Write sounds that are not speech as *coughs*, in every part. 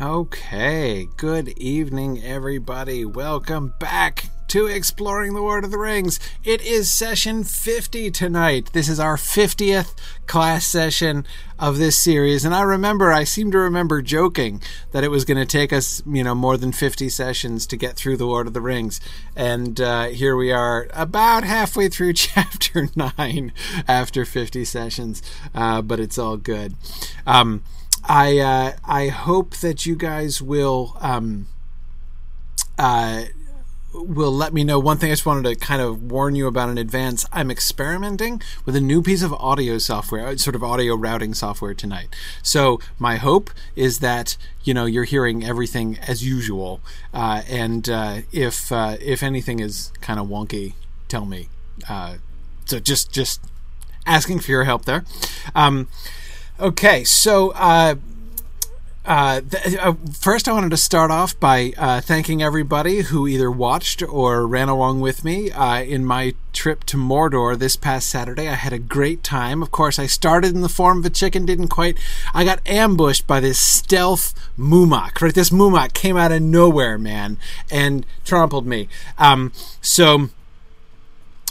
Okay, good evening, everybody. Welcome back to Exploring the Lord of the Rings. It is session 50 tonight. This is our 50th class session of this series. And I remember, I seem to remember joking that it was going to take us, you know, more than 50 sessions to get through the Lord of the Rings. And uh, here we are, about halfway through *laughs* chapter 9 after 50 sessions. Uh, but it's all good. Um, I uh, I hope that you guys will um, uh, will let me know. One thing I just wanted to kind of warn you about in advance. I'm experimenting with a new piece of audio software, uh, sort of audio routing software tonight. So my hope is that you know you're hearing everything as usual, uh, and uh, if uh, if anything is kind of wonky, tell me. Uh, so just just asking for your help there. Um, Okay, so uh, uh, th- uh, first, I wanted to start off by uh, thanking everybody who either watched or ran along with me uh, in my trip to Mordor this past Saturday. I had a great time. Of course, I started in the form of a chicken, didn't quite. I got ambushed by this stealth Mumak. Right, this Mumak came out of nowhere, man, and trampled me. Um, so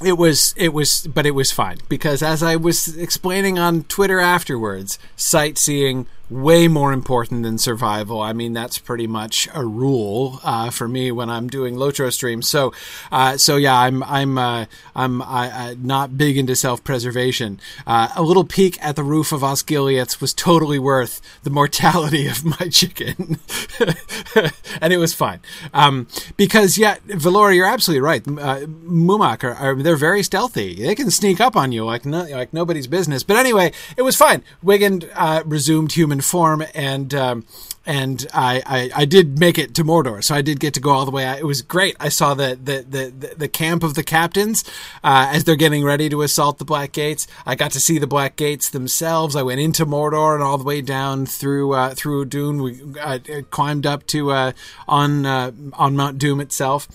it was it was but it was fine because as i was explaining on twitter afterwards sightseeing way more important than survival. I mean, that's pretty much a rule uh, for me when I'm doing Lotro streams. So, uh, so yeah, I'm I'm uh, I'm I, not big into self preservation. Uh, a little peek at the roof of Osgiliath was totally worth the mortality of my chicken, *laughs* and it was fine. Um, because yeah, Valora, you're absolutely right. Uh, Mumak are, are, they're very stealthy. They can sneak up on you like no, like nobody's business. But anyway, it was fine. Wiggin uh, resumed human human form, and um, and I, I, I did make it to Mordor, so I did get to go all the way. It was great. I saw the the the, the camp of the captains uh, as they're getting ready to assault the Black Gates. I got to see the Black Gates themselves. I went into Mordor and all the way down through uh, through Udun. We uh, climbed up to uh, on uh, on Mount Doom itself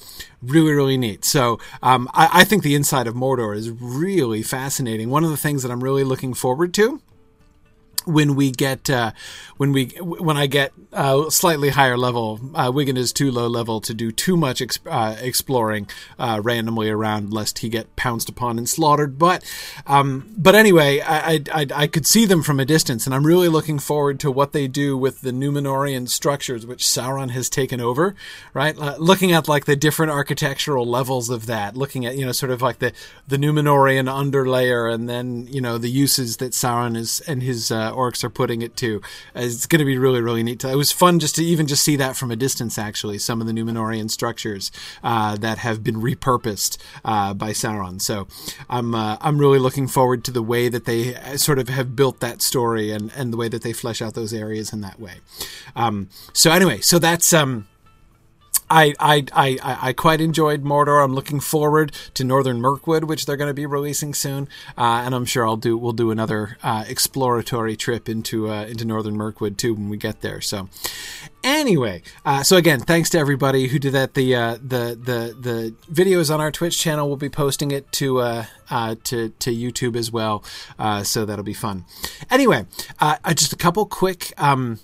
really really neat so um, I, I, think the inside of mordor is really fascinating one of the things that i'm really looking forward to when we get uh, when we when I get uh, slightly higher level, uh, Wiggin is too low level to do too much exp- uh, exploring uh, randomly around, lest he get pounced upon and slaughtered. But um, but anyway, I, I, I could see them from a distance, and I'm really looking forward to what they do with the Numenorian structures which Sauron has taken over. Right, uh, looking at like the different architectural levels of that, looking at you know sort of like the the Numenorian underlayer, and then you know the uses that Sauron is and his orcs are putting it to. it's going to be really, really neat. It was fun just to even just see that from a distance. Actually, some of the Numenorian structures uh, that have been repurposed uh, by Sauron. So I'm uh, I'm really looking forward to the way that they uh, sort of have built that story and and the way that they flesh out those areas in that way. Um, so anyway, so that's um I, I, I, I quite enjoyed Mordor. I'm looking forward to Northern Mirkwood, which they're going to be releasing soon, uh, and I'm sure I'll do we'll do another uh, exploratory trip into uh, into Northern Mirkwood too when we get there. So, anyway, uh, so again, thanks to everybody who did that. The uh, the the the videos on our Twitch channel. We'll be posting it to uh, to to YouTube as well, so that'll be fun. Anyway, just a couple quick. Um,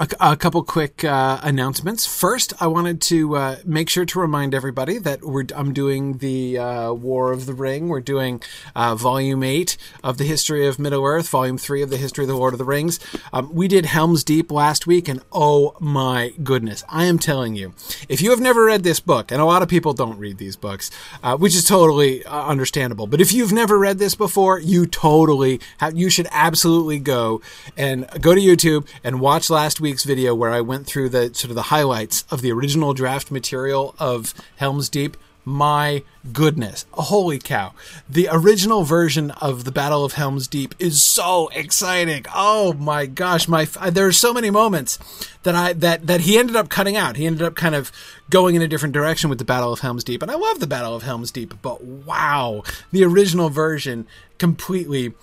a, a, couple quick uh, announcements. First, I wanted to uh, make sure to remind everybody that we're I'm doing the uh, War of the Ring. We're doing uh, Volume 8 of the History of Middle Earth, Volume 3 of the History of the Lord of the Rings. Um, we did Helm's Deep last week, and oh my goodness, I am telling you, if you have never read this book, and a lot of people don't read these books, uh, which is totally uh, understandable, but if you've never read this before, you totally have, you should absolutely go and go to YouTube and watch last week week's video where I went through the sort of the highlights of the original draft material of Helm's Deep. My goodness, holy cow. The original version of the Battle of Helm's Deep is so exciting. Oh my gosh, my there are so many moments that I that that he ended up cutting out. He ended up kind of going in a different direction with the Battle of Helm's Deep. And I love the Battle of Helm's Deep, but wow, the original version completely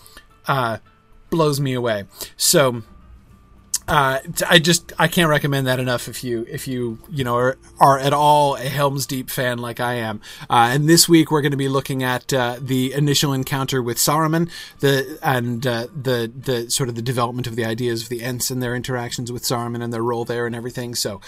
uh blows me away. So uh, I just I can't recommend that enough if you if you you know are, are at all a Helm's Deep fan like I am. Uh, and this week we're going to be looking at uh, the initial encounter with Saruman, the and uh, the the sort of the development of the ideas of the Ents and their interactions with Saruman and their role there and everything. So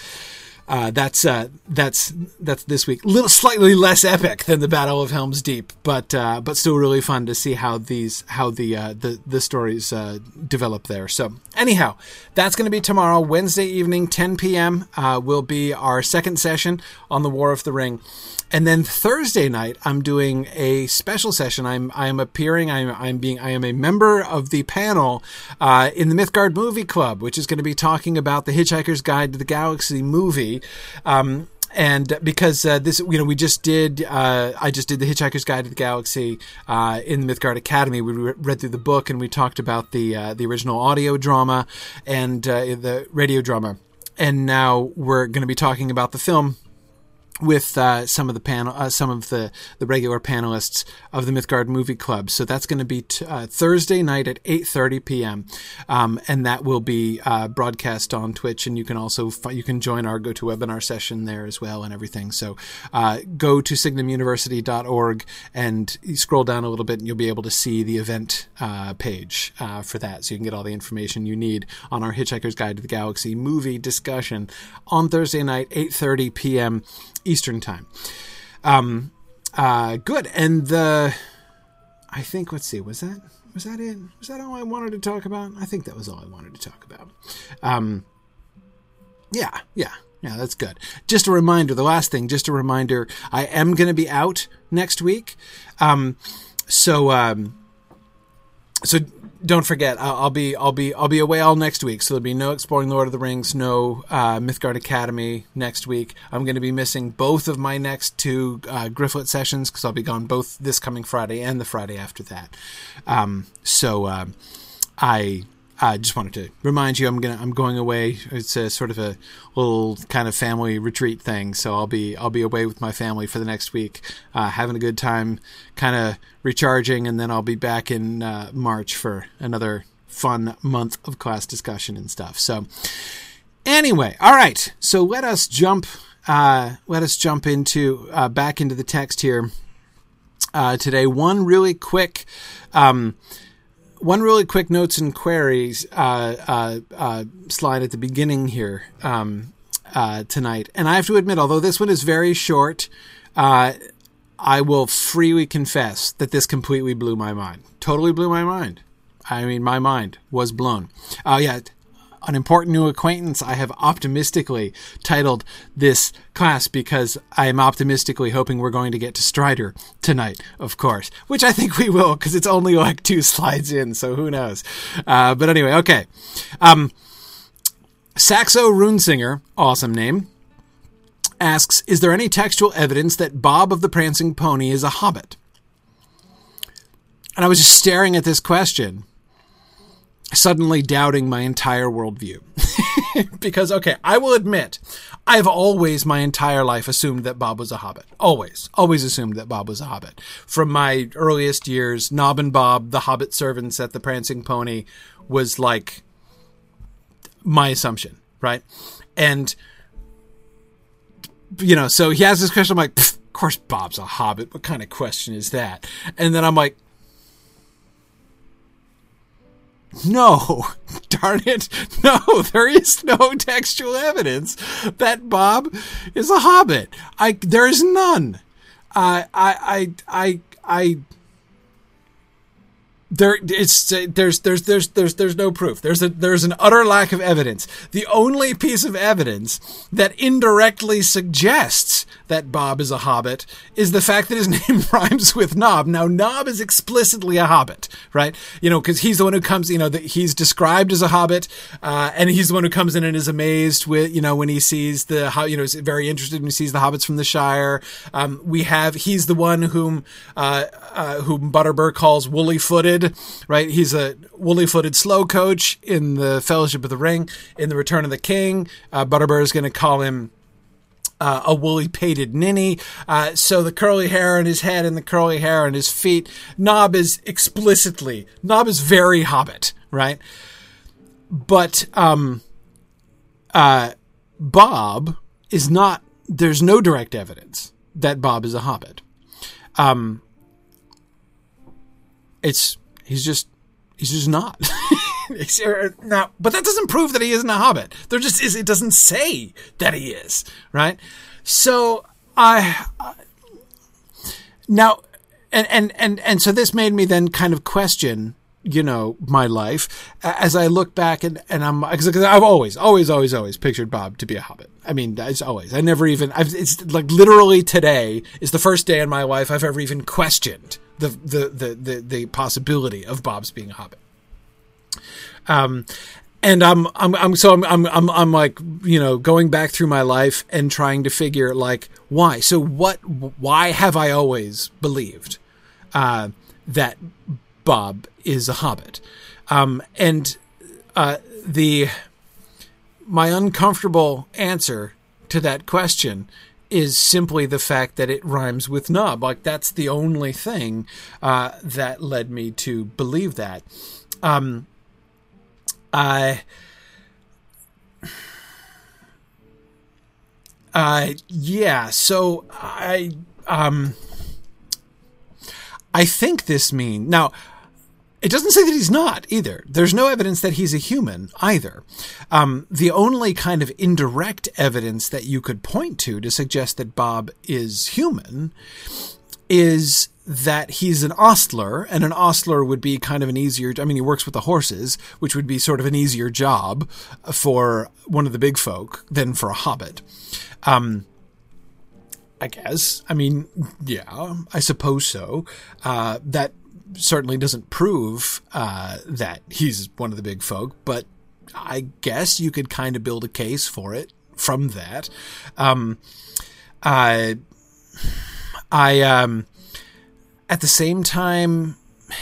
uh, that's uh, that's that's this week. Little slightly less epic than the Battle of Helm's Deep, but uh, but still really fun to see how these how the uh, the the stories uh, develop there. So anyhow, that's going to be tomorrow, Wednesday evening, 10 p.m. Uh, will be our second session on the War of the Ring. And then Thursday night, I'm doing a special session. I'm I'm appearing. I'm I'm being I am a member of the panel in the Mythgard Movie Club, which is going to be talking about the Hitchhiker's Guide to the Galaxy movie. Um, and because uh, this, you know, we just did, uh, I just did the Hitchhiker's Guide to the Galaxy uh, in the Mythgard Academy. We re- read through the book and we talked about the uh, the original audio drama and uh, the radio drama, and now we're going to be talking about the film with uh, some of the panel, uh, some of the, the regular panelists of the Mythgard Movie Club. So that's going to be t- uh, Thursday night at 8:30 p.m. Um, and that will be uh, broadcast on Twitch. And you can also fi- you can join our GoToWebinar session there as well and everything. So uh, go to signumuniversity.org and scroll down a little bit, and you'll be able to see the event uh, page for that. So you can get all the information you need on our Hitchhiker's Guide to the Galaxy movie discussion on Thursday night, 8:30 p.m. Eastern time. Um, uh, good. And the, I think, let's see, was that, was that it? Was that all I wanted to talk about? I think that was all I wanted to talk about. Um, yeah, yeah. Yeah, that's good. Just a reminder, the last thing, just a reminder, I am going to be out next week. Um, so, um, so don't forget, I'll, be I'll be I'll be away all next week, so there'll be no exploring Lord of the Rings, no uh, Mythgard Academy next week. I'm going to be missing both of my next two uh, Grifflet sessions because I'll be gone both this coming Friday and the Friday after that. Um, so uh, I I just wanted to remind you I'm gonna I'm going away. It's a sort of a little kind of family retreat thing, so I'll be I'll be away with my family for the next week, uh, having a good time, kind of recharging, and then I'll be back in uh, March for another fun month of class discussion and stuff. So anyway, all right. So let us jump uh, let us jump into uh, back into the text here uh, today. One really quick. Um, one really quick notes and queries uh, uh, uh, slide at the beginning here um, uh, tonight, and I have to admit, although this one is very short, uh, I will freely confess that this completely blew my mind. Totally blew my mind. I mean, my mind was blown. Oh yeah, an important new acquaintance, I have optimistically titled this class because I am optimistically hoping we're going to get to Strider tonight, of course, which I think we will because it's only like two slides in, so who knows. Uh, but anyway, okay. Um, Saxo Runesinger, awesome name, asks Is there any textual evidence that Bob of the Prancing Pony is a hobbit? And I was just staring at this question suddenly doubting my entire worldview. *laughs* because, okay, I will admit, I've always, my entire life, assumed that Bob was a hobbit. Always. Always assumed that Bob was a hobbit. From my earliest years, Nob and Bob, the hobbit servants at the Prancing Pony, was like my assumption, right? And, you know, so he has this question, I'm like, of course Bob's a hobbit. What kind of question is that? And then I'm like, no, *laughs* darn it. No, *laughs* there is no textual evidence that Bob is a hobbit. I, there is none. I, I, I, I, there it's there's there's there's there's there's no proof. There's a there's an utter lack of evidence. The only piece of evidence that indirectly suggests that bob is a hobbit is the fact that his *laughs* name rhymes with nob now nob is explicitly a hobbit right? You know because he's the one who comes you know that he's described as a hobbit uh, and he's the one who comes in and is amazed with you know when he sees the how you know is very interested when he sees the hobbits from the shire. Um, we have he's the one whom uh, uh, whom butterbur calls woolly footed right? He's a woolly footed slow coach in the Fellowship of the Ring. In the Return of the King, uh, Butterbur is going to call him uh, a woolly pated ninny. Uh, so the curly hair on his head and the curly hair on his feet. Nob is explicitly, Nob is very hobbit, right? But, um, uh, Bob is not. There's no direct evidence that Bob is a hobbit. Um, it's he's just he's just not. *laughs* now, but that doesn't prove that he isn't a hobbit. There just is. It doesn't say that he is right. So I, I now, and and and and so this made me then kind of question you know my life as I look back and and I'm because I've always always always always pictured Bob to be a hobbit. I mean, that's always. I never even. I've, it's like literally today is the first day in my life I've ever even questioned the the the the, the possibility of Bob's being a hobbit. Um, and I'm I'm I'm so I'm, I'm I'm I'm like you know going back through my life and trying to figure like why. So what? Why have I always believed uh, that Bob is a hobbit? Um, and uh, the my uncomfortable answer to that question is simply the fact that it rhymes with nub. Like that's the only thing uh, that led me to believe that. Um, I. Uh, yeah. So I um. I think this means now. It doesn't say that he's not either. There's no evidence that he's a human either. Um, the only kind of indirect evidence that you could point to to suggest that Bob is human is that he's an ostler, and an ostler would be kind of an easier. I mean, he works with the horses, which would be sort of an easier job for one of the big folk than for a hobbit. Um, I guess. I mean, yeah, I suppose so. Uh, that certainly doesn't prove uh, that he's one of the big folk, but I guess you could kind of build a case for it from that. Um, I, I, um, at the same time,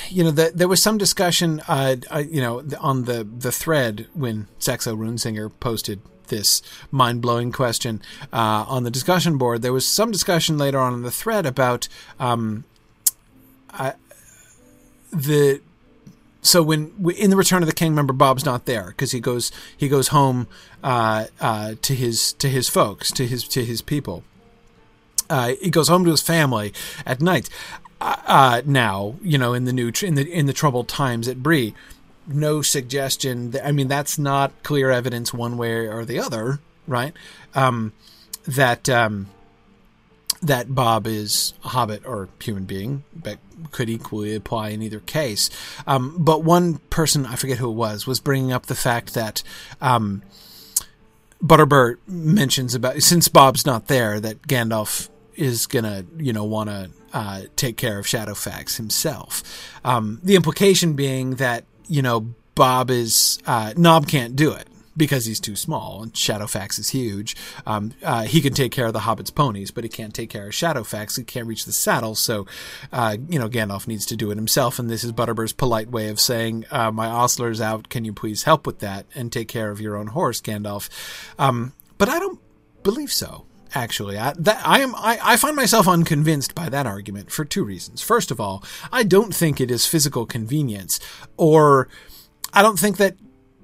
you know, the, there was some discussion, uh, uh, you know, on the the thread when Saxo Runesinger posted this mind blowing question uh, on the discussion board. There was some discussion later on in the thread about um, the so when in the Return of the King, remember Bob's not there because he goes he goes home uh, uh, to his to his folks to his to his people. Uh, he goes home to his family at night. Uh, uh, now you know in the new in the in the troubled times at Bree, no suggestion. That, I mean that's not clear evidence one way or the other, right? Um, that um, that Bob is a hobbit or human being, but could equally apply in either case. Um, but one person, I forget who it was, was bringing up the fact that um, Butterbur mentions about since Bob's not there, that Gandalf is gonna, you know, want to uh, take care of Shadowfax himself. Um, the implication being that you know Bob is uh, Nob can't do it because he's too small and Shadowfax is huge. Um, uh, he can take care of the Hobbit's ponies, but he can't take care of Shadowfax. He can't reach the saddle, so uh, you know Gandalf needs to do it himself. And this is Butterbur's polite way of saying, uh, "My ostler's out. Can you please help with that and take care of your own horse, Gandalf?" Um, but I don't believe so actually. I, that, I am I, I, find myself unconvinced by that argument for two reasons. First of all, I don't think it is physical convenience, or I don't think that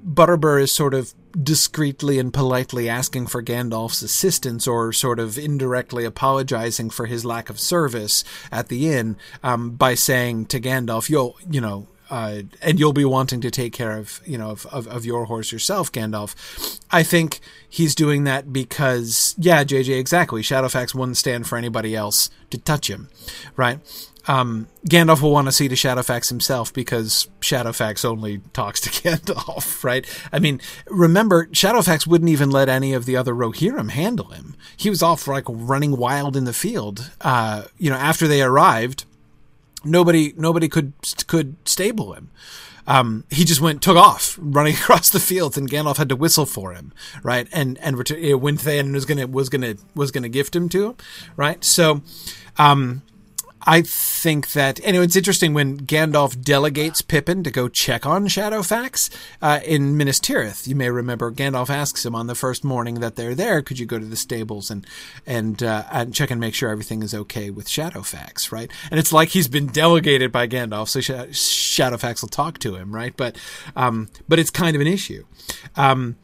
Butterbur is sort of discreetly and politely asking for Gandalf's assistance or sort of indirectly apologizing for his lack of service at the inn um, by saying to Gandalf, "You'll, you know." Uh, and you'll be wanting to take care of, you know, of, of, of your horse yourself, Gandalf. I think he's doing that because, yeah, JJ, exactly. Shadowfax wouldn't stand for anybody else to touch him, right? um, Gandalf will want to see to Shadowfax himself because Shadowfax only talks to *laughs* Gandalf, right? I mean, remember, Shadowfax wouldn't even let any of the other Rohirrim handle him. He was off like running wild in the field. Uh, you know, after they arrived, nobody nobody could could stable him. Um, he just went took off *laughs* running across the fields, and Gandalf had to whistle for him, right? And and you know, was gonna was gonna was gonna gift him to him, right? So. Um, I think that, and it's interesting when Gandalf delegates Pippin to go check on Shadowfax uh, in Minas Tirith. You may remember Gandalf asks him on the first morning that they're there, could you go to the stables and and, uh, and check and make sure everything is okay with Shadowfax, right? And it's like he's been delegated by Gandalf, so Shadowfax will talk to him, right? But um, but it's kind of an issue. Um,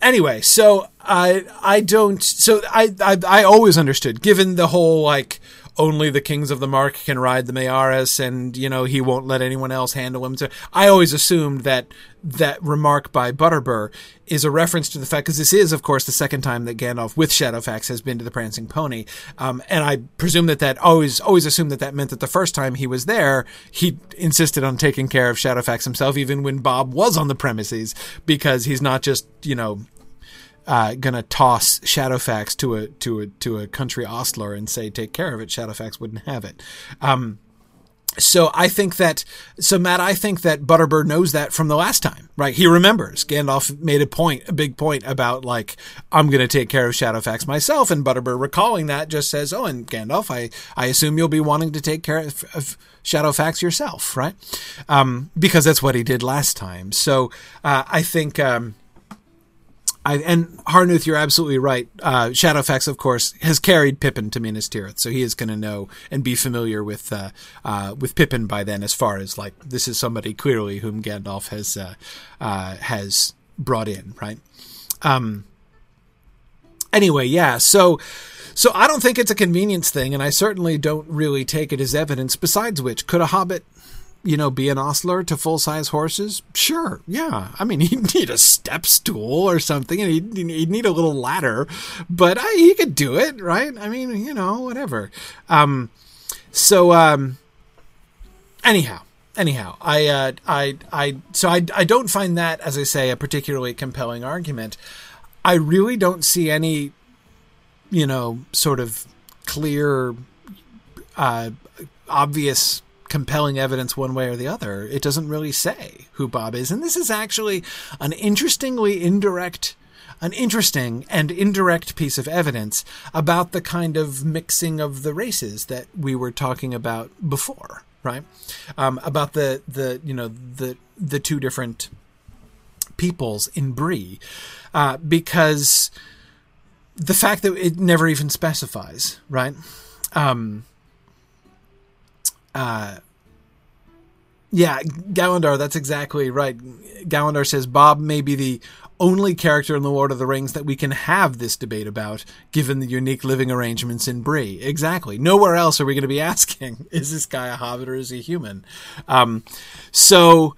anyway, so I I don't so I, I I always understood given the whole like only the kings of the mark can ride the Mearas and you know he won't let anyone else handle him. So I always assumed that that remark by Butterbur is a reference to the fact because this is of course the second time that Gandalf with Shadowfax has been to the Prancing Pony, um, and I presume that that always always assumed that that meant that the first time he was there he insisted on taking care of Shadowfax himself even when Bob was on the premises because he's not just you know uh, gonna toss Shadowfax to a to a to a country ostler and say take care of it. Shadowfax wouldn't have it. Um, so I think that so Matt, I think that Butterbur knows that from the last time, right? He remembers Gandalf made a point, a big point about like I'm going to take care of Shadowfax myself, and Butterbur recalling that just says, "Oh, and Gandalf, I I assume you'll be wanting to take care of, of Shadowfax yourself, right? Um, because that's what he did last time. So uh, I think." Um, I, and Harnuth, you're absolutely right. Uh, Shadowfax, of course, has carried Pippin to Minas Tirith, so he is going to know and be familiar with uh, uh, with Pippin by then. As far as like this is somebody clearly whom Gandalf has uh, uh, has brought in, right? Um. Anyway, yeah. So, so I don't think it's a convenience thing, and I certainly don't really take it as evidence. Besides which, could a hobbit you know, be an ostler to full size horses? Sure, yeah. I mean, *laughs* he'd need a step stool or something, and he'd, he'd need a little ladder, but I, he could do it, right? I mean, you know, whatever. Um, so, um, anyhow, anyhow, I, uh, I, I, so I, I don't find that, as I say, a particularly compelling argument. I really don't see any, you know, sort of clear, uh, obvious compelling evidence one way or the other. It doesn't really say who Bob is. And this is actually an interestingly indirect an interesting and indirect piece of evidence about the kind of mixing of the races that we were talking about before, right? Um, about the the you know the the two different peoples in Bree, uh, because the fact that it never even specifies, right? Um, uh, yeah, Gallandar, that's exactly right. Gallandar says Bob may be the only character in The Lord of the Rings that we can have this debate about, given the unique living arrangements in Bree. Exactly. Nowhere else are we going to be *laughs* asking, is this guy a hobbit or is he human? Um, so,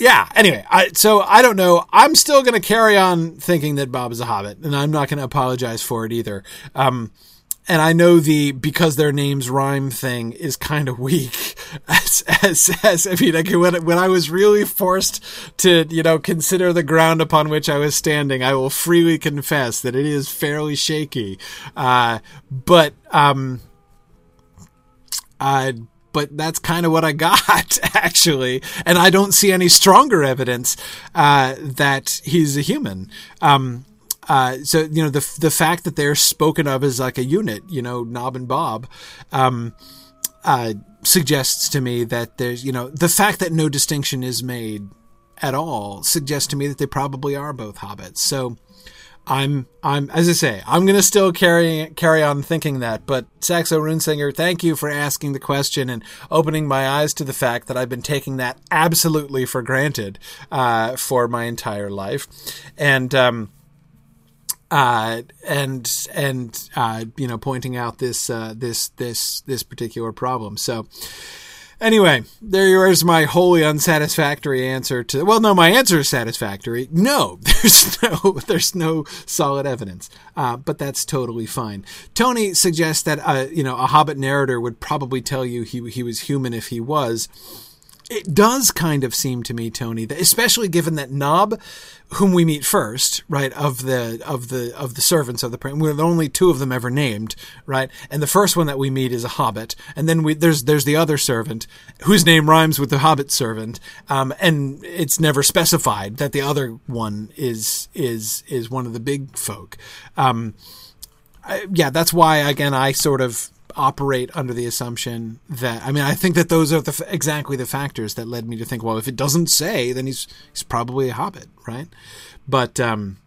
yeah, anyway, I, so I don't know. I'm still going to carry on thinking that Bob is a hobbit, and I'm not going to apologize for it either. Um, and I know the because their names rhyme thing is kind of weak. *laughs* As, as, as I mean, like when when I was really forced to you know consider the ground upon which I was standing, I will freely confess that it is fairly shaky. Uh, but um, uh, but that's kind of what I got *laughs* actually, and I don't see any stronger evidence uh, that he's a human. Um, uh, so you know the the fact that they're spoken of as like a unit, you know, Nob and Bob, um, uh, suggests to me that there's you know the fact that no distinction is made at all suggests to me that they probably are both hobbits. So I'm I'm as I say, I'm gonna still carry carry on thinking that. But Saxo Runesinger, thank you for asking the question and opening my eyes to the fact that I've been taking that absolutely for granted uh, for my entire life, and. Um, uh, and and uh, you know pointing out this uh, this this this particular problem. So anyway, there is my wholly unsatisfactory answer to. Well, no, my answer is satisfactory. No, *laughs* there's no there's no solid evidence, uh, but that's totally fine. Tony suggests that uh, you know a Hobbit narrator would probably tell you he he was human if he was it does kind of seem to me, Tony, that especially given that Nob, whom we meet first, right, of the of the of the servants of the prince, we're the only two of them ever named, right, and the first one that we meet is a Hobbit, and then we there's there's the other servant whose name rhymes with the Hobbit servant, um, and it's never specified that the other one is is is one of the big folk. Um, I, yeah, that's why again I sort of operate under the assumption that I mean I think that those are the exactly the factors that led me to think well if it doesn't say then he's he's probably a hobbit right? But um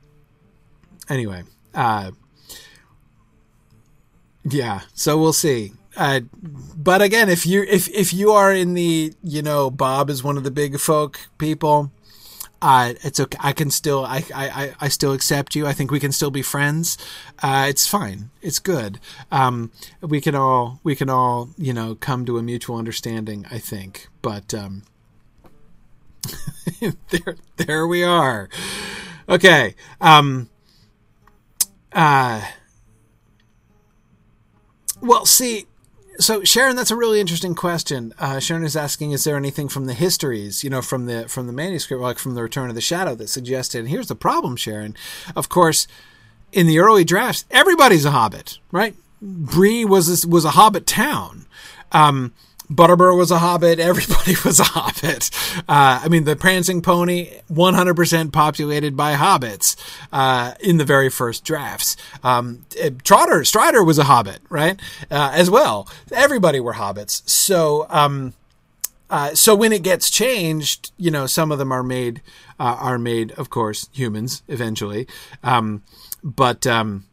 anyway uh yeah so we'll see. Uh but again if you if if you are in the you know Bob is one of the big folk people Uh, it's okay. I can still, I, I, I still accept you. I think we can still be friends. Uh, it's fine. It's good. Um, we can all, we can all, you know, come to a mutual understanding. I think, but um, *laughs* there, there we are. Okay. Um, uh, well, see, so Sharon, that's a really interesting question. Uh, Sharon is asking, is there anything from the histories, you know, from the from the manuscript, like from the Return of the Shadow, that suggested? And here's the problem, Sharon. Of course, in the early drafts, everybody's a hobbit, right? Bree was a, was a hobbit town. Um, Butterbur was a hobbit. *laughs* Everybody was a hobbit. Uh, I mean, the Prancing Pony, 100% populated by hobbits uh, in the very first drafts. Um, Trotter, Strider was a hobbit, right? Uh, as well. Everybody were hobbits. So, um, uh, so when it gets changed, you know, some of them are made, uh, are made, of course, humans eventually. Um, but, um,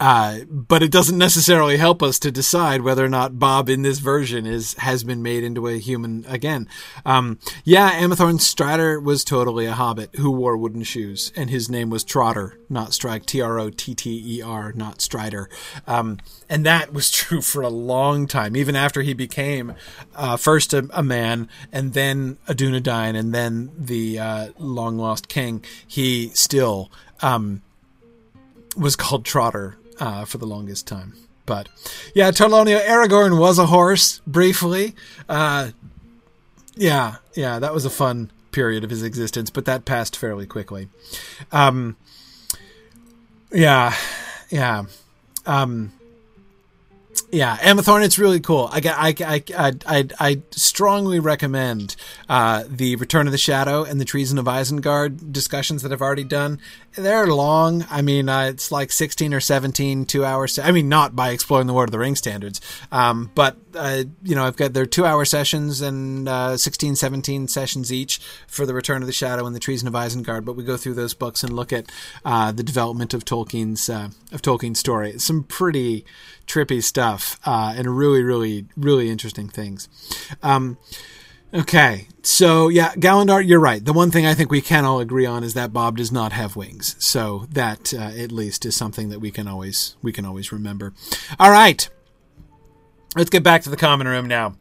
uh, but it doesn't necessarily help us to decide whether or not Bob in this version is has been made into a human again. Um, yeah, Amathorn Strider was totally a hobbit who wore wooden shoes, and his name was Trotter, not Strike, T R O T T E R, not Strider. Um, and that was *laughs* true for a long time, even after he became uh, first a, a, man, and then a Dunedain, and then the uh, long lost king. He still um, was called Trotter uh, for the longest time. But yeah, Torlonia Aragorn was a horse briefly. Uh, yeah, yeah, that was a fun period of his existence, but that passed fairly quickly. Um, yeah, yeah. Um, yeah, Amathorn, it's really cool. I, I, I, I, I strongly recommend uh, the Return of the Shadow and the Treason of Isengard discussions that I've already done. They're long. I mean, uh, it's like 16 or 17 two hours. I mean, not by exploring the Lord of the Ring standards, um, but, you know, I've got their two hour sessions and uh, 16, 17 sessions each for the Return of the Shadow and the Treason of Isengard. But we go through those books and look at uh, the development of Tolkien's uh, of Tolkien's story. Some pretty trippy stuff uh, and really, really, really interesting things. Um, okay, so yeah, Gallandar, you're right. The one thing I think we can all agree on is that Bob does not have wings. So that uh, at least is something that we can always we can always remember. All right, let's get back to the common room now.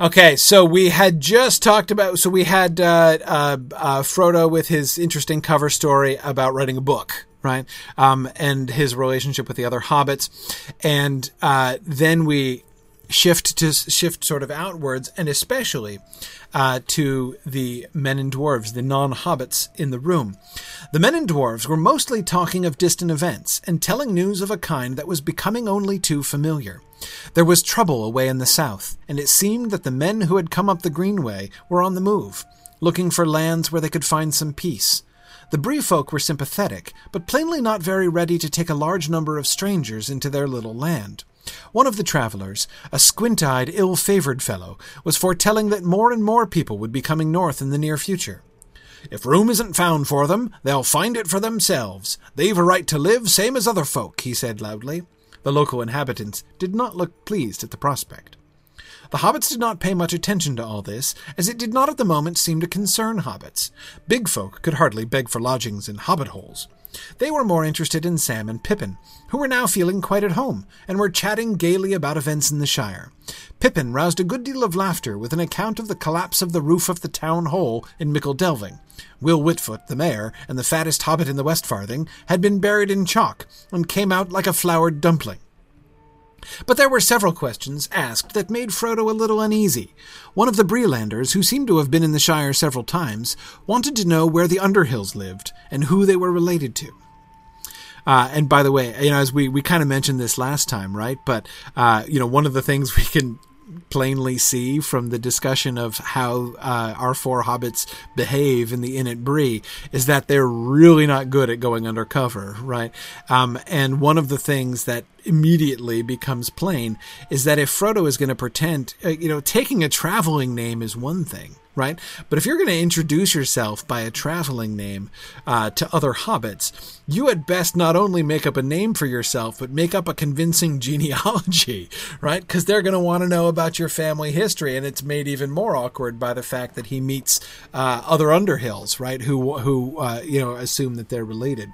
Okay, so we had just talked about. So we had uh, uh, uh, Frodo with his interesting cover story about writing a book, right? Um, and his relationship with the other hobbits, and uh, then we shift to shift sort of outwards, and especially uh, to the men and dwarves, the non-hobbits in the room. The men and dwarves were mostly talking of distant events and telling news of a kind that was becoming only too familiar. There was trouble away in the south, and it seemed that the men who had come up the Greenway were on the move, looking for lands where they could find some peace. The Bree folk were sympathetic, but plainly not very ready to take a large number of strangers into their little land. One of the travellers, a squint eyed, ill favoured fellow, was foretelling that more and more people would be coming north in the near future. If room isn't found for them, they'll find it for themselves. They've a right to live same as other folk, he said loudly. The local inhabitants did not look pleased at the prospect. The hobbits did not pay much attention to all this, as it did not at the moment seem to concern hobbits. Big folk could hardly beg for lodgings in hobbit holes. They were more interested in Sam and Pippin, who were now feeling quite at home, and were chatting gaily about events in the Shire. Pippin roused a good deal of laughter with an account of the collapse of the roof of the town hall in Michel Delving. Will Whitfoot, the mayor, and the fattest hobbit in the West Farthing, had been buried in chalk, and came out like a floured dumpling. But there were several questions asked that made Frodo a little uneasy. One of the Breelanders, who seemed to have been in the Shire several times, wanted to know where the Underhills lived and who they were related to. Uh, and by the way, you know, as we, we kind of mentioned this last time, right? But, uh, you know, one of the things *laughs* we can plainly see from the discussion of how uh, our four hobbits behave in the Inn at Bree is that they're really not good at going undercover, right? Um, and one of the things that immediately becomes plain is that if Frodo is going to pretend, uh, you know, taking a traveling name is one thing, right? But if you're going to introduce yourself by a traveling name uh, to other hobbits, you at best not only make up a name for yourself, but make up a convincing *laughs* genealogy, right? Because they're going to want to know about your family history, and it's made even more awkward by the fact that he meets uh, other Underhills, right? Who who uh, you know assume that they're related.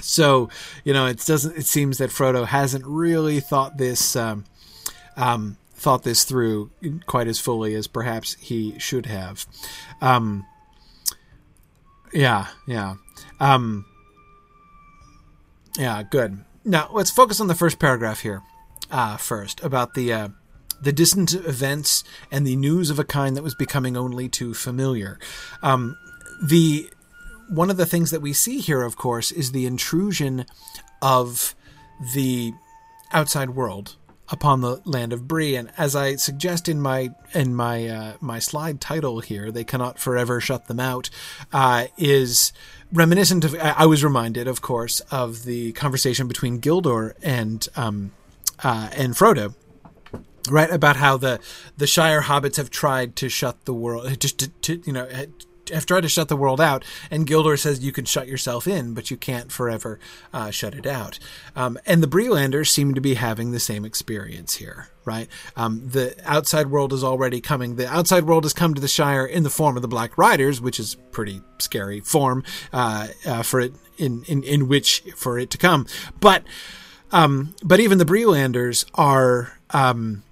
So you know it doesn't. It seems that Frodo hasn't really thought this. Um, um, thought this through quite as fully as perhaps he should have. Um, yeah, yeah. Um, yeah, good. Now, let's focus on the first paragraph here uh, first about the. Uh, the distant events and the news of a kind that was becoming only too familiar. Um, the one of the things that we see here, of course, is the intrusion of the outside world upon the land of Bree. And as I suggest in my in my uh, my slide title here, they cannot forever shut them out. Uh, is reminiscent of. I was reminded, of course, of the conversation between Gildor and um, uh, and Frodo. Right about how the the Shire hobbits have tried to shut the world, just to, to you know have tried to shut the world out, and Gildor says you can shut yourself in, but you can't forever uh, shut it out. Um, and the Breelanders seem to be having the same experience here, right? Um, the outside world is already coming. The outside world has come to the Shire in the form of the Black Riders, which is pretty scary form uh, uh, for it in, in in which for it to come. But um, but even the Breelanders are. Um,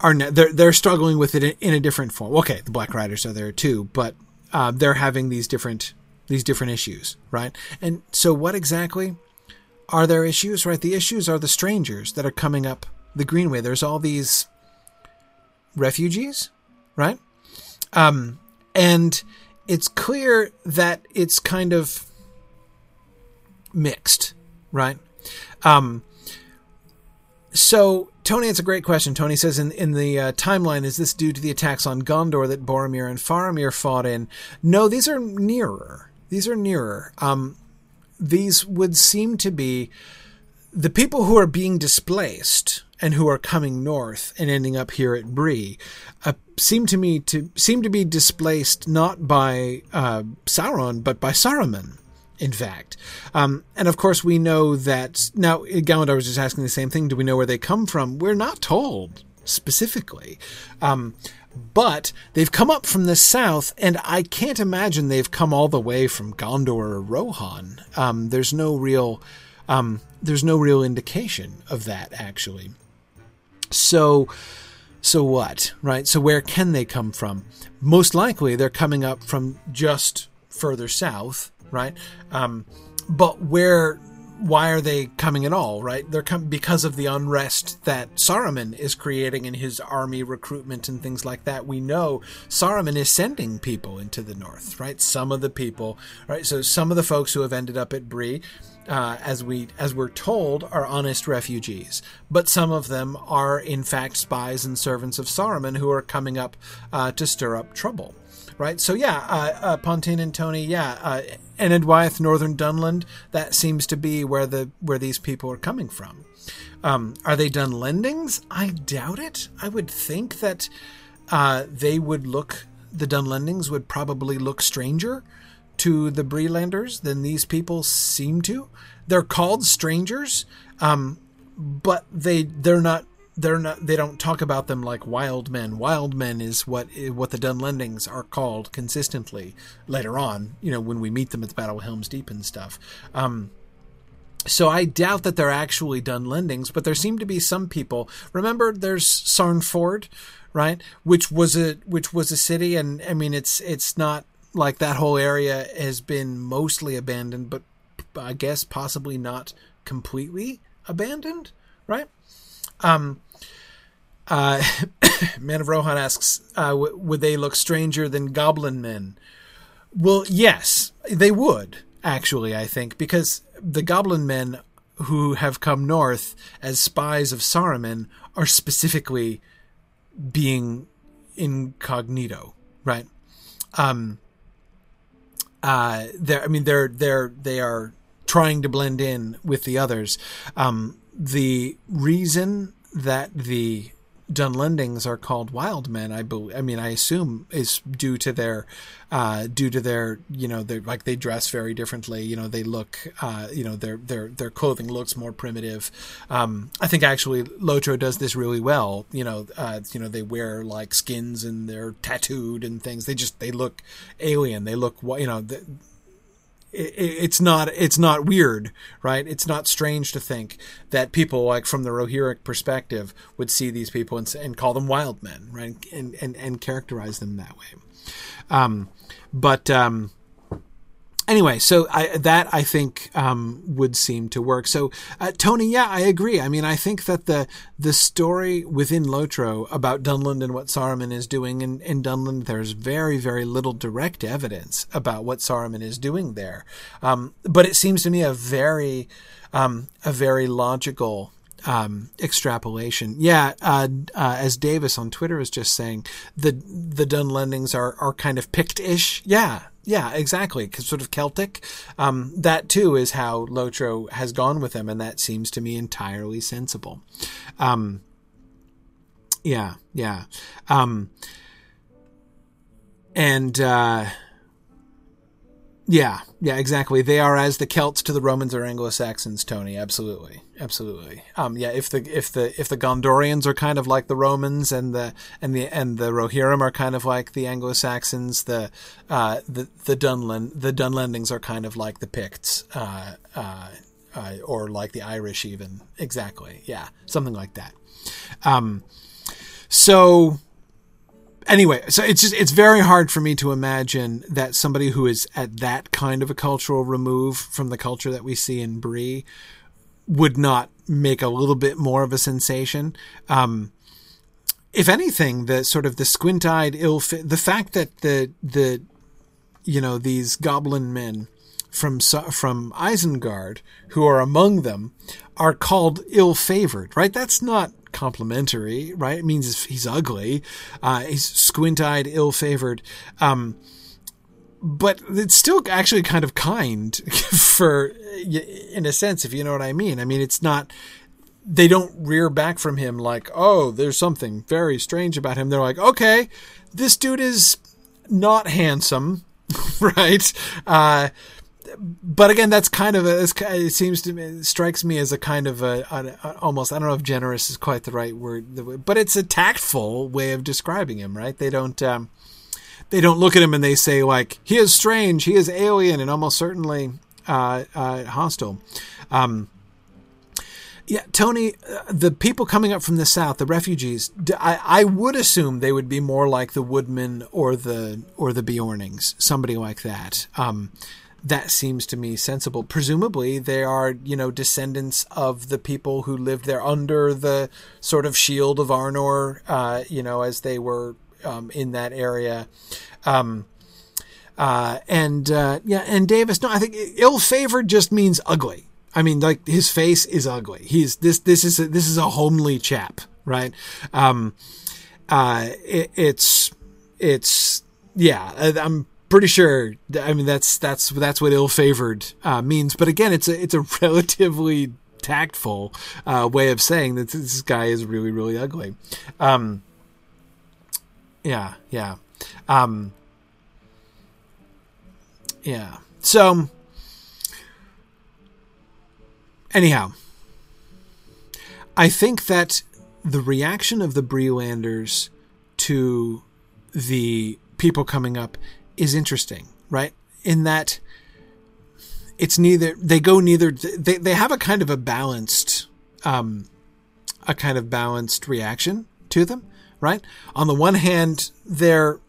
are they're they're struggling with it in a different form. Okay, the Black Riders are there too, but uh, they're having these different these different issues, right? And so, what exactly are their issues? Right, the issues are the strangers that are coming up the Greenway. There's all these refugees, right? Um, and it's clear that it's kind of mixed, right? Um, so Tony, it's a great question. Tony says in in the uh, timeline, is this due to the attacks on Gondor that Boromir and Faramir fought in? No, these are nearer. These are nearer. Um, these would seem to be the people who are being displaced and who are coming north and ending up here at Bree uh, seem to me to seem to be displaced not by uh, Sauron but by Saruman in fact. Um, and of course, we know that now Galandar was just asking the same thing. Do we know where they come from? We're not told specifically. Um, but they've come up from the south, and I can't imagine they've come all the way from Gondor or Rohan. Um, there's no real, um, there's no real indication of that actually. So, so what, right? So where can they come from? Most likely, they're coming up from just further south, right? Um, but where why are they coming at all, right? They're coming because of the unrest that Saruman is creating in his army recruitment and things like that. We know Saruman is sending people into the north, right? Some of the people, right? So some of the folks who have ended up at Bree, uh, as we as we're told, are honest refugees, but some of them are in fact spies and servants of Saruman who are coming up uh, to stir up trouble right? So yeah, uh, uh, Pontin and Tony, yeah, uh, Enedwaith, Northern Dunland, that seems to be where the where these people are coming from. Um, are they Dunlendings? I doubt it. I would think that uh, they would look. The Dunlendings would probably look stranger to the Breelanders than these people seem to. They're called strangers, um, but they they're not they're not they don't talk about them like wild men wild men is what what the dunlendings are called consistently later on you know when we meet them at the battle of helm's deep and stuff um, so I doubt that they're actually Dunlendings, but there seem to be some people. Remember, there's Sarnford, right? Which was a which was a city, and I mean, it's it's not like that whole area has been mostly abandoned, but I guess possibly not completely abandoned, right? Um, uh, *coughs* Man of Rohan asks, uh, w- would they look stranger than goblin men? Well, yes, they would, actually, I think, because the goblin men who have come north as spies of Saruman are specifically being incognito, right? Um, uh, they're, I mean, they're, they're, they are trying to blend in with the others. Um, the reason that the Dunlendings are called wild men. I believe. I mean, I assume is due to their, uh, due to their, you know, they like they dress very differently. You know, they look, uh, you know, their their their clothing looks more primitive. Um, I think actually Lotro does this really well. You know, uh, you know, they wear like skins and they're tattooed and things. They just they look alien. They look, you know. It's not it's not weird, right? It's not strange to think that people like from the Rohirric perspective would see these people and, and call them wild men, right? And and and characterize them that way. Um, but um, anyway, so I, that I think um, would seem to work. So uh, Tony, yeah, I agree. I mean, I think that the the story within Lotro about Dunland and what Saruman is doing in, in Dunland, there's very very little direct evidence about what Saruman is doing there. Um, but it seems to me a very um, a very logical um, extrapolation. Yeah, uh, uh, as Davis on Twitter was just saying, the the Dunlendings are are kind of Pict-ish. Yeah, yeah, exactly. Because Sort of Celtic. Um, that too is how Lotro has gone with them, and that seems to me entirely sensible. Um, yeah, yeah. Um, and uh, yeah, yeah, exactly. They are as the Celts to the Romans or Anglo Saxons, Tony. Absolutely, absolutely. Um, yeah, if the if the if the Gondorians are kind of like the Romans, and the and the and the Rohirrim are kind of like the Anglo Saxons, the uh, the the Dunland the Dunlendings are kind of like the Picts, uh, uh, uh, or like the Irish, even. Exactly. Yeah, something like that. Um, so anyway, so it's just it's very hard for me to imagine that somebody who is at that kind of a cultural remove from the culture that we see in Bree would not make a little bit more of a sensation. Um, if anything, the sort of the squint-eyed ill the fact that the the you know these goblin men from from Isengard who are among them are called ill-favored, right? That's not complimentary, right? It means he's ugly, uh, he's squint-eyed, ill-favored. Um, but it's still actually kind of kind *laughs* for, in a sense, if you know what I mean. I mean, it's not. They don't rear back from him like, oh, there's something very strange about him. They're like, okay, this dude is not handsome, *laughs* right? Uh, but again, that's kind of a, it seems to me, it strikes me as a kind of a, a, a, almost, I don't know if generous is quite the right word, but it's a tactful way of describing him, right? They don't, um, they don't look at him and they say like, he is strange, he is alien and almost certainly, uh, uh, hostile. Um, yeah, Tony, uh, the people coming up from the south, the refugees, I, I would assume they would be more like the Woodmen or the or the Beornings, somebody like that. Um, that seems to me sensible. Presumably, they are, you know, descendants of the people who lived there under the sort of shield of Arnor, uh, you know, as they were um, in that area. Um, uh, and uh, yeah, and Davis. No, I think ill-favored just means ugly. I mean, like his face is ugly. He's this. This is a, this is a homely chap, right? Um, uh, it, it's it's yeah. I'm pretty sure. I mean, that's that's that's what ill-favored uh, means. But again, it's a it's a *laughs* relatively tactful uh, way of saying that this guy is really really ugly. Um, yeah, yeah, um, yeah. So, anyhow, I think that the reaction of the Breelanders to the people coming up is interesting, right? In that it's neither they go neither they they have a kind of a balanced um a kind of balanced reaction to them, right? On the one hand, they're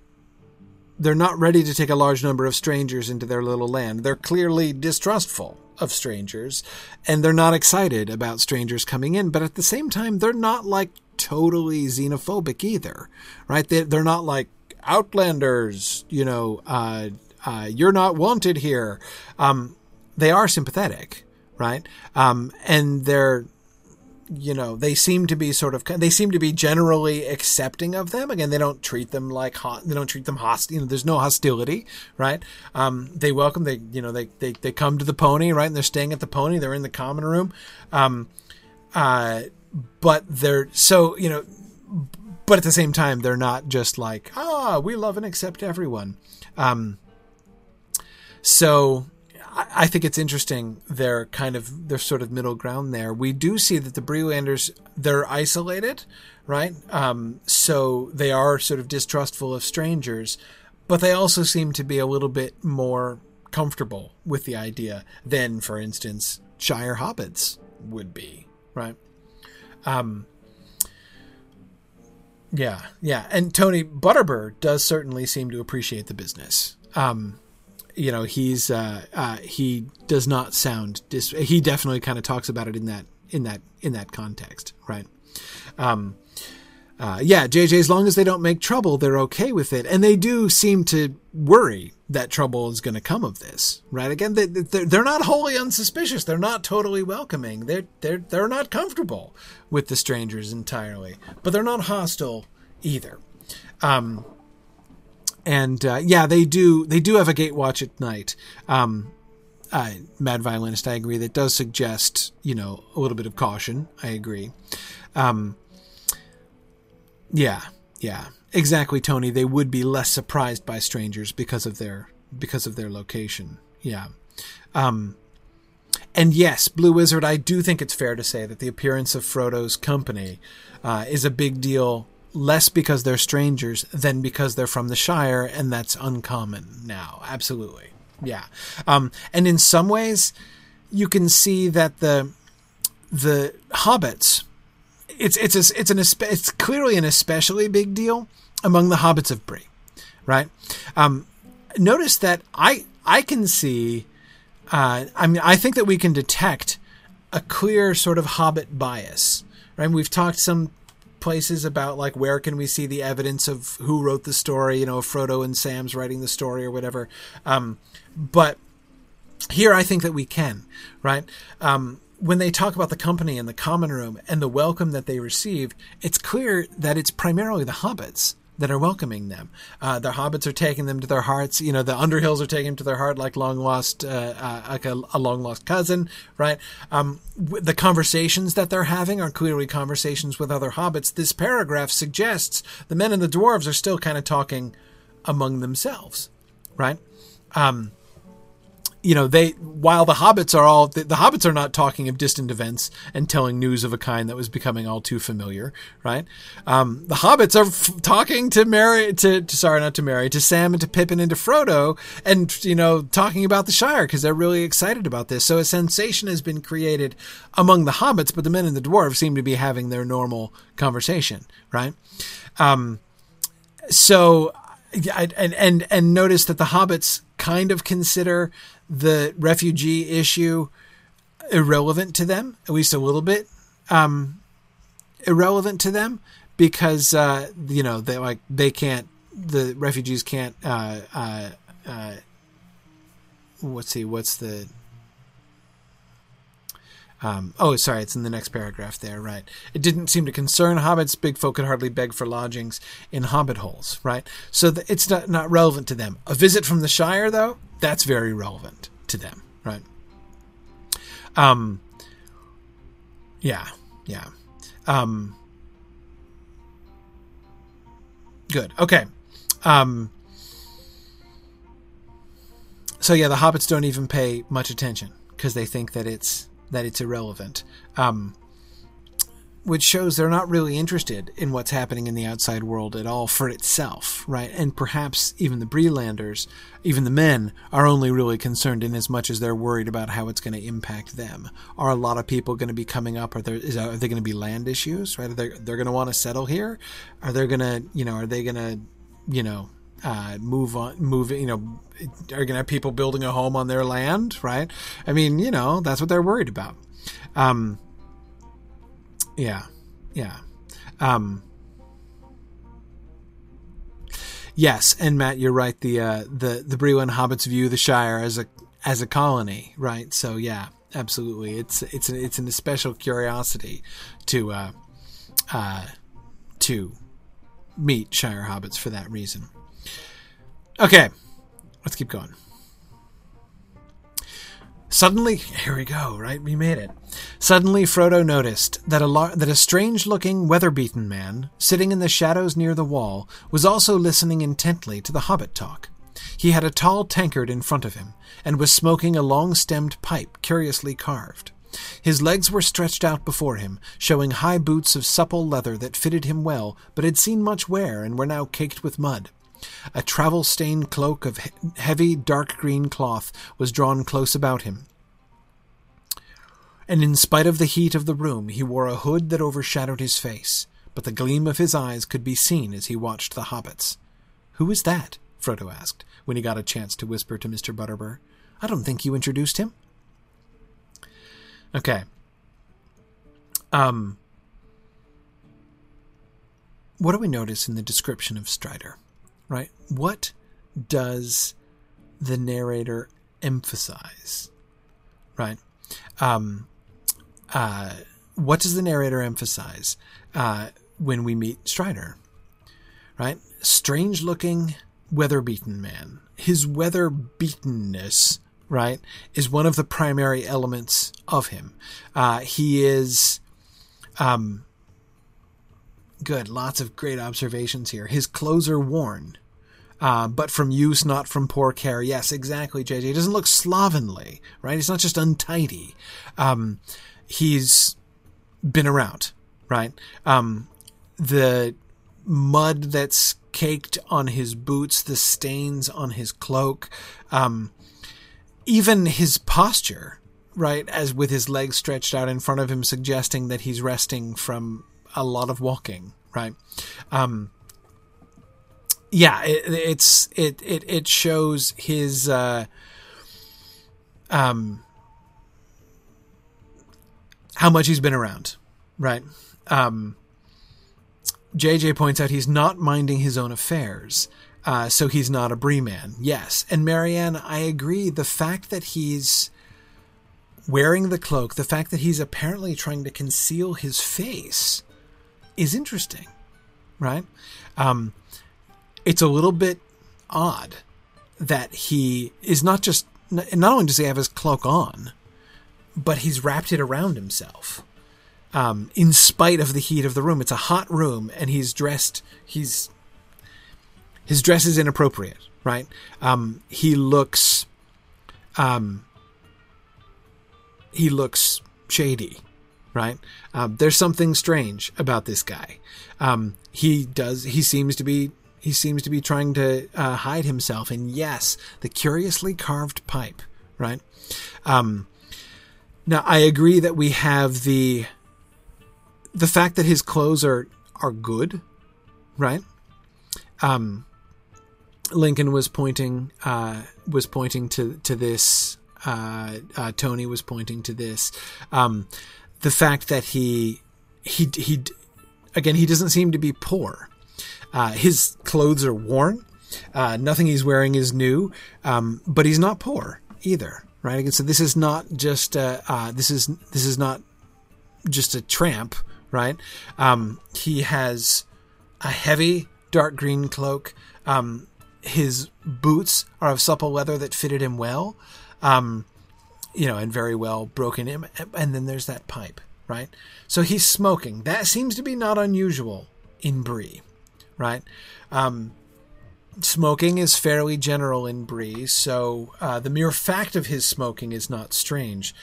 they're not ready to take a large number of strangers into their little land. They're clearly distrustful of strangers and they're not excited about strangers coming in, but at the same time they're not like totally xenophobic either, right? They, they're not like Outlanders, you know, uh, uh, you're not wanted here. Um, they are sympathetic, right? Um, and they're, you know, they seem to be sort of, they seem to be generally accepting of them. Again, they don't treat them like hot, they don't treat them hostile. You know, there's no hostility, right? Um, they welcome, they, you know, they, they, they come to the pony, right? And they're staying at the pony. They're in the common room. Um, uh, but they're so you know, but at the same time, they're not just like ah, we love and accept everyone. Um, so I think it's interesting their kind of their sort of middle ground there. We do see that the Breelanders they're isolated, right? Um, so they are sort of distrustful of strangers, but they also seem to be a little bit more comfortable with the idea than, for instance, Shire hobbits would be, right? Um, yeah, yeah, and Tony Butterbur does certainly seem to appreciate the business. Um, you know he's uh, uh, he does not sound dis- he definitely kind of talks about it in that in that in that context right? Um, uh, yeah jj as long as they don't make trouble they're okay with it. And they do seem to worry that trouble is going to come of this right? Again they, they're, they're not wholly unsuspicious. They're not totally welcoming. They're they're they're not comfortable with the strangers entirely. But they're not hostile either. Um, and uh, yeah, they do they do have a gate watch at night. Um, Mad Violinist, I agree. That does suggest you know a little bit of caution. I agree. Um, yeah, yeah, exactly, Tony. They would be less surprised by strangers because of their because of their location. Yeah. Um, and yes, Blue Wizard, I do think it's fair to say that the appearance of Frodo's company uh, is a big deal less because they're strangers than because they're from the Shire, and that's uncommon now. Absolutely, yeah. Um, and in some ways, you can see that the the hobbits. It's it's a, it's an it's clearly an especially big deal among the hobbits of Bree, right? Um, notice that I I can see. Uh, I mean, I think that we can detect a clear sort of hobbit bias, right? We've talked some places about like where can we see the evidence of who wrote the story, you know, Frodo and Sam's writing the story or whatever. Um, but here I think that we can, right? Um, when they talk about the company in the common room and the welcome that they received, it's clear that it's primarily the hobbits that are welcoming them. Uh, the hobbits are taking them to their hearts. You know, the Underhills are taking them to their heart like long lost, uh, uh, like a, a, long lost cousin, right? Um, w- the conversations that they're having are clearly conversations with other hobbits. This paragraph suggests the men and the dwarves are still kind of talking among themselves, right? Um, you know they while the hobbits are all the, the, hobbits are not talking of distant events and telling news of a kind that was becoming all too familiar right? Um, the hobbits are f- talking to Merry to, to, sorry not to Merry to Sam and to Pippin and to Frodo and you know talking about the Shire because they're really excited about this. So a sensation has been created among the hobbits but the men and the dwarves seem to be having their normal conversation right? Um, so and and and notice that the hobbits kind of consider the refugee issue irrelevant to them, at least a little bit um, irrelevant to them, because uh, you know they like they can't the refugees can't. Uh, uh, uh let's see, what's the um, oh, sorry, it's in the next paragraph there, right? It didn't seem to concern hobbits. Big folk could hardly beg for lodgings in hobbit holes, right? So the, it's not, not relevant to them. A visit from the Shire, though, that's very relevant to them, right? Um, yeah, yeah. Um, good. Okay. Um, so yeah, the hobbits don't even pay much attention because they think that it's that it's irrelevant. Um, which shows they're not really interested in what's happening in the outside world at all for itself, right? And perhaps even the Breelanders, even the men, are only really concerned in as much as they're worried about how it's going to impact them. Are a lot of people going to be coming up? Are there is are there going to be land issues? Right? Are they they're going to want to settle here? Are they going to you know are they going to you know uh, move on move you know are going to have people building a home on their land? Right? I mean you know that's what they're worried about. Um, yeah, yeah. Um, yes, and Matt, you're right. The uh, the the Bree-lin hobbits view the Shire as a as a colony, right? So yeah, absolutely. It's it's an, it's an special curiosity to uh, uh, to meet Shire hobbits for that reason. Okay, let's keep going. Suddenly, here we go, right? We made it. Suddenly, Frodo noticed that a, lar- that a strange looking, weather beaten man, sitting in the shadows near the wall, was also listening intently to the hobbit talk. He had a tall tankard in front of him, and was smoking a long stemmed pipe curiously carved. His legs were stretched out before him, showing high boots of supple leather that fitted him well, but had seen much wear and were now caked with mud. A travel stained cloak of heavy dark green cloth was drawn close about him. And in spite of the heat of the room, he wore a hood that overshadowed his face, but the gleam of his eyes could be seen as he watched the hobbits. Who is that? Frodo asked, when he got a chance to whisper to Mr. Butterbur. I don't think you introduced him. Okay. Um, what do we notice in the description of Strider? Right? What does the narrator emphasize? Right? Um, uh, what does the narrator emphasize uh, when we meet Strider? Right? Strange looking, weather beaten man. His weather beatenness right, is one of the primary elements of him. Uh, he is, um, good. Lots of great observations here. His clothes are worn, uh, but from use, not from poor care. Yes, exactly, JJ. He doesn't look slovenly, right? He's not just untidy. Um, he's been around, right? Um, the mud that's caked on his boots, the stains on his cloak, um, even his posture, right, as with his legs stretched out in front of him, suggesting that he's resting from a lot of walking, right? Um, yeah, it, it's it it it shows his uh, um how much he's been around, right? Um, JJ points out he's not minding his own affairs. Uh, so he's not a Bree man. Yes. And Marianne, I agree. The fact that he's wearing the cloak, the fact that he's apparently trying to conceal his face is interesting, right? Um, it's a little bit odd that he is not just, not only does he have his cloak on, but he's wrapped it around himself. Um, in spite of the heat of the room, it's a hot room, and he's dressed. He's his dress is inappropriate, right? Um, he looks, um, he looks shady, right? Um, there's something strange about this guy. Um, he does. He seems to be. He seems to be trying to uh, hide himself. And yes, the curiously carved pipe, right? Um, now I agree that we have the the fact that his clothes are are good, right? Um, Lincoln was pointing uh, was pointing to to this. Uh, uh, Tony was pointing to this. Um, the fact that he he he again he doesn't seem to be poor. Uh, his clothes are worn. Uh, nothing he's wearing is new, um, but he's not poor either. Right. Again, so this is not just uh, this is this is not just a tramp. Right. Um, he has a heavy dark green cloak. Um, his boots are of supple leather that fitted him well, um, you know, and very well broken him. And then there's that pipe, right? So he's smoking. That seems to be not unusual in Bree, right? Um, smoking is fairly general in Bree, so uh, the mere fact of his smoking is not strange.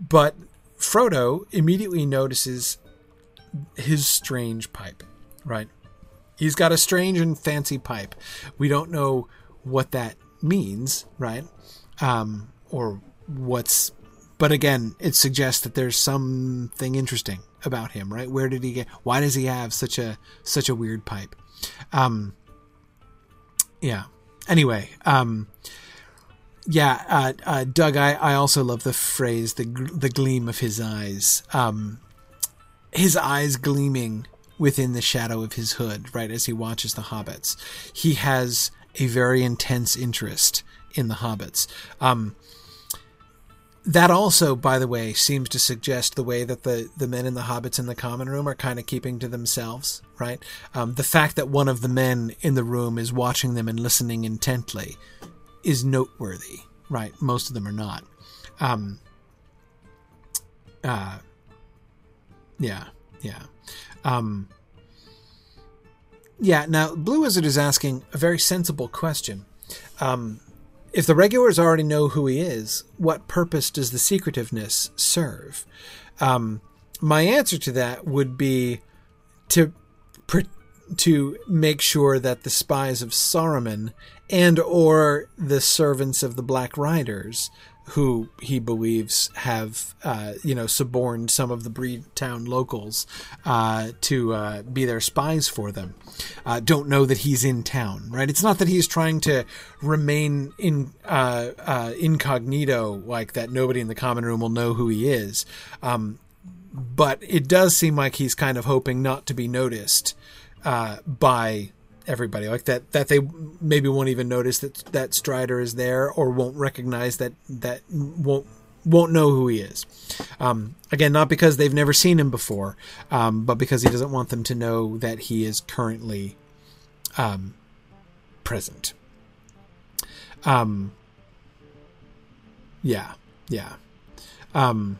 But Frodo immediately notices his strange pipe, right? He's got a strange and fancy pipe. We don't know what that means, right? Um, or what's, but again, it suggests that there's something interesting about him, right? Where did he get? Why does he have such a such a weird pipe? Um, yeah. Anyway, um, yeah, uh, uh, Doug, I, I also love the phrase the the gleam of his eyes. Um, his eyes gleaming within the shadow of his hood, right, as he watches the hobbits. He has a very intense interest in the hobbits. Um, that also, by the way, seems to suggest the way that the, the men in the hobbits in the common room are kind of keeping to themselves, right? Um, the fact that one of the men in the room is watching them and listening intently is noteworthy, right? Most of them are not. Um, uh, yeah, yeah. Um, yeah, now Blue Wizard is asking a very sensible question. Um, if the regulars already know who he is, what purpose does the secretiveness serve? Um, my answer to that would be to to make sure that the spies of Saruman and or the servants of the Black Riders who he believes have, uh, you know, suborned some of the Bree Town locals uh, to uh, be their spies for them. Uh, don't know that he's in town, right? It's not that he's trying to remain in uh, uh, incognito, like that. Nobody in the common room will know who he is. Um, but it does seem like he's kind of hoping not to be noticed by everybody like that that they maybe won't even notice that that Strider is there or won't recognize that that won't won't know who he is. Um, again, not because they've never seen him before, um, but because he doesn't want them to know that he is currently um, present. Um, yeah, yeah. Um,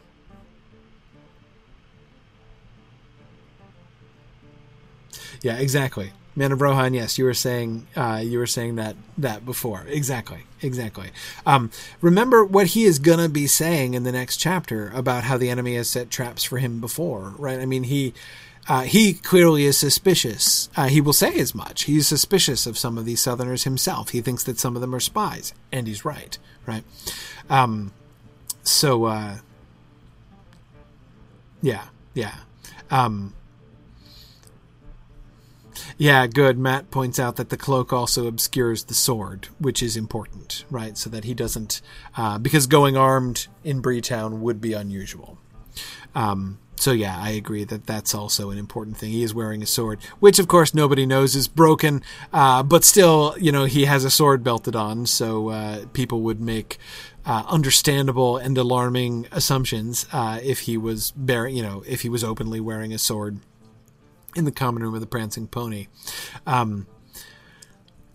yeah, exactly. Man of Rohan, yes, you were saying uh, you were saying that that before. Exactly, exactly. Um, remember what he is gonna be saying in the next chapter about how the enemy has set traps for him before, right? I mean, he uh, he clearly is suspicious. Uh, he will say as much. He's suspicious of some of these Southerners himself. He thinks that some of them are spies, and he's right, right? Um, so, uh, yeah, yeah. Um, yeah, good. Matt points out that the cloak also obscures the sword, which is important, right? So that he doesn't, uh, because going armed in Breetown would be unusual. Um, so yeah, I agree that that's also an important thing. He is wearing a sword, which of course nobody knows is broken, uh, but still, you know, he has a sword belted on, so uh, people would make uh, understandable and alarming assumptions uh, if he was bearing, you know, if he was openly wearing a sword in the common room of the Prancing Pony. Um,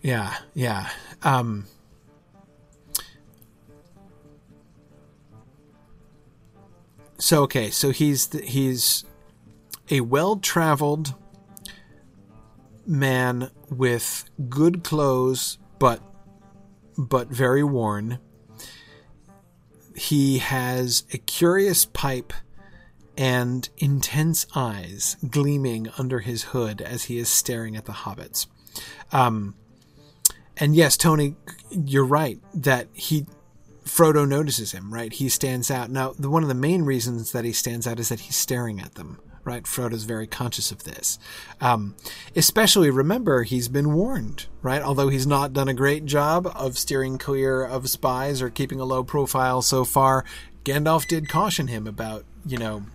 yeah, yeah. Um, so okay, so he's the, he's a well-traveled man with good clothes, but but very worn. He has a curious pipe and intense eyes gleaming under his hood as he is staring at the hobbits. Um, and yes, Tony, you're right that he Frodo notices him. Right, he stands out. Now, the, one of the main reasons that he stands out is that he's staring at them. Right, Frodo's very conscious of this. Um, especially remember, he's been warned. Right, although he's not done a great job of steering clear of spies or keeping a low profile so far. Gandalf did caution him about, you know,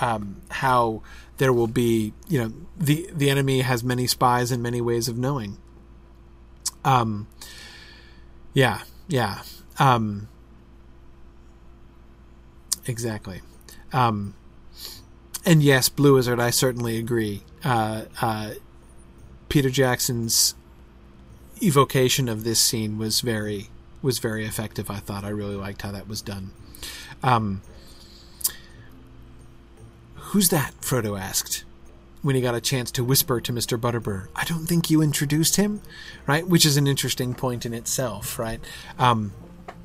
um, how there will be, you know, the the enemy has many spies and many ways of knowing. Um, yeah, yeah, um, exactly. Um, and yes, Blue Wizard, I certainly agree. Uh, uh, Peter Jackson's evocation of this scene was very was very effective. I thought I really liked how that was done. Um, Who's that? Frodo asked when he got a chance to whisper to Mr. Butterbur, I don't think you introduced him, right? Which is an interesting point in itself, right? Um,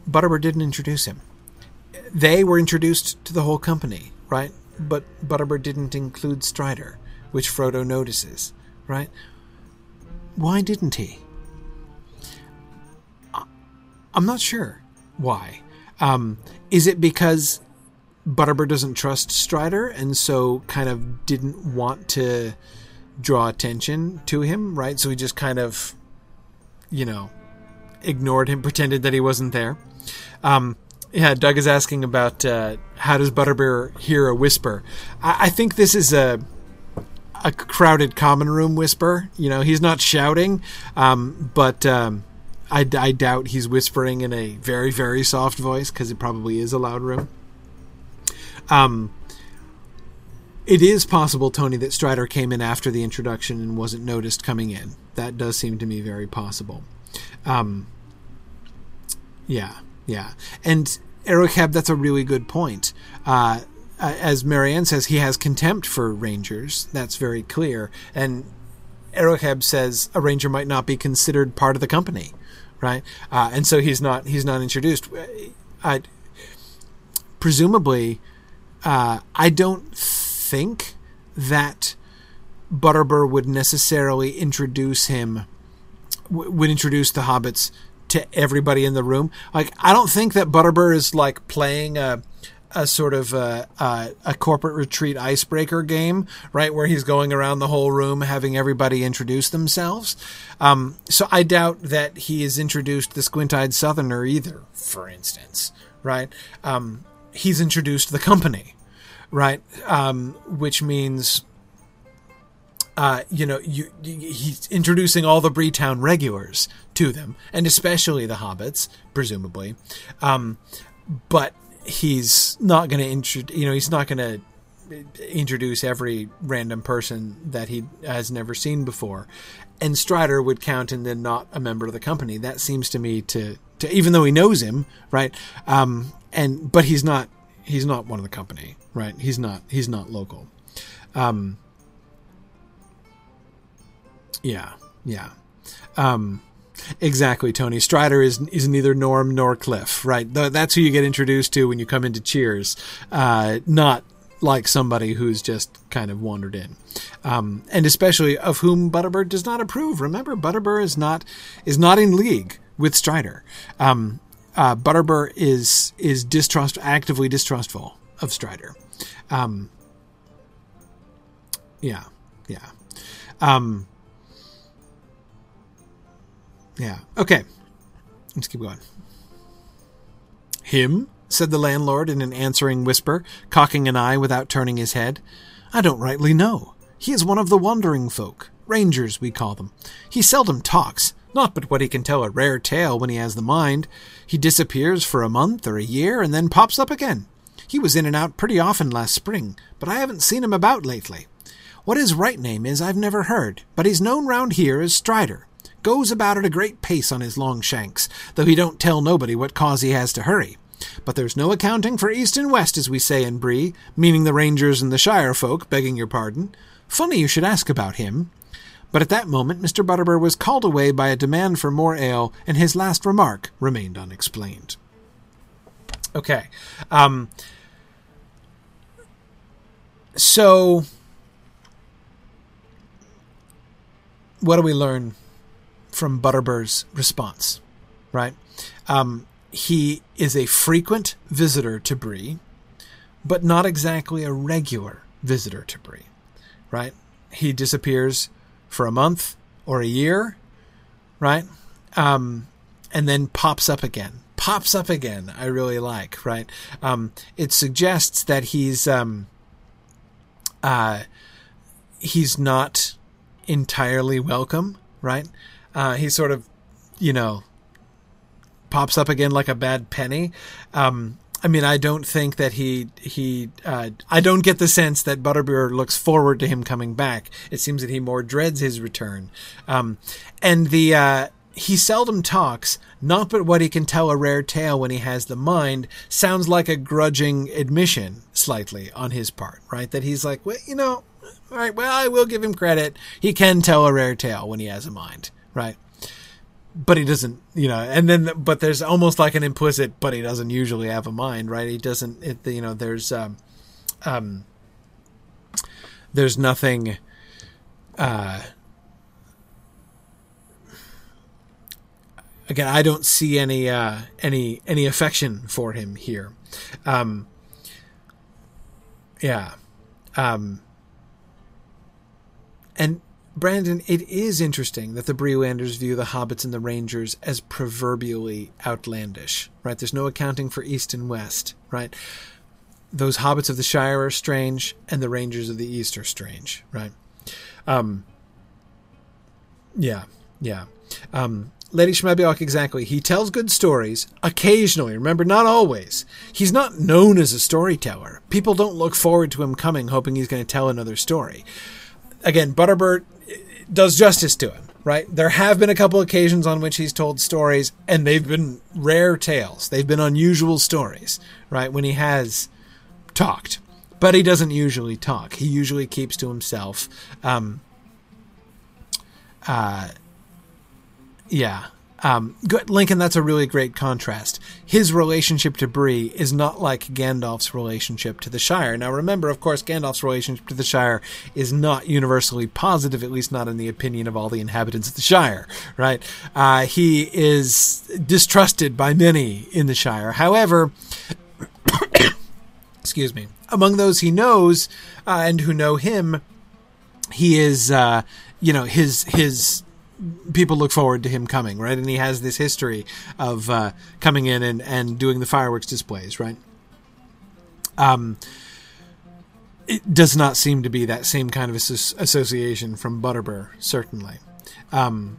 Butterbur didn't introduce him. They were introduced to the whole company, right? But Butterbur didn't include Strider, which Frodo notices, right? Why didn't he? I'm not sure why. Um, is it because Butterbur doesn't trust Strider and so kind of didn't want to draw attention to him, right? So he just kind of, you know, ignored him, *laughs* pretended that he wasn't there. Um, yeah, Doug is asking about uh, how does Butterbur hear a whisper. I, I think this is a a crowded common room whisper. You know, he's not shouting, um, but um, I, I doubt he's whispering in a very very soft voice because it probably is a loud room. Um, it is possible, Tony, that Strider came in after the introduction and wasn't noticed coming in. That does seem to me very possible. Um, yeah, yeah. And Erocab, that's a really good point. Uh, as Marianne says, he has contempt for rangers. That's very clear. And Erocab says a ranger might not be considered part of the company, right? Uh, and so he's not he's not introduced. I, presumably, uh, I don't think that Butterbur would necessarily introduce him w- would introduce the hobbits to everybody in the room. Like I don't think that Butterbur is like playing a a sort of a, a, a, corporate retreat icebreaker game, right, where he's going around the whole room having everybody introduce themselves. Um, so I doubt that he has introduced the squint-eyed Southerner either, for instance, right? Um, he's introduced the company, right, um, which means uh, you know, you, he's introducing all the Breetown regulars to them, and especially the hobbits, presumably. Um, but he's not going to introduce, you know, he's not going to introduce every random person that he has never seen before. And Strider would count in the not a member of the company. That seems to me to, to even though he knows him, right? Um, and but he's not he's not one of the company, right? He's not he's not local. Um, yeah, yeah. Um, exactly, Tony. Strider is is neither Norm nor Cliff, right? That's who you get introduced to when you come into Cheers, uh, not like somebody who's just kind of wandered in, um, and especially of whom Butterbur does not approve. Remember, Butterbur is not is not in league with Strider. Um, uh, Butterbur is is distrust actively distrustful of Strider. Um, yeah, yeah. Um, yeah. Okay. Let's keep going. Him? said the landlord in an answering whisper, cocking an eye without turning his head. I don't rightly know. He is one of the wandering folk. Rangers, we call them. He seldom talks, not but what he can tell a rare tale when he has the mind. He disappears for a month or a year and then pops up again. He was in and out pretty often last spring, but I haven't seen him about lately. What his right name is I've never heard, but he's known round here as Strider goes about at a great pace on his long shanks, though he don't tell nobody what cause he has to hurry. But there's no accounting for east and west, as we say in Bree, meaning the rangers and the shire folk, begging your pardon. Funny you should ask about him. But at that moment Mr. Butterbur was called away by a demand for more ale, and his last remark remained unexplained. Okay. Um, so, what do we learn from Butterbur's response, right? Um, he is a frequent visitor to Bree, but not exactly a regular visitor to Bree, right? He disappears for a month or a year, right? Um, and then pops up again. Pops up again. I really like, right? Um, it suggests that he's um, uh, he's not entirely welcome, right? Uh, he sort of, you know, pops up again like a bad penny. Um, I mean, I don't think that he he. Uh, I don't get the sense that Butterbur looks forward to him coming back. It seems that he more dreads his return. Um, and the uh, he seldom talks. Not but what he can tell a rare tale when he has the mind. Sounds like a grudging admission, slightly on his part, right? That he's like, well, you know, all right. Well, I will give him credit. He can tell a rare tale when he has a mind right? But he doesn't, you know, and then, but there's almost like an implicit, but he doesn't usually have a mind, right? He doesn't, it, you know, there's, um, um, there's nothing, uh, again, I don't see any, uh, any, any affection for him here. Um, yeah. Um, and Brandon, it is interesting that the Breelanders view the hobbits and the rangers as proverbially outlandish, right? There's no accounting for east and west, right? Those hobbits of the Shire are strange, and the rangers of the east are strange, right? Um, yeah, yeah. Um, Lady Schmebiok, exactly. He tells good stories occasionally. Remember, not always. He's not known as a storyteller. People don't look forward to him coming hoping he's going to tell another story again, Butterbur does justice to him, right? There have been a couple occasions on which he's told stories, and they've been rare tales. They've been unusual stories, right? When he has talked, but he doesn't usually talk. He usually keeps to himself. Um, uh, yeah. Um, Lincoln, that's a really great contrast. His relationship to Bree is not like Gandalf's relationship to the Shire. Now, remember, of course, Gandalf's relationship to the Shire is not universally positive, at least not in the opinion of all the inhabitants of the Shire, right? Uh, he is distrusted by many in the Shire. However, *coughs* excuse me, among those he knows uh, and who know him, he is, uh, you know, his his people look forward to him coming, right? And he has this history of uh, coming in and, and doing the fireworks displays, right? Um, it does not seem to be that same kind of association from Butterbur, certainly. Um,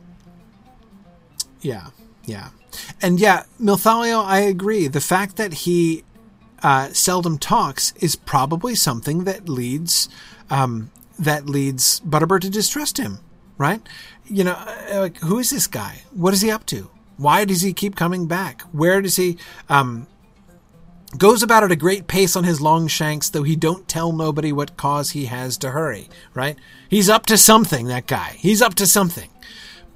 yeah, yeah. And yeah, Milthalio, I agree. The fact that he uh, seldom talks is probably something that leads um, that leads Butterbur to distrust him, right? you know, uh, like who is this guy? What is he up to? Why does he keep coming back? Where does he um goes about at a great pace on his long shanks, though he don't tell nobody what cause he has to hurry, right? He's up to something, that guy. He's up to something.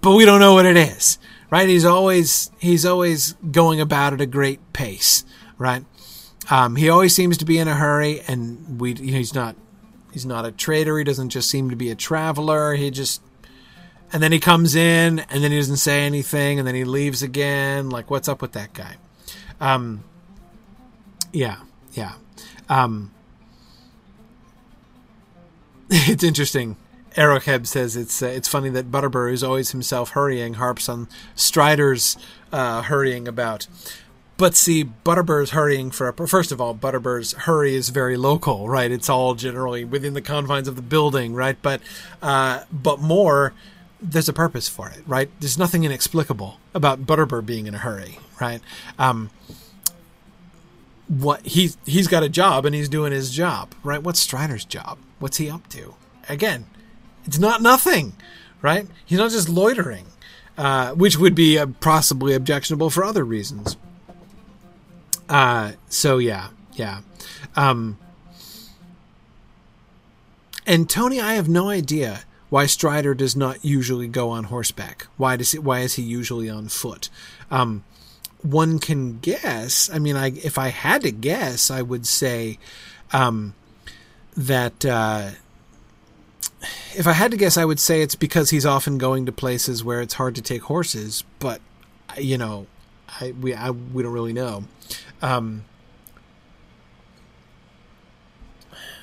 But we don't know what it is. Right? He's always he's always going about at a great pace, right? Um, he always seems to be in a hurry, and we he's not he's not a trader. He doesn't just seem to be a traveler. He just and then he comes in and then he doesn't say anything and then he leaves again like what's up with that guy um yeah yeah um *laughs* it's interesting Arokheb says it's uh, it's funny that Butterbur, who's always himself hurrying, harps on Strider's uh, hurrying about. But see, Butterbur's hurrying for a, first of all, Butterbur's hurry is very local, right? It's all generally within the confines of the building, right? But uh, but more, there's a purpose for it, right? There's nothing inexplicable about Butterbur being in a hurry, right? Um, what he's he's got a job and he's doing his job, right? What's Strider's job? What's he up to? Again, it's not nothing, right? He's not just loitering, uh, which would be uh, possibly objectionable for other reasons. Uh, so yeah, yeah. Um, and Tony, I have no idea why Strider does not usually go on horseback. Why does he, why is he usually on foot? Um, one can guess. I mean, I if I had to guess, I would say um, that. Uh, if I had to guess, I would say it's because he's often going to places where it's hard to take horses. But you know, I we I, we don't really know. Um,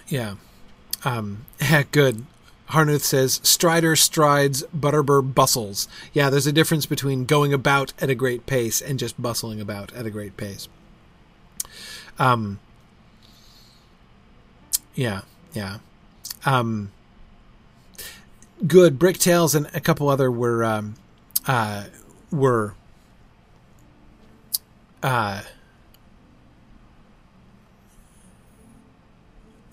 yeah. Um, *laughs* good. Harnuth says, Strider strides, Butterbur bustles. Yeah, there's a difference between going about at a great pace and just bustling about at a great pace. Um, yeah, yeah. Um, good. Bricktails and a couple other were, um, uh, were, uh,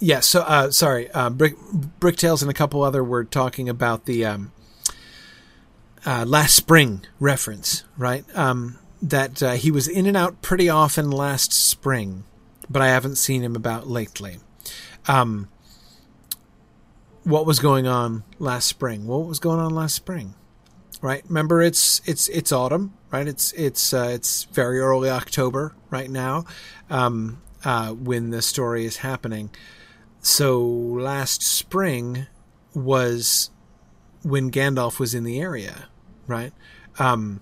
yeah, so uh, sorry, uh, Brick Bricktails and a couple other were talking about the um, uh, last spring reference, right? Um, that uh, he was in and out pretty often last spring, but I haven't seen him about lately. Um, what was going on last spring? What was going on last spring? Right? Remember, it's it's it's autumn, right? It's it's uh, it's very early October right now um, uh, when the story is happening so last spring was when Gandalf was in the area, right? Um,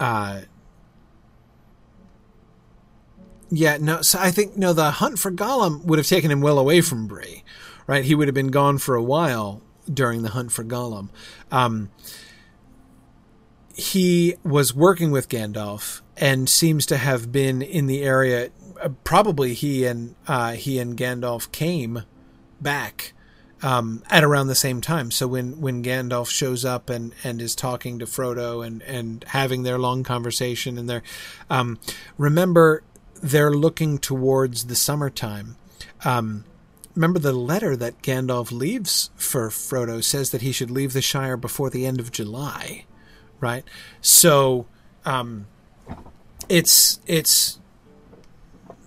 uh, yeah, no. So I think no. The hunt for Gollum would have taken him well away from Bree, right? He would have been gone for a while during the hunt for Gollum. Um, he was working with Gandalf and seems to have been in the area probably he and uh, he and Gandalf came back um, at around the same time. So when when Gandalf shows up and and is talking to Frodo and and having their long conversation and they're um, remember they're looking towards the summertime. Um, remember the letter that Gandalf leaves for Frodo says that he should leave the Shire before the end of July, right? So, um, it's it's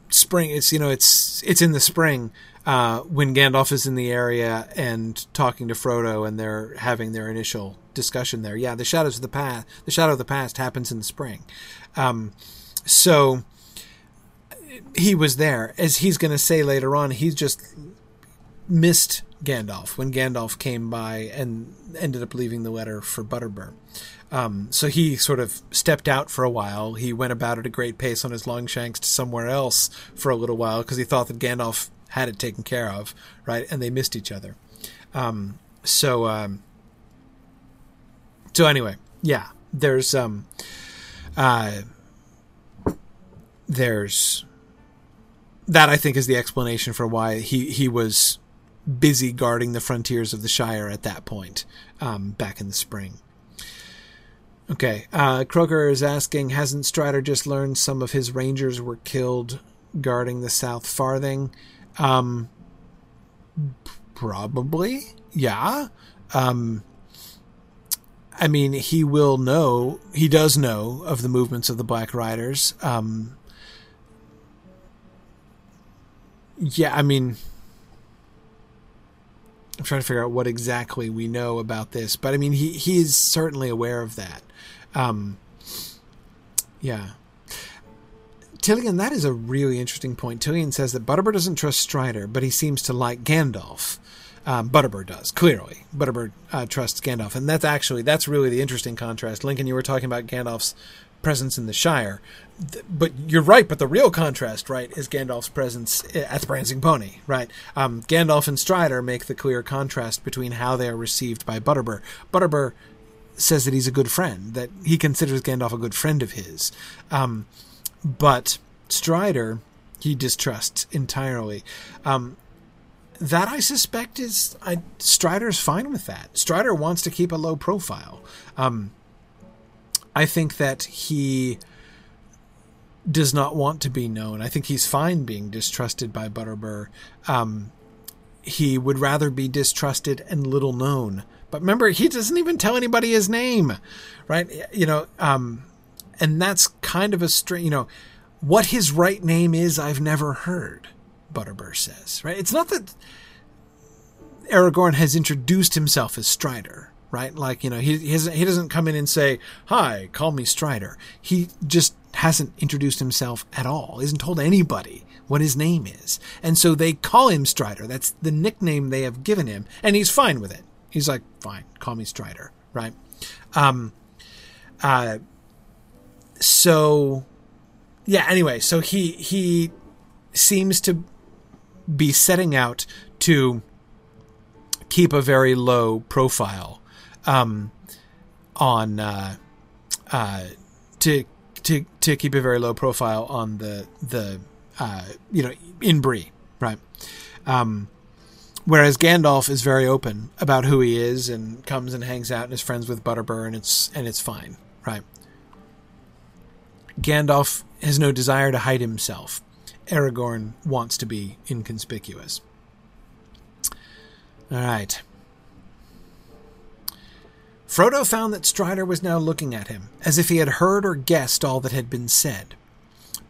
spring. It's you know it's it's in the spring uh, when Gandalf is in the area and talking to Frodo, and they're having their initial discussion there. Yeah, the shadows of the past. The shadow of the past happens in the spring. Um, so he was there, as he's going to say later on. He's just missed Gandalf when Gandalf came by and ended up leaving the letter for Butterbur. Um, so he sort of stepped out for a while. He went about at a great pace on his Longshanks to somewhere else for a little while because he thought that Gandalf had it taken care of, right? And they missed each other. Um, so, um, so anyway, yeah, there's um, uh, there's that I think is the explanation for why he he was busy guarding the frontiers of the Shire at that point, um, back in the spring. Okay, uh, Croker is asking, hasn't Strider just learned some of his rangers were killed guarding the South Farthing? Um, probably, yeah. Um, I mean, he will know, he does know of the movements of the Black Riders. Um, yeah, I mean, I'm trying to figure out what exactly we know about this, but I mean, he he is certainly aware of that. Um, yeah. Tillian, that is a really interesting point. Tillian says that Butterbur doesn't trust Strider, but he seems to like Gandalf. Um, Butterbur does clearly. Butterbur uh, trusts Gandalf, and that's actually that's really the interesting contrast. Lincoln, you were talking about Gandalf's presence in the Shire. But you're right. But the real contrast, right, is Gandalf's presence at the Prancing Pony, right? Um, Gandalf and Strider make the clear contrast between how they are received by Butterbur. Butterbur says that he's a good friend, that he considers Gandalf a good friend of his. Um, but Strider, he distrusts entirely. Um, that I suspect is I, Strider's fine with that. Strider wants to keep a low profile. Um, I think that he does not want to be known. I think he's fine being distrusted by Butterbur. Um, he would rather be distrusted and little known. But remember, he doesn't even tell anybody his name, right? You know, um, and that's kind of a strange. You know, what his right name is, I've never heard. Butterbur says, right? It's not that Aragorn has introduced himself as Strider right? Like, you know, he, he, he doesn't come in and say, Hi, call me Strider. He just hasn't introduced himself at all, isn't told anybody what his name is. And so they call him Strider. That's the nickname they have given him. And he's fine with it. He's like, Fine, call me Strider, right? Um, uh, so, yeah, anyway, so he, he seems to be setting out to keep a very low profile um, on uh, uh, to to to keep a very low profile on the the uh, you know in Bree, right? Um, whereas Gandalf is very open about who he is and comes and hangs out and is friends with Butterbur and it's and it's fine, right? Gandalf has no desire to hide himself. Aragorn wants to be inconspicuous. All right. Frodo found that Strider was now looking at him, as if he had heard or guessed all that had been said.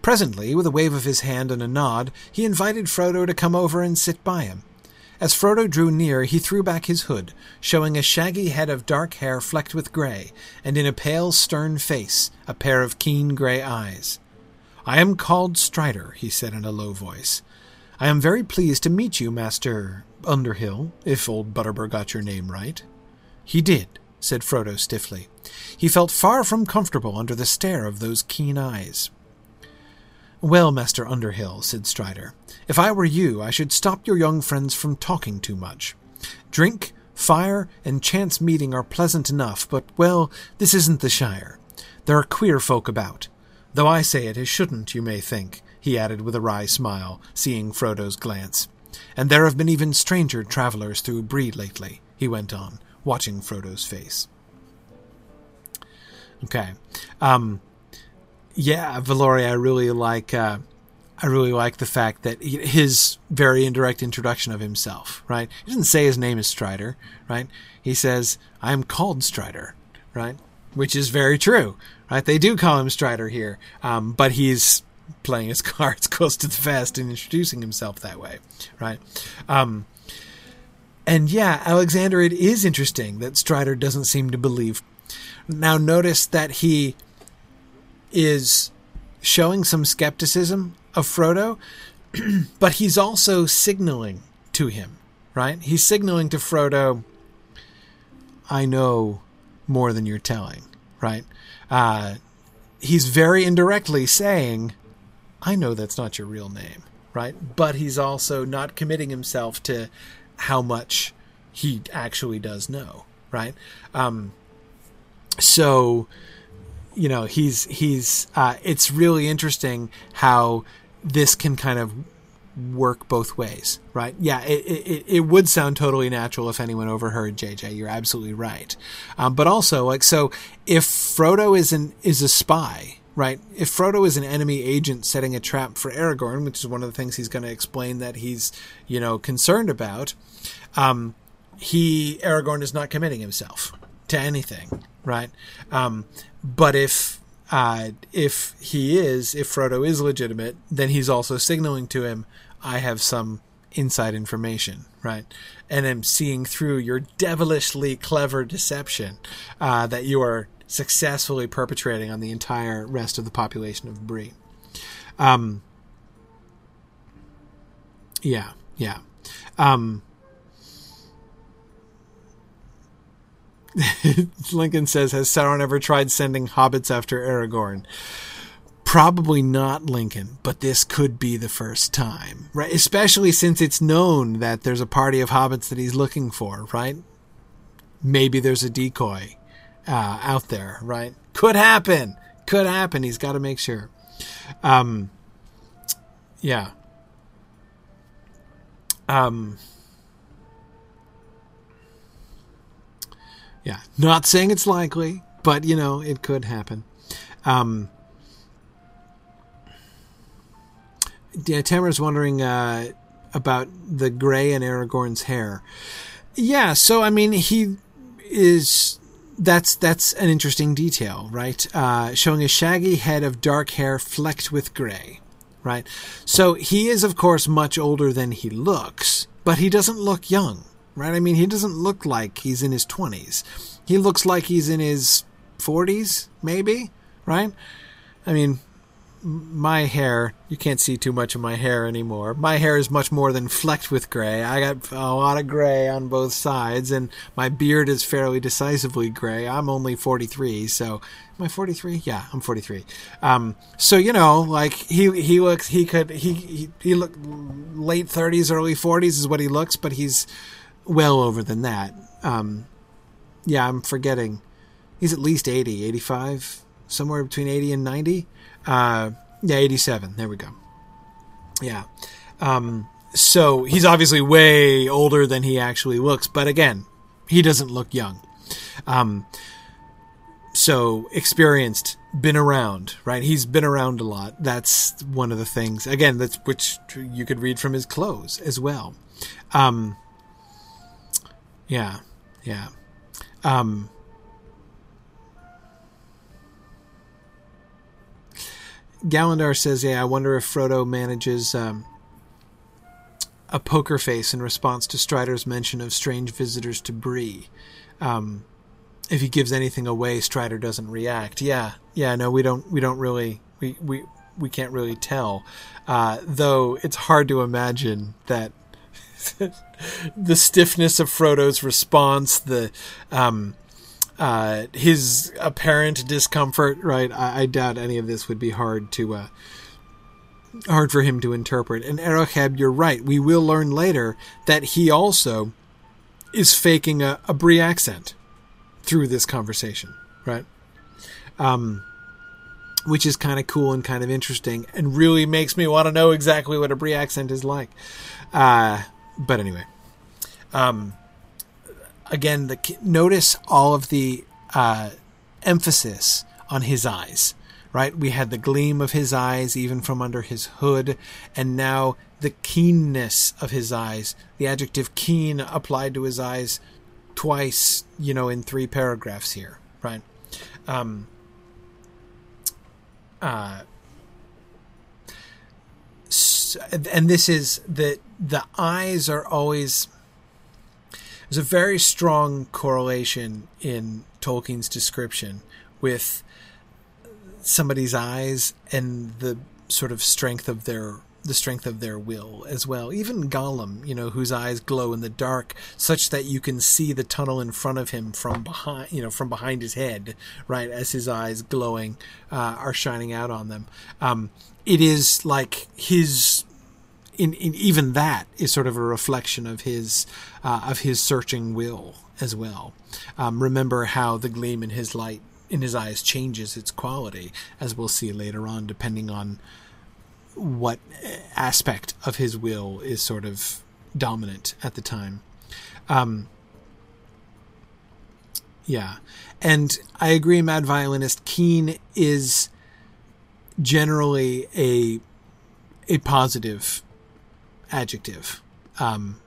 Presently, with a wave of his hand and a nod, he invited Frodo to come over and sit by him. As Frodo drew near, he threw back his hood, showing a shaggy head of dark hair flecked with grey, and in a pale, stern face a pair of keen grey eyes. I am called Strider, he said in a low voice. I am very pleased to meet you, Master Underhill, if old Butterbur got your name right. He did, said Frodo stiffly. He felt far from comfortable under the stare of those keen eyes. Well, Master Underhill, said Strider, if I were you, I should stop your young friends from talking too much. Drink, fire, and chance meeting are pleasant enough, but, well, this isn't the Shire. There are queer folk about. Though I say it as shouldn't, you may think, he added with a wry smile, seeing Frodo's glance. And there have been even stranger travellers through Bree lately, he went on, watching Frodo's face. Okay. Um, yeah, Valoria, I really like uh, I really like the fact that he, his very indirect introduction of himself, right? He doesn't say his name is Strider, right? He says, I am called Strider, right? Which is very true, right? They do call him Strider here, um, but he's playing his *laughs* cards close to the vest and introducing himself that way, right? Um, and yeah, Alexander, it is interesting that Strider doesn't seem to believe. Now, notice that he is showing some skepticism of Frodo, *clears throat* but he's also signaling to him, right? He's signaling to Frodo, I know more than you're telling, right? Uh, he's very indirectly saying, I know that's not your real name, right? But he's also not committing himself to how much he actually does know, right? Um, so, you know, he's he's. Uh, it's really interesting how this can kind of work both ways, right? Yeah, it, it, it would sound totally natural if anyone overheard JJ. You're absolutely right. Um, but also, like, so if Frodo is an is a spy, right? If Frodo is an enemy agent setting a trap for Aragorn, which is one of the things he's going to explain that he's, you know, concerned about, um, he Aragorn is not committing himself to anything, right? Um, but if uh, if he is, if Frodo is legitimate, then he's also signaling to him, I have some inside information, right? And I'm seeing through your devilishly clever deception uh, that you are successfully perpetrating on the entire rest of the population of Bree. Um, yeah, yeah. Um, *laughs* Lincoln says, Has Sauron ever tried sending hobbits after Aragorn? Probably not Lincoln, but this could be the first time, right? Especially since it's known that there's a party of hobbits that he's looking for, right? Maybe there's a decoy uh, out there, right? Could happen. Could happen. He's got to make sure. Um, yeah. Um, Yeah, not saying it's likely, but you know it could happen. Um, yeah, Tamara's wondering uh, about the gray in Aragorn's hair. Yeah, so I mean he is that's that's an interesting detail, right? Uh, showing a shaggy head of dark hair flecked with gray, right? So he is, of course, much older than he looks, but he doesn't look young right? I mean, he doesn't look like he's in his 20s. He looks like he's in his 40s, maybe, right? I mean, my hair, you can't see too much of my hair anymore. My hair is much more than flecked with gray. I got a lot of gray on both sides, and my beard is fairly decisively gray. I'm only 43, so am I 43? Yeah, I'm 43. Um, so you know, like he he looks, he could he he, he look late 30s, early 40s is what he looks, but he's well over than that. Um, yeah, I'm forgetting. He's at least 80, 85, somewhere between 80 and 90. Uh, yeah, 87. There we go. Yeah. Um, so he's obviously way older than he actually looks, but again, he doesn't look young. Um, so experienced, been around, right? He's been around a lot. That's one of the things. Again, that's which you could read from his clothes as well. Um, yeah, yeah. Um, Galandar says, "Yeah, I wonder if Frodo manages um, a poker face in response to Strider's mention of strange visitors to Bree. Um, if he gives anything away, Strider doesn't react. Yeah, yeah. No, we don't. We don't really. We we we can't really tell. Uh, though it's hard to imagine that *laughs* the stiffness of Frodo's response, the um, uh, his apparent discomfort. Right, I, I, doubt any of this would be hard to uh, hard for him to interpret. And Erocheb, you're right. We will learn later that he also is faking a, a Bree accent through this conversation. Right. Um, which is kind of cool and kind of interesting, and really makes me want to know exactly what a Bree accent is like. Uh, but anyway, um, again, the notice all of the uh, emphasis on his eyes, right? We had the gleam of his eyes even from under his hood, and now the keenness of his eyes. The adjective keen applied to his eyes twice, you know, in three paragraphs here, right? Um, uh, and this is that the eyes are always there's a very strong correlation in Tolkien's description with somebody's eyes and the sort of strength of their the strength of their will as well. Even Gollum, you know, whose eyes glow in the dark, such that you can see the tunnel in front of him from behind, you know, from behind his head, right, as his eyes glowing uh, are shining out on them. Um, it is like his. In, in even that is sort of a reflection of his uh, of his searching will as well. Um, remember how the gleam in his light in his eyes changes its quality, as we'll see later on, depending on what aspect of his will is sort of dominant at the time. Um, yeah. And I agree, Mad Violinist. Keen is generally a a positive adjective. Um,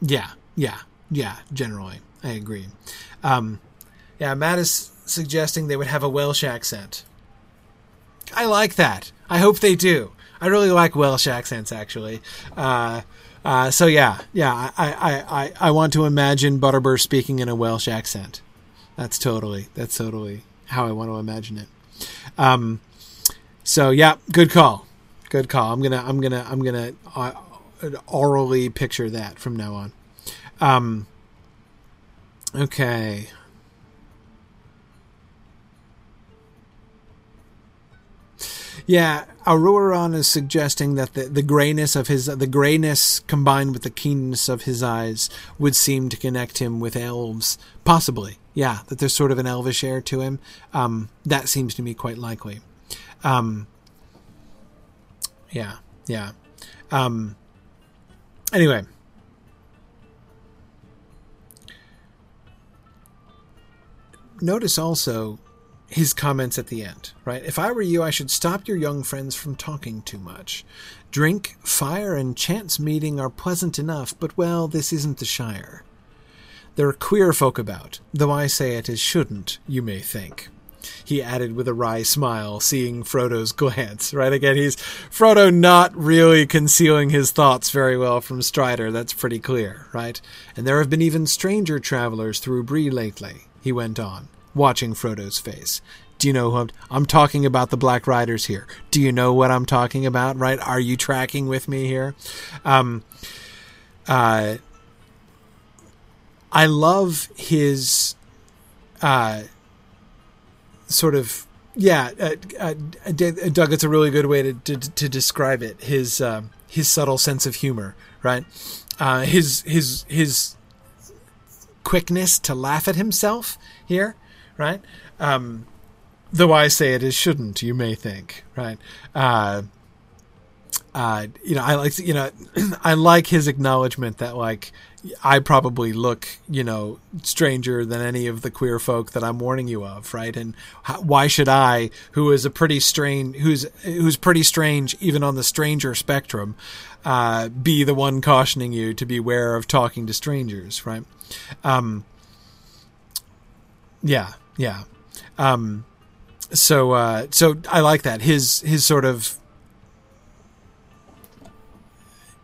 yeah, yeah, yeah. Generally, I agree. Um, yeah, Matt is suggesting they would have a Welsh accent. I like that. I hope they do. I really like Welsh accents, actually. Uh, uh, so yeah, yeah, I, I, I, I want to imagine Butterbur speaking in a Welsh accent. That's totally, that's totally how I want to imagine it. Um, so yeah, good call, good call. I'm gonna, I'm gonna, I'm gonna uh, orally picture that from now on. Um, okay. Yeah, Aururan is suggesting that the, the grayness of his the grayness combined with the keenness of his eyes would seem to connect him with elves. Possibly, yeah, that there's sort of an elvish air to him. Um, that seems to me quite likely. Um, yeah, yeah. Um, anyway. Notice also his comments at the end, right? If I were you, I should stop your young friends from talking too much. Drink, fire, and chance meeting are pleasant enough, but well, this isn't the Shire. There are queer folk about, though I say it as shouldn't, you may think. He added with a wry smile, seeing Frodo's glance. Right again, he's Frodo not really concealing his thoughts very well from Strider. That's pretty clear, right? And there have been even stranger travelers through Bree lately. He went on watching Frodo's face. Do you know who I'm, I'm talking about? The Black Riders here. Do you know what I'm talking about? Right? Are you tracking with me here? Um, uh, I love his uh, sort of yeah, uh, uh, Doug. It's a really good way to to, to describe it. His uh, his subtle sense of humor, right? Uh, his his his quickness to laugh at himself here right? Um, though I say it is shouldn't, you may think, right? Uh, uh, you know, I like, you know, *clears throat* I like his acknowledgement that like I probably look, you know, stranger than any of the queer folk that I'm warning you of, right? And how, why should I, who is a pretty strange, who's who's pretty strange even on the stranger spectrum, uh, be the one cautioning you to beware of talking to strangers, right? Um, yeah, yeah. Um, so uh, so I like that his his sort of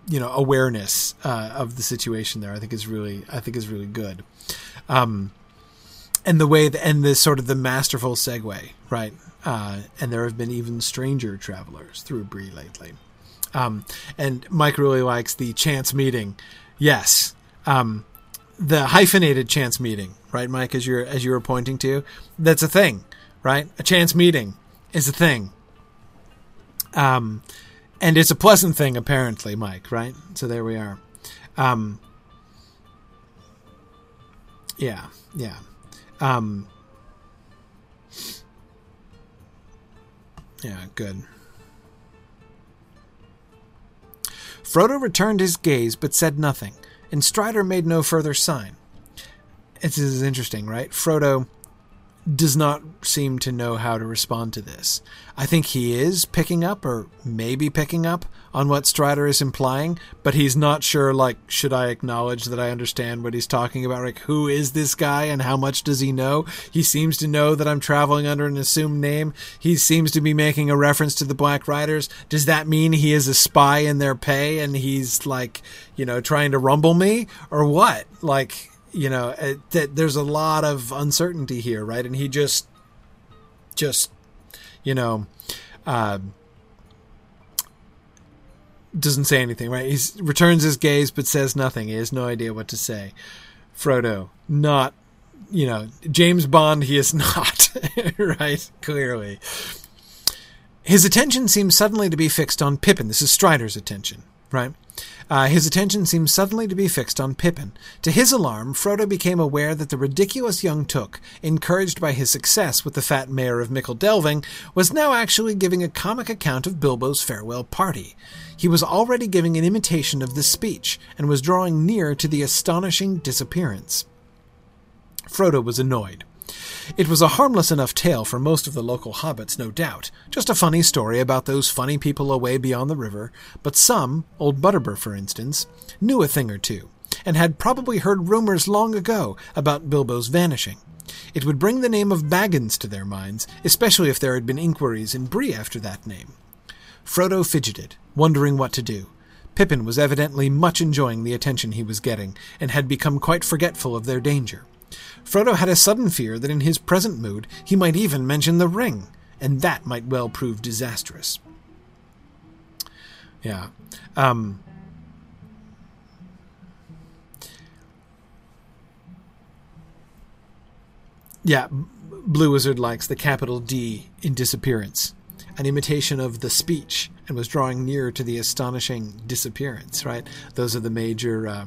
you know awareness uh, of the situation there. I think is really I think is really good. Um, and the way the, and the sort of the masterful segue, right? Uh, and there have been even stranger travelers through Bree lately. Um, and Mike really likes the chance meeting. Yes. Um, the hyphenated chance meeting, right, Mike? As you're as you were pointing to, that's a thing, right? A chance meeting is a thing. Um, and it's a pleasant thing, apparently, Mike. Right? So there we are. Um, yeah, yeah. Um, yeah, good. Frodo returned his gaze, but said nothing and Strider made no further sign. This is interesting, right? Frodo does not seem to know how to respond to this. I think he is picking up, or maybe picking up, on what Strider is implying, but he's not sure, like, should I acknowledge that I understand what he's talking about? Like, who is this guy and how much does he know? He seems to know that I'm traveling under an assumed name. He seems to be making a reference to the Black Riders. Does that mean he is a spy in their pay and he's, like, you know, trying to rumble me? Or what? Like, you know, it, that there's a lot of uncertainty here, right? And he just, just, you know, uh, doesn't say anything, right? He returns his gaze but says nothing. He has no idea what to say. Frodo, not, you know, James Bond, he is *laughs* not, right? Clearly. His attention seems suddenly to be fixed on Pippin. This is Strider's attention, right? Uh, his attention seemed suddenly to be fixed on Pippin. To his alarm, Frodo became aware that the ridiculous young Took, encouraged by his success with the fat mayor of Michel Delving, was now actually giving a comic account of Bilbo's farewell party. He was already giving an imitation of this speech, and was drawing near to the astonishing disappearance. Frodo was annoyed. It was a harmless enough tale for most of the local hobbits, no doubt, just a funny story about those funny people away beyond the river, but some, old Butterbur for instance, knew a thing or two, and had probably heard rumors long ago about Bilbo's vanishing. It would bring the name of Baggins to their minds, especially if there had been inquiries in Bree after that name. Frodo fidgeted, wondering what to do. Pippin was evidently much enjoying the attention he was getting, and had become quite forgetful of their danger. Frodo had a sudden fear that in his present mood he might even mention the ring, and that might well prove disastrous. Yeah. Um, yeah, Blue Wizard likes the capital D in disappearance, an imitation of the speech, and was drawing nearer to the astonishing disappearance, right? Those are the major. Uh,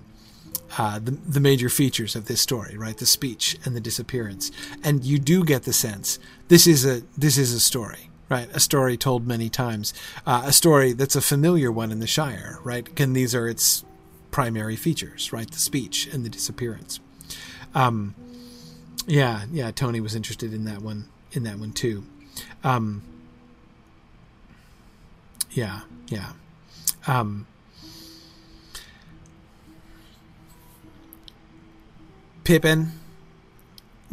uh, the, the major features of this story, right? The speech and the disappearance, and you do get the sense this is a this is a story, right? A story told many times, uh, a story that's a familiar one in the Shire, right? And these are its primary features, right? The speech and the disappearance. Um, yeah, yeah. Tony was interested in that one, in that one too. Um, yeah, yeah. Um, Pippin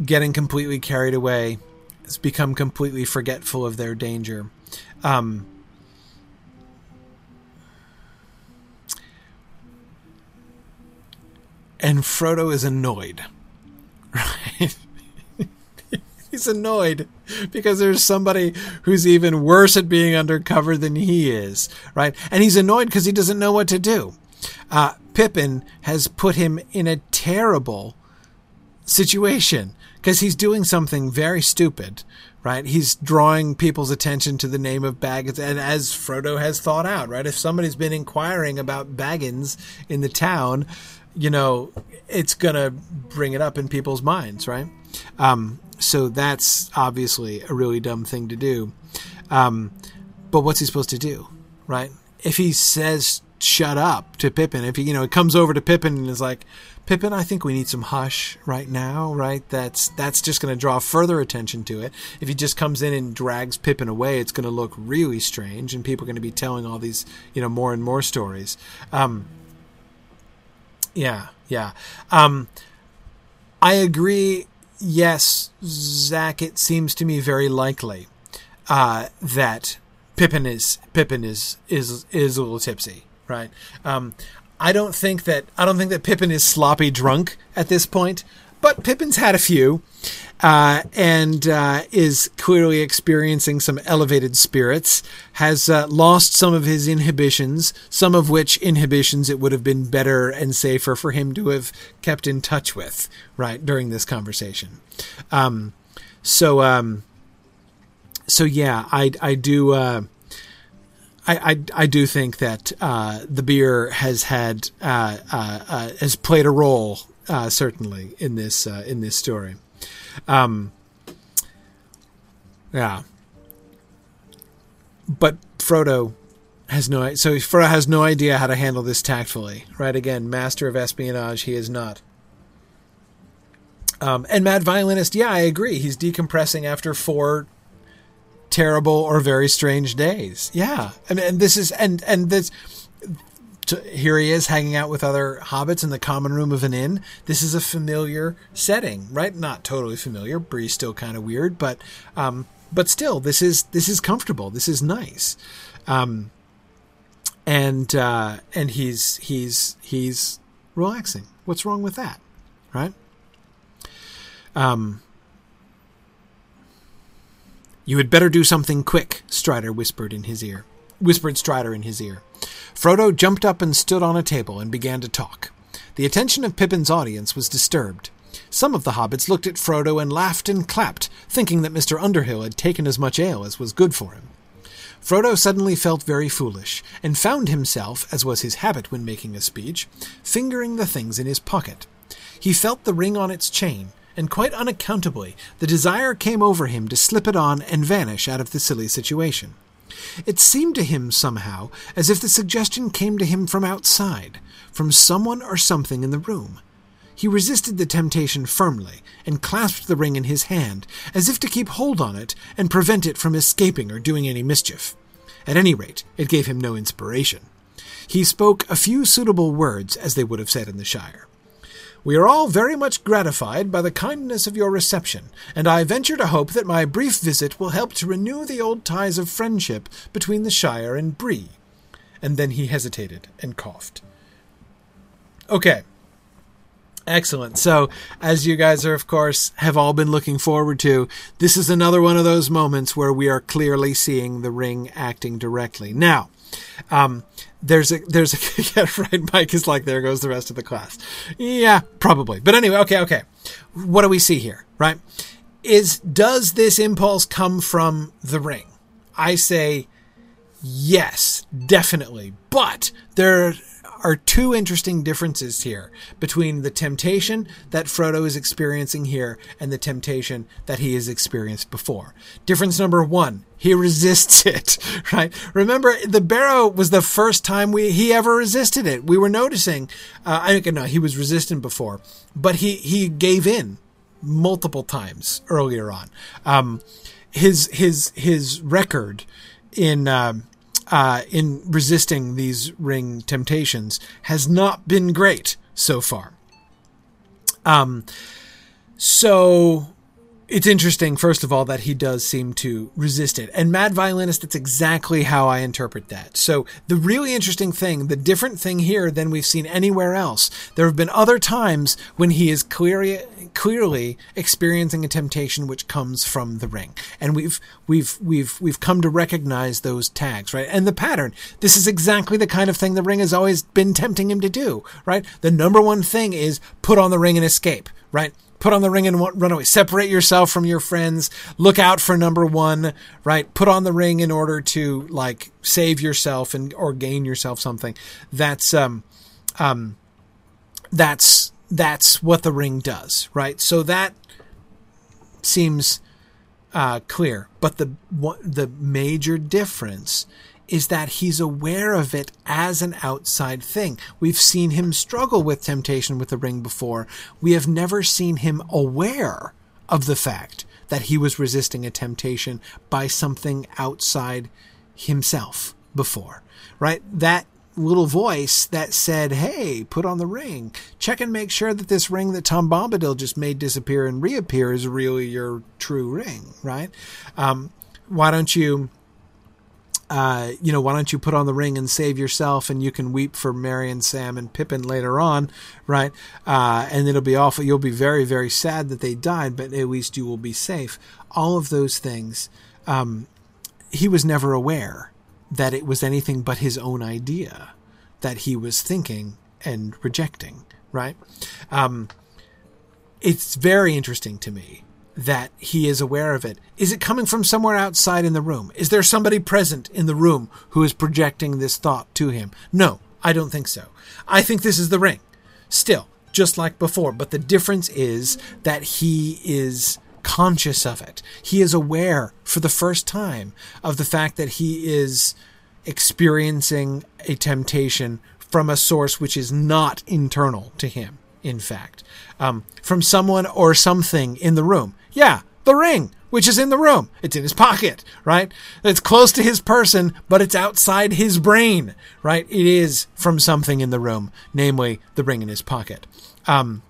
getting completely carried away has become completely forgetful of their danger. Um, and Frodo is annoyed. *laughs* Right? He's annoyed because there's somebody who's even worse at being undercover than he is, right? And he's annoyed because he doesn't know what to do. Uh, Pippin has put him in a terrible situation because he's doing something very stupid, right? He's drawing people's attention to the name of Baggins, and as Frodo has thought out, right? If somebody's been inquiring about Baggins in the town, you know, it's gonna bring it up in people's minds, right? Um, so that's obviously a really dumb thing to do. Um, but what's he supposed to do, right? If he says "shut up" to Pippin, if he, you know, comes over to Pippin and is like, Pippin, I think we need some hush right now, right? That's that's just going to draw further attention to it. If he just comes in and drags Pippin away, it's going to look really strange, and people are going to be telling all these, you know, more and more stories. Um, yeah, yeah. Um, I agree. Yes, Zach. It seems to me very likely uh, that Pippin is Pippin is is is a little tipsy, right? Um, I don't think that I don't think that Pippin is sloppy drunk at this point, but Pippin's had a few, uh, and uh, is clearly experiencing some elevated spirits. Has uh, lost some of his inhibitions, some of which inhibitions it would have been better and safer for him to have kept in touch with right during this conversation. Um, so um, so yeah, I I do. I, I, I, do think that uh, the beer has had uh, uh, uh has played a role uh, certainly in this uh, in this story. Um, yeah, but Frodo has no so Frodo has no idea how to handle this tactfully. Right again, master of espionage, he is not. Um, and Mad Violinist, yeah, I agree. He's decompressing after four terrible or very strange days. Yeah, I mean, and this is and and this. To, here he is hanging out with other hobbits in the common room of an inn. This is a familiar setting, right? Not totally familiar. Bree's still kind of weird, but um, but still, this is this is comfortable. This is nice. Um, and uh, and he's he's he's relaxing. What's wrong with that, right? Um, you had better do something quick, Strider whispered in his ear. Whispered Strider in his ear. Frodo jumped up and stood on a table and began to talk. The attention of Pippin's audience was disturbed. Some of the hobbits looked at Frodo and laughed and clapped, thinking that Mr. Underhill had taken as much ale as was good for him. Frodo suddenly felt very foolish, and found himself, as was his habit when making a speech, fingering the things in his pocket. He felt the ring on its chain, and quite unaccountably, the desire came over him to slip it on and vanish out of the silly situation. It seemed to him somehow as if the suggestion came to him from outside, from someone or something in the room. He resisted the temptation firmly, and clasped the ring in his hand, as if to keep hold on it and prevent it from escaping or doing any mischief. At any rate, it gave him no inspiration. He spoke a few suitable words, as they would have said in the Shire. We are all very much gratified by the kindness of your reception, and I venture to hope that my brief visit will help to renew the old ties of friendship between the Shire and Bree. And then he hesitated and coughed. Okay. Excellent. So, as you guys are, of course, have all been looking forward to, this is another one of those moments where we are clearly seeing the ring acting directly. Now, um, there's a there's a *laughs* yeah, right. Mike is like there goes the rest of the class. Yeah, probably. But anyway, okay, okay. What do we see here? Right? Is does this impulse come from the ring? I say yes, definitely. But there are two interesting differences here between the temptation that Frodo is experiencing here and the temptation that he has experienced before. Difference number one, he resists *laughs* it, right? Remember, the barrow was the first time we he ever resisted it. We were noticing, uh, I think, no, he was resistant before, but he, he gave in multiple times earlier on. Um, his, his, his record in, um, uh, in resisting these ring temptations has not been great so far. Um, so it's interesting, first of all, that he does seem to resist it. And Mad Violinist, that's exactly how I interpret that. So the really interesting thing, the different thing here than we've seen anywhere else, there have been other times when he is clearly clearly experiencing a temptation which comes from the ring. And we've we've we've we've come to recognize those tags, right? And the pattern. This is exactly the kind of thing the ring has always been tempting him to do, right? The number one thing is put on the ring and escape, right? Put on the ring and run away. Separate yourself from your friends. Look out for number one, right? Put on the ring in order to like save yourself and or gain yourself something. That's um um that's that's what the ring does, right? So that seems uh, clear. But the what, the major difference is that he's aware of it as an outside thing. We've seen him struggle with temptation with the ring before. We have never seen him aware of the fact that he was resisting a temptation by something outside himself before, right? That little voice that said, Hey, put on the ring. Check and make sure that this ring that Tom Bombadil just made disappear and reappear is really your true ring, right? Um, why don't you uh, you know, why don't you put on the ring and save yourself, and you can weep for Merry and Sam and Pippin later on, right? Uh, and it'll be awful. You'll be very, very sad that they died, but at least you will be safe. All of those things, um, he was never aware that it was anything but his own idea that he was thinking and rejecting, right? Um, it's very interesting to me that he is aware of it? Is it coming from somewhere outside in the room? Is there somebody present in the room who is projecting this thought to him? No, I don't think so. I think this is the ring. Still, just like before, but the difference is that he is conscious of it. He is aware for the first time of the fact that he is experiencing a temptation from a source which is not internal to him in fact, um, from someone or something in the room. Yeah, the ring, which is in the room. It's in his pocket, right? It's close to his person, but it's outside his brain, right? It is from something in the room, namely the ring in his pocket. Um,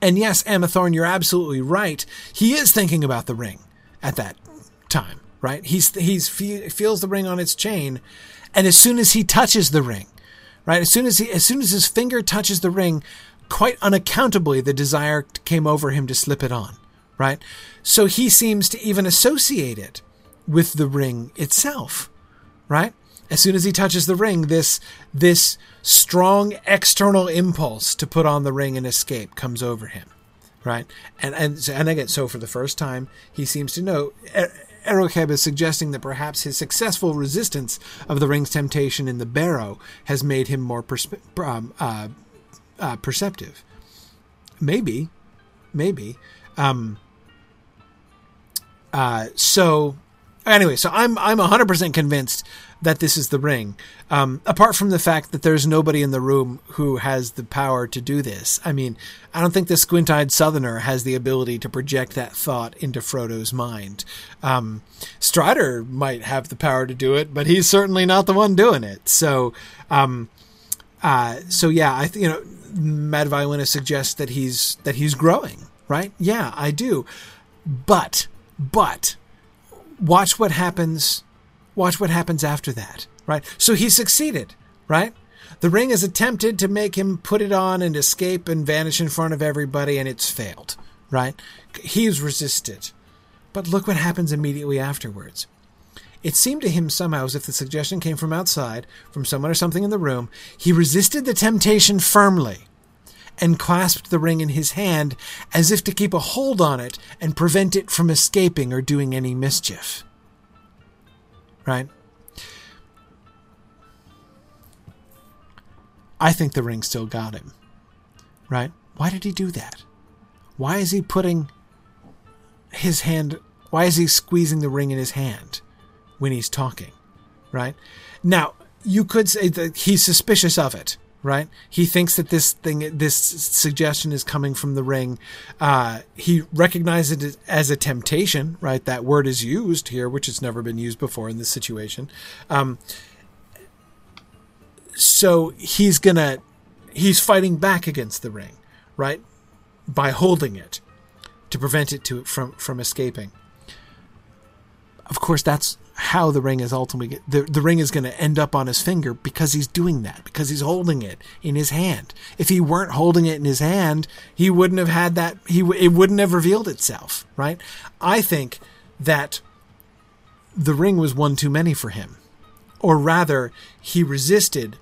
and yes, Emma Thorne, you're absolutely right. He is thinking about the ring at that time, right? He's he's he feels the ring on its chain, and as soon as he touches the ring, right? As soon as he as soon as his finger touches the ring, quite unaccountably, the desire came over him to slip it on, right? So he seems to even associate it with the ring itself, right? As soon as he touches the ring, this this strong external impulse to put on the ring and escape comes over him, right? And and and again, so for the first time, he seems to know. Erokeb is suggesting that perhaps his successful resistance of the ring's temptation in the barrow has made him more perspe- um, uh, uh, perceptive. Maybe, maybe. Um, uh, so anyway, so I'm I'm 100% convinced that this is the ring. Um, apart from the fact that there's nobody in the room who has the power to do this. I mean, I don't think the squint-eyed Southerner has the ability to project that thought into Frodo's mind. Um, Strider might have the power to do it, but he's certainly not the one doing it. So, um, uh, so yeah, I th- you know, Mad Violinist suggests that he's that he's growing, right? Yeah, I do, but but watch what happens watch what happens after that, right? So he succeeded, right? The ring has attempted to make him put it on and escape and vanish in front of everybody, and it's failed, right? He's resisted. But look what happens immediately afterwards. It seemed to him somehow as if the suggestion came from outside, from someone or something in the room. He resisted the temptation firmly and clasped the ring in his hand as if to keep a hold on it and prevent it from escaping or doing any mischief right? I think the ring still got him, right? Why did he do that? Why is he putting his hand, why is he squeezing the ring in his hand when he's talking, right? Now, you could say that he's suspicious of it, right? He thinks that this thing, this suggestion is coming from the ring. Uh, he recognizes it as a temptation, right? That word is used here, which has never been used before in this situation. Um, so he's gonna, he's fighting back against the ring, right? By holding it to prevent it to from from escaping. Of course, that's how the ring is ultimately the, the ring is going to end up on his finger because he's doing that because he's holding it in his hand. If he weren't holding it in his hand he wouldn't have had that he it wouldn't have revealed itself right? I think that the ring was one too many for him. Or rather he resisted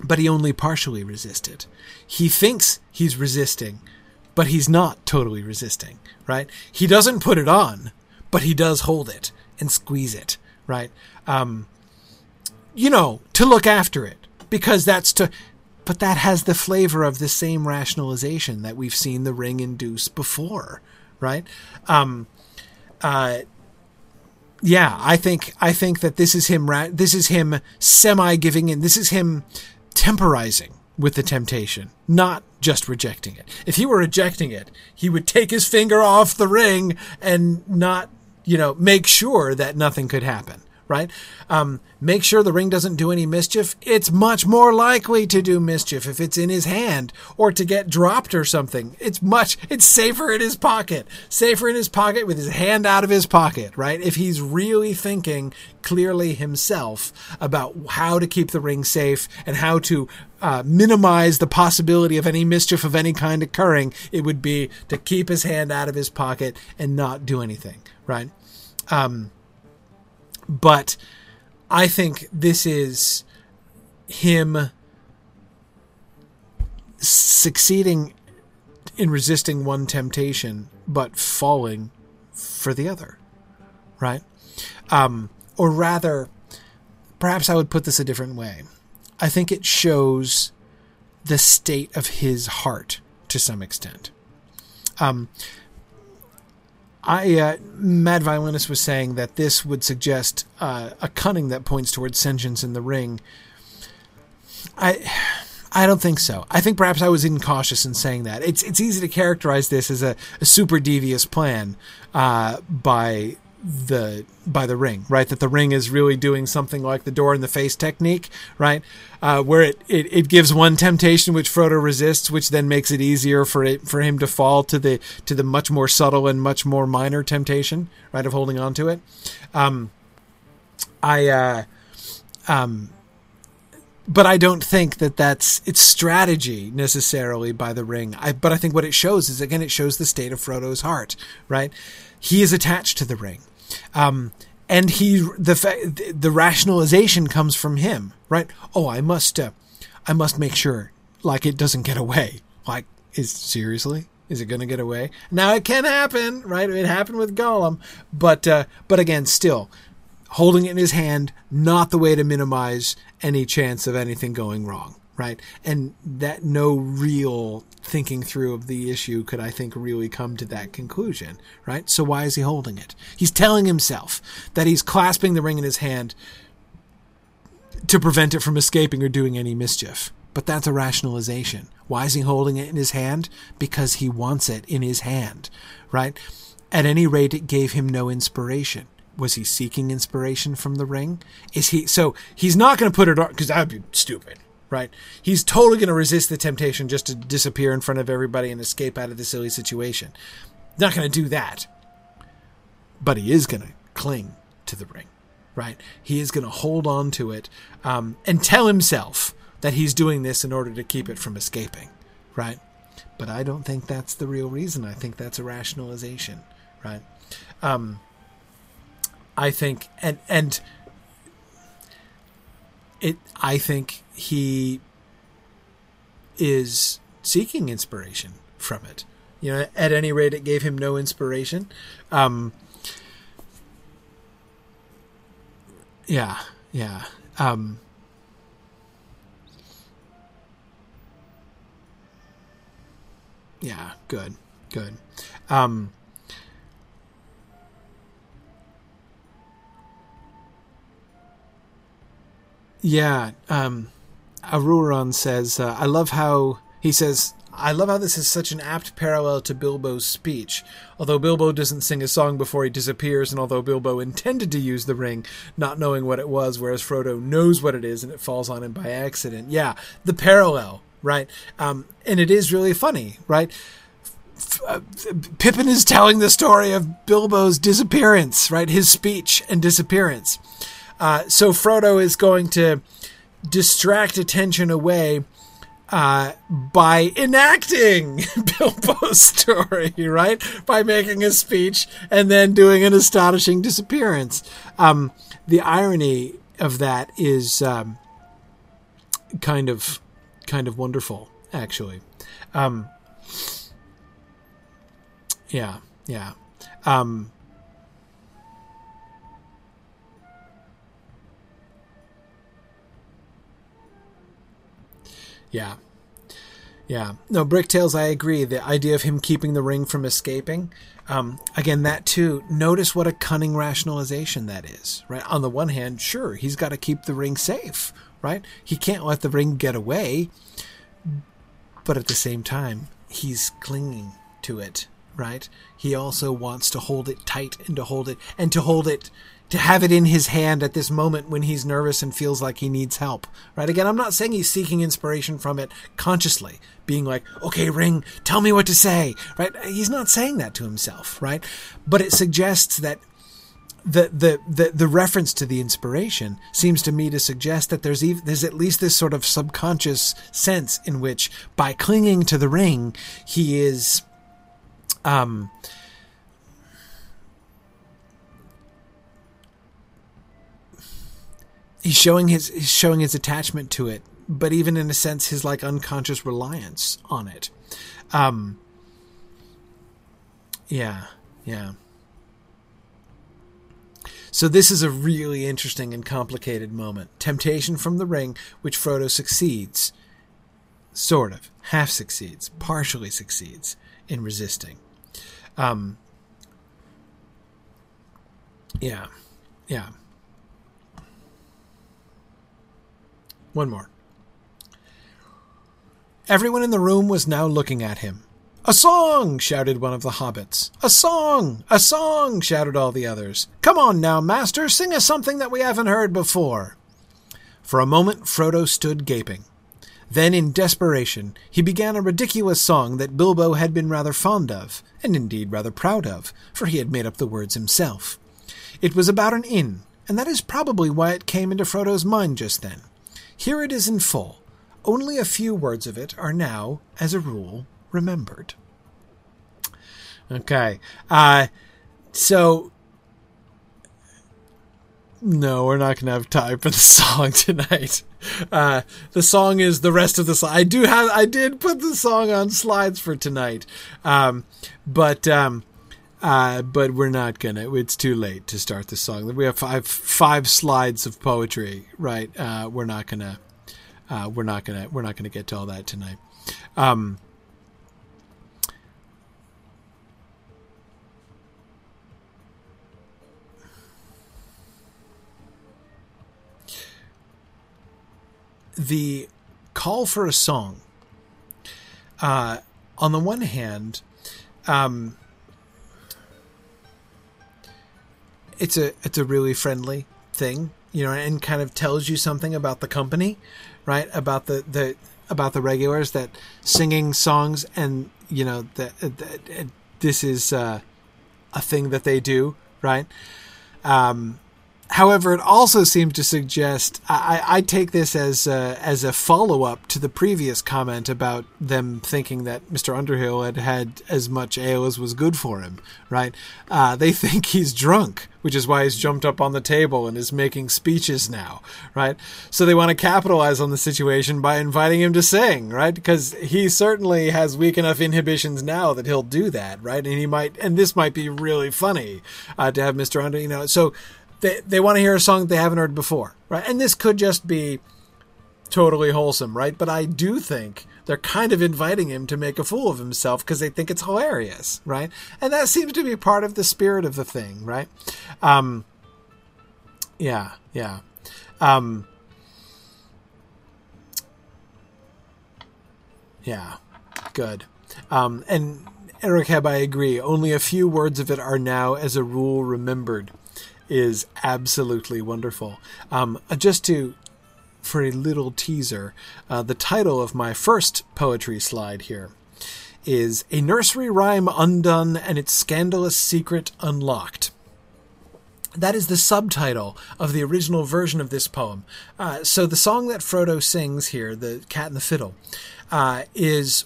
but he only partially resisted. He thinks he's resisting but he's not totally resisting right? He doesn't put it on but he does hold it and squeeze it, right? Um, you know, to look after it because that's to, but that has the flavor of the same rationalization that we've seen the ring induce before, right? Um, uh, yeah, I think I think that this is him. Ra- this is him semi giving in. This is him temporizing with the temptation, not just rejecting it. If he were rejecting it, he would take his finger off the ring and not you know, make sure that nothing could happen, right? Um, make sure the ring doesn't do any mischief. It's much more likely to do mischief if it's in his hand or to get dropped or something. It's much, it's safer in his pocket, safer in his pocket with his hand out of his pocket, right? If he's really thinking clearly himself about how to keep the ring safe and how to uh, minimize the possibility of any mischief of any kind occurring, it would be to keep his hand out of his pocket and not do anything, right? Um, but I think this is him succeeding in resisting one temptation, but falling for the other, right? Um, or rather, perhaps I would put this a different way. I think it shows the state of his heart to some extent. Um, I uh, Mad Violinist was saying that this would suggest uh, a cunning that points towards sentience in the ring. I I don't think so. I think perhaps I was incautious in saying that. It's it's easy to characterize this as a, a super devious plan uh, by the by the ring, right? That the ring is really doing something like the door in the face technique, right? Uh, where it, it, it gives one temptation which Frodo resists, which then makes it easier for it for him to fall to the to the much more subtle and much more minor temptation, right, of holding on to it. Um, I uh, um, but I don't think that that's its strategy necessarily by the ring. I, but I think what it shows is again, it shows the state of Frodo's heart, right? He is attached to the ring. Um, and he the fa- the rationalization comes from him, right? Oh, I must uh, I must make sure like it doesn't get away. Like is seriously is it going to get away? Now it can happen, right? It happened with Gollum, but uh, but again, still holding it in his hand, not the way to minimize any chance of anything going wrong, right? And that no real thinking through of the issue could I think really come to that conclusion, right? So why is he holding it? He's telling himself that he's clasping the ring in his hand to prevent it from escaping or doing any mischief. But that's a rationalization. Why is he holding it in his hand? Because he wants it in his hand, right? At any rate, it gave him no inspiration. Was he seeking inspiration from the ring? Is he so he's not going to put it on because that would be stupid, right? He's totally going to resist the temptation just to disappear in front of everybody and escape out of the silly situation. Not going to do that. But he is going to cling to the ring, right? He is going to hold on to it um, and tell himself that he's doing this in order to keep it from escaping, right? But I don't think that's the real reason. I think that's a rationalization, right? Um, I think, and and it. I think he is seeking inspiration from it. You know, at any rate, it gave him no inspiration. Um, yeah, yeah. Um, yeah, good, good. Um, Yeah, um, Aruron says, uh, I love how he says, I love how this is such an apt parallel to Bilbo's speech. Although Bilbo doesn't sing a song before he disappears, and although Bilbo intended to use the ring, not knowing what it was, whereas Frodo knows what it is and it falls on him by accident. Yeah, the parallel, right? Um, and it is really funny, right? Uh, Pippin is telling the story of Bilbo's disappearance, right? His speech and disappearance. Uh, so Frodo is going to distract attention away uh, by enacting *laughs* Bilbo's story, right? By making a speech and then doing an astonishing disappearance. Um, the irony of that is um, kind of kind of wonderful, actually. Um, yeah, yeah. Um, Yeah. Yeah. No, Bricktails, I agree. The idea of him keeping the ring from escaping. Um, again, that too, notice what a cunning rationalization that is, right? On the one hand, sure, he's got to keep the ring safe, right? He can't let the ring get away. But at the same time, he's clinging to it, right? He also wants to hold it tight and to hold it, and to hold it to have it in his hand at this moment when he's nervous and feels like he needs help. Right? Again, I'm not saying he's seeking inspiration from it consciously, being like, okay, Ring, tell me what to say. Right? He's not saying that to himself, right? But it suggests that the, the, the, the reference to the inspiration seems to me to suggest that there's even, there's at least this sort of subconscious sense in which by clinging to the ring, he is, um, he's showing his he's showing his attachment to it, but even in a sense his like unconscious reliance on it. Um yeah, yeah. So this is a really interesting and complicated moment. Temptation from the ring, which Frodo succeeds, sort of, half succeeds, partially succeeds in resisting. Um, yeah, yeah. One more. Everyone in the room was now looking at him. A song! shouted one of the hobbits. A song! A song! shouted all the others. Come on now, master, sing us something that we haven't heard before. For a moment, Frodo stood gaping. Then, in desperation, he began a ridiculous song that Bilbo had been rather fond of, and indeed rather proud of, for he had made up the words himself. It was about an inn, and that is probably why it came into Frodo's mind just then. Here it is in full. Only a few words of it are now, as a rule, remembered. Okay. Uh, so no, we're not going to have time for the *laughs* song tonight. Uh, the song is the rest of the song. I do have, I did put the song on slides for tonight, um, but um, uh, but we're not gonna. It's too late to start the song. We have five five slides of poetry, right? Uh, we're not gonna. Uh, we're not gonna. We're not gonna get to all that tonight. Um, the call for a song. Uh, on the one hand, um, it's a it's a really friendly thing, you know, and kind of tells you something about the company, right? About the the about the regulars that singing songs and you know that this is uh, a thing that they do, right? Um, However, it also seems to suggest I, I take this as a, as a follow up to the previous comment about them thinking that Mr. Underhill had had as much ale as was good for him. Right? Uh, they *laughs* think he's drunk, which is why he's jumped up on the table and is making speeches now. Right? So they want to capitalize on the situation by inviting him to sing. Right? Because he certainly has weak enough inhibitions now that he'll do that. Right? And he might, and this might be really funny uh, to have Mr. Under. You know, so they they want to hear a song that they haven't heard before, right? And this could just be totally wholesome, right? But I do think they're kind of inviting him to make a fool of himself because they think it's hilarious, right? And that seems to be part of the spirit of the thing, right? Um, yeah, yeah. Um, yeah, good. Um, and Eric Heb, I agree. Only a few words of it are now, as a rule, remembered is absolutely wonderful. Um, uh, just to for a little teaser, uh, the title of my first poetry slide here is A Nursery Rhyme Undone and Its Scandalous Secret Unlocked. That is the subtitle of the original version of this poem. Uh, so the song that Frodo sings here, "The Cat and the Fiddle," uh, is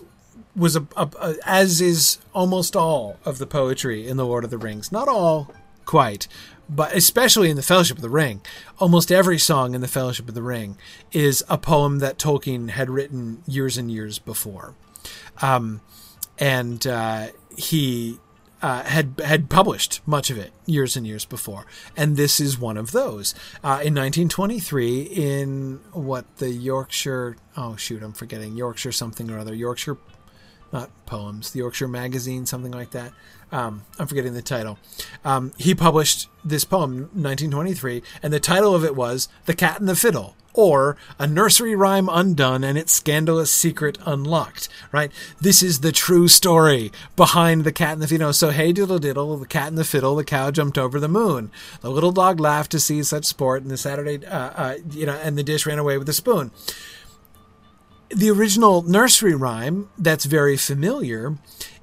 was a, a, a, as is almost all of the poetry in the Lord of the Rings. Not all, quite, but especially in the Fellowship of the Ring, almost every song in the Fellowship of the Ring is a poem that Tolkien had written years and years before, um, and uh, he uh, had had published much of it years and years before, and this is one of those. Uh, in 1923, in what the Yorkshire oh shoot, I'm forgetting Yorkshire something or other Yorkshire not poems, the Yorkshire Magazine, something like that. Um, I'm forgetting the title. Um, he published this poem, 1923, and the title of it was "The Cat and the Fiddle." Or a nursery rhyme undone and its scandalous secret unlocked. Right? This is the true story behind the cat and the fiddle. So hey diddle diddle, the cat and the fiddle, the cow jumped over the moon. The little dog laughed to see such sport, and the Saturday, uh, uh, you know, and the dish ran away with the spoon the original nursery rhyme that's very familiar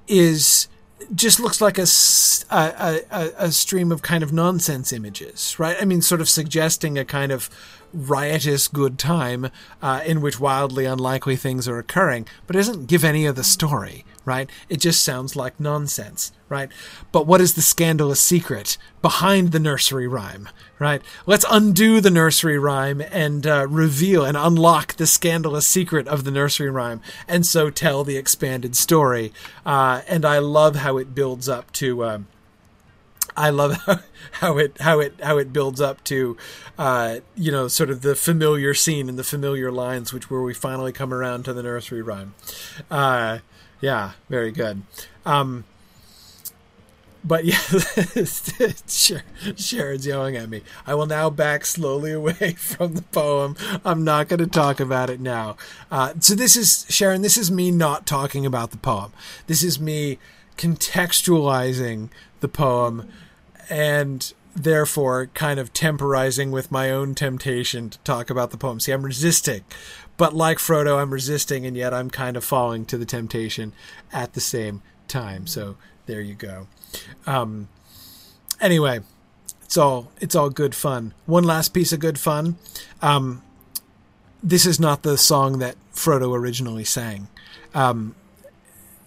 is just looks like a, a, a, a, stream of kind of nonsense images, right? I mean, sort of suggesting a kind of riotous good time uh, in which wildly unlikely things are occurring, but it doesn't give any of the story, right? It just sounds like nonsense, right? But what is the scandalous secret behind the nursery rhyme, right? Let's undo the nursery rhyme and uh, reveal and unlock the scandalous secret of the nursery rhyme, and so tell the expanded story. Uh, and I love how it builds up to. Um, I love how, *laughs* how, it how it how it builds up to, uh, you know, sort of the familiar scene and the familiar lines, which where we finally come around to the nursery rhyme. Uh, yeah, very good. Um, but *laughs* yeah, Sharon's yelling at me. I will now back slowly away *laughs* from the poem. I'm not going to talk about it now. Uh, so this is Sharon. This is me not talking about the poem. This is me contextualizing the poem and therefore kind of temporizing with my own temptation to talk about the poem. See, I'm resisting, but like Frodo, I'm resisting, and yet I'm kind of falling to the temptation at the same time. So there you go. Um, anyway, it's all it's all good fun. One last piece of good fun. Um, this is not the song that Frodo originally sang. Um,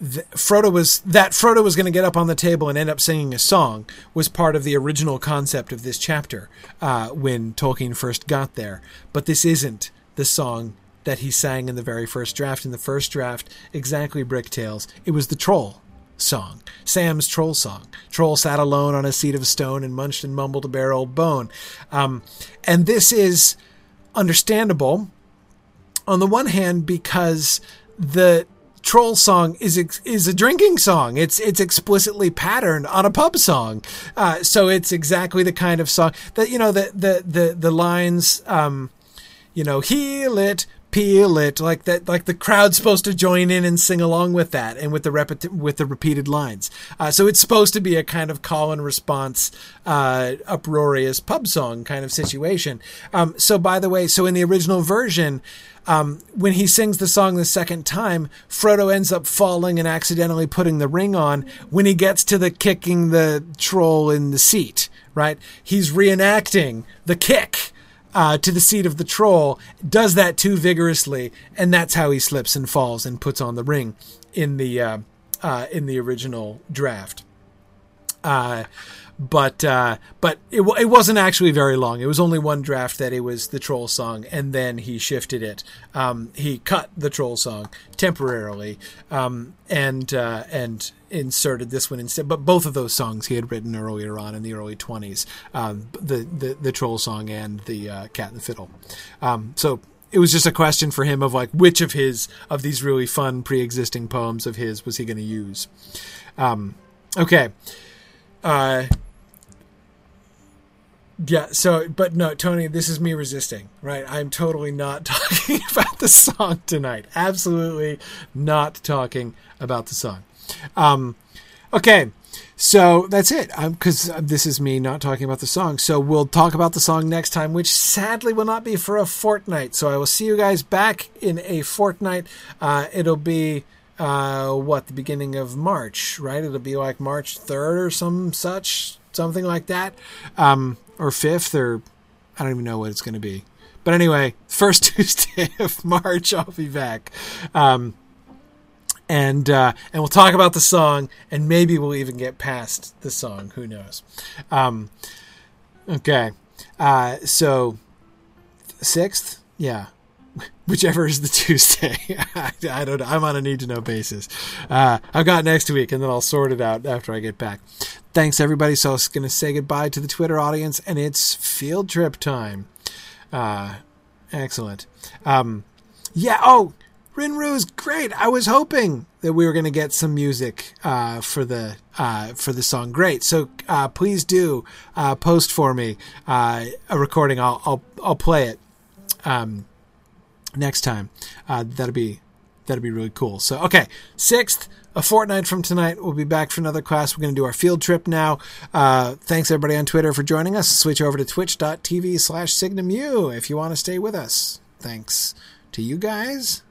Frodo was that Frodo was going to get up on the table and end up singing a song was part of the original concept of this chapter uh, when Tolkien first got there. But this isn't the song that he sang in the very first draft. In the first draft, exactly Brick Tales, it was the troll song, Sam's troll song. Troll sat alone on a seat of stone and munched and mumbled a bare old bone. Um, and this is understandable on the one hand because the troll song is is a drinking song. It's it's explicitly patterned on a pub song, uh, so it's exactly the kind of song that you know the the the the lines. Um, you know, heal it, peel it like that like the crowd's supposed to join in and sing along with that and with the repeti- with the repeated lines. Uh, so it's supposed to be a kind of call and response uh, uproarious pub song kind of situation. Um, so by the way so in the original version um, when he sings the song the second time, Frodo ends up falling and accidentally putting the ring on. When he gets to the kicking the troll in the seat, right? He's reenacting the kick uh, to the seat of the troll, does that too vigorously, and that's how he slips and falls and puts on the ring in the uh, uh, in the original draft. Uh, but uh, but it, it wasn't actually very long. It was only one draft that it was the troll song, and then he shifted it. Um, he cut the troll song temporarily, um, and uh, and inserted this one instead. But both of those songs he had written earlier on in the early twenties, um, the, the the troll song and the uh, cat and the fiddle. Um, so it was just a question for him of like which of his of these really fun pre-existing poems of his was he going to use. Um, okay. Uh, yeah, so, but no, Tony, this is me resisting, right? I'm totally not *laughs* talking about the song tonight. Absolutely not talking about the song. Um, okay, so that's it. Because this is me not talking about the song. So we'll talk about the song next time, which sadly will not be for a fortnight. So I will see you guys back in a fortnight. Uh, it'll be uh, what the beginning of March, right? It'll be like March third or some such, something like that, um, or fifth, or I don't even know what it's going to be. But anyway, *laughs* first Tuesday *laughs* of March, I'll be back. Um, and uh, and we'll talk about the song, and maybe we'll even get past the song. Who knows? Um, okay, uh, so sixth, yeah, *laughs* whichever is the Tuesday. *laughs* I, I, don't. I'm on a need to know basis. Uh, I've got next week, and then I'll sort it out after I get back. Thanks, everybody. So I was going to say goodbye to the Twitter audience, and it's field trip time. Uh, excellent. Um, yeah. Oh, Rinru's great. I was hoping that we were going to get some music uh, for the uh, for the song. Great. So uh, please do uh, post for me uh, a recording. I'll I'll I'll play it um, next time. Uh, that'll be that'll be really cool. So okay, sixth. A fortnight from tonight, we'll be back for another class. We're going to do our field trip now. thanks everybody on Twitter for joining us. Switch over to twitch.tv slash signumu if you want to stay with us. Thanks to you guys.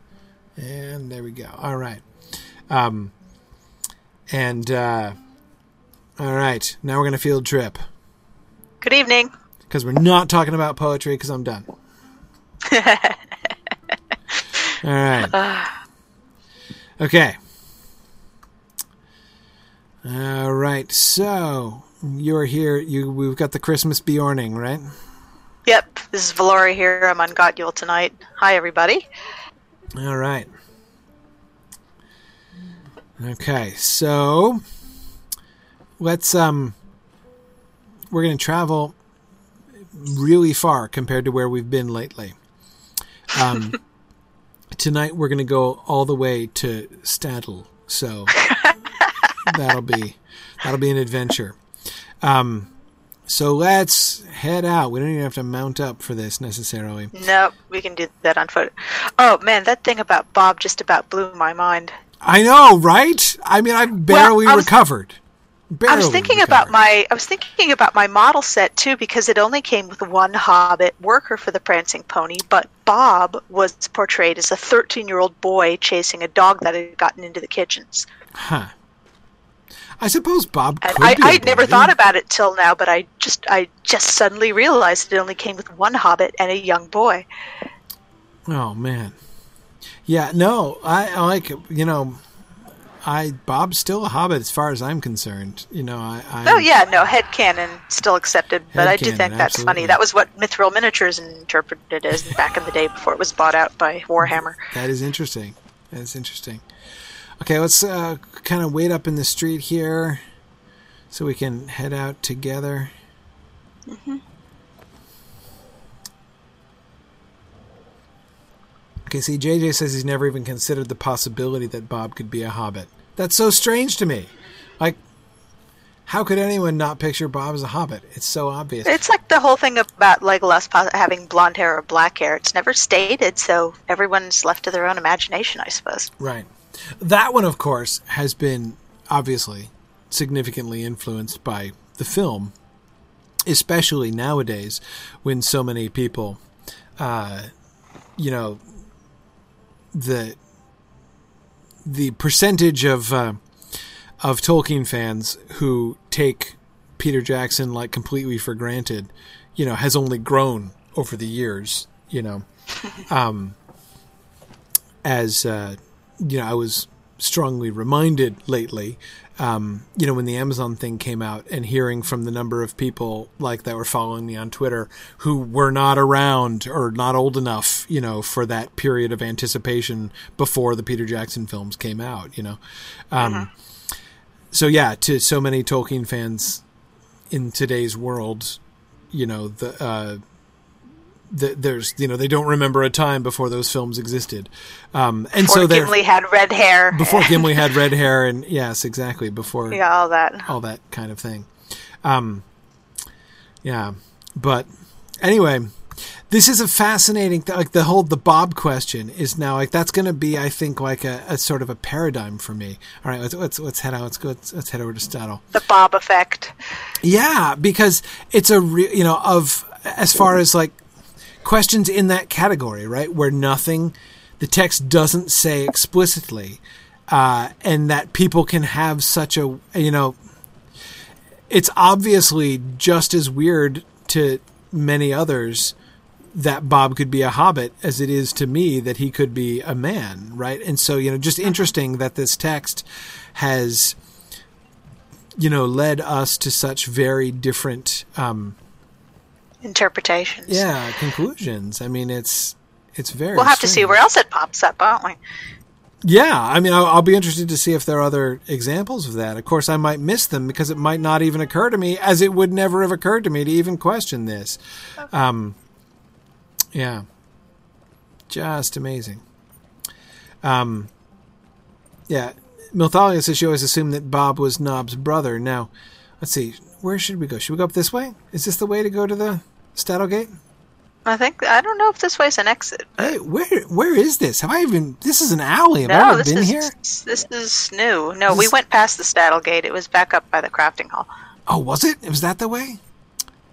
And there we go. All right. Um, and uh, all right, now we're gonna field trip. Good evening. Because we're not talking about poetry. Because I'm done. *laughs* all right. *sighs* Okay. All right. So you're here. You we've got the Christmas Bjorning, right? Yep. This is Valori here. I'm on God Yule tonight. Hi, everybody. All right. Okay, so let's um we're going to travel really far compared to where we've been lately. Um *laughs* tonight we're going to go all the way to Staddle. So *laughs* that'll be that'll be an adventure. Um, so let's head out. We don't even have to mount up for this necessarily. No, we can do that on foot. Oh man, that thing about Bob just about blew my mind. I know, right? I mean, I've barely I was- recovered. Barely I was thinking about my I was thinking about my model set too because it only came with one Hobbit worker for the prancing pony, but Bob was portrayed as a 13-year-old boy chasing a dog that had gotten into the kitchens. Huh. I suppose Bob I, I'd never thought about it till now, but I just I just suddenly realized it only came with one Hobbit and a young boy. Oh man. Yeah, no, I, I like you know, I Bob's still a hobbit as far as I'm concerned. You know, I, I Oh yeah, no head headcanon still accepted, but I do think that's absolutely. funny. That was what Mithril Miniatures interpreted it as back in the day before it was bought out by Warhammer. that is interesting. That's interesting. Okay, let's uh, kind of wait up in the street here, so we can head out together. Okay, see, JJ says he's never even considered the possibility that Bob could be a hobbit. That's so strange to me. Like, how could anyone not picture Bob as a hobbit? It's so obvious. It's like the whole thing about Legolas having blonde hair or black hair. It's never stated, so everyone's left to their own imagination, I suppose. Right. That one, of course, has been obviously significantly influenced by the film, especially nowadays when so many people, uh, you know, the the percentage of uh, of Tolkien fans who take Peter Jackson like completely for granted, you know, has only grown over the years. You know, *laughs* um, as uh, you know, I was strongly reminded lately, um, you know, when the Amazon thing came out and hearing from the number of people like that were following me on Twitter who were not around or not old enough, you know, for that period of anticipation before the Peter Jackson films came out, you know. Um, So yeah, to so many Tolkien fans in today's world, you know, the, uh, the, there's you know they don't remember a time before those films existed, um, and Before so Gimli had red hair. before *laughs* Gimli had red hair, and yes, exactly before yeah, all that. all that kind of thing. Um, yeah, but anyway, this is a fascinating th- like the whole the Bob question is now like that's going to be I think like a, a sort of a paradigm for me. All right, let's let's, let's head out. Let's go. Let's, let's head over to Staddle. The Bob effect. Yeah, because it's a real, you know, of as far as like questions in that category, right, where nothing, the text doesn't say explicitly, uh, and that people can have such a, you know, it's obviously just as weird to many others that Bob could be a hobbit as it is to me that he could be a man, right? And so, you know, just interesting that this text has you know led us to such very different um Interpretations. yeah conclusions i mean it's it's very We'll have to see where else it pops up, won't we? yeah i mean I'll, I'll be interested to see if there are other examples of that of course i might miss them because it might not even occur to me as it would never have occurred to me to even question this um yeah just amazing um yeah Milthalia says she always assumed that Bob was Nob's brother. Now, let's see. Where should we go? Should we go up this way? Is this the way to go to the Staddle Gate? I think I don't know if this way's an exit. Hey, where where is this? Have I even? This is an alley. Have I ever been is here? this is new. No, we went past the Staddle Gate. It was back up by the crafting hall. Oh, was it? Was that the way?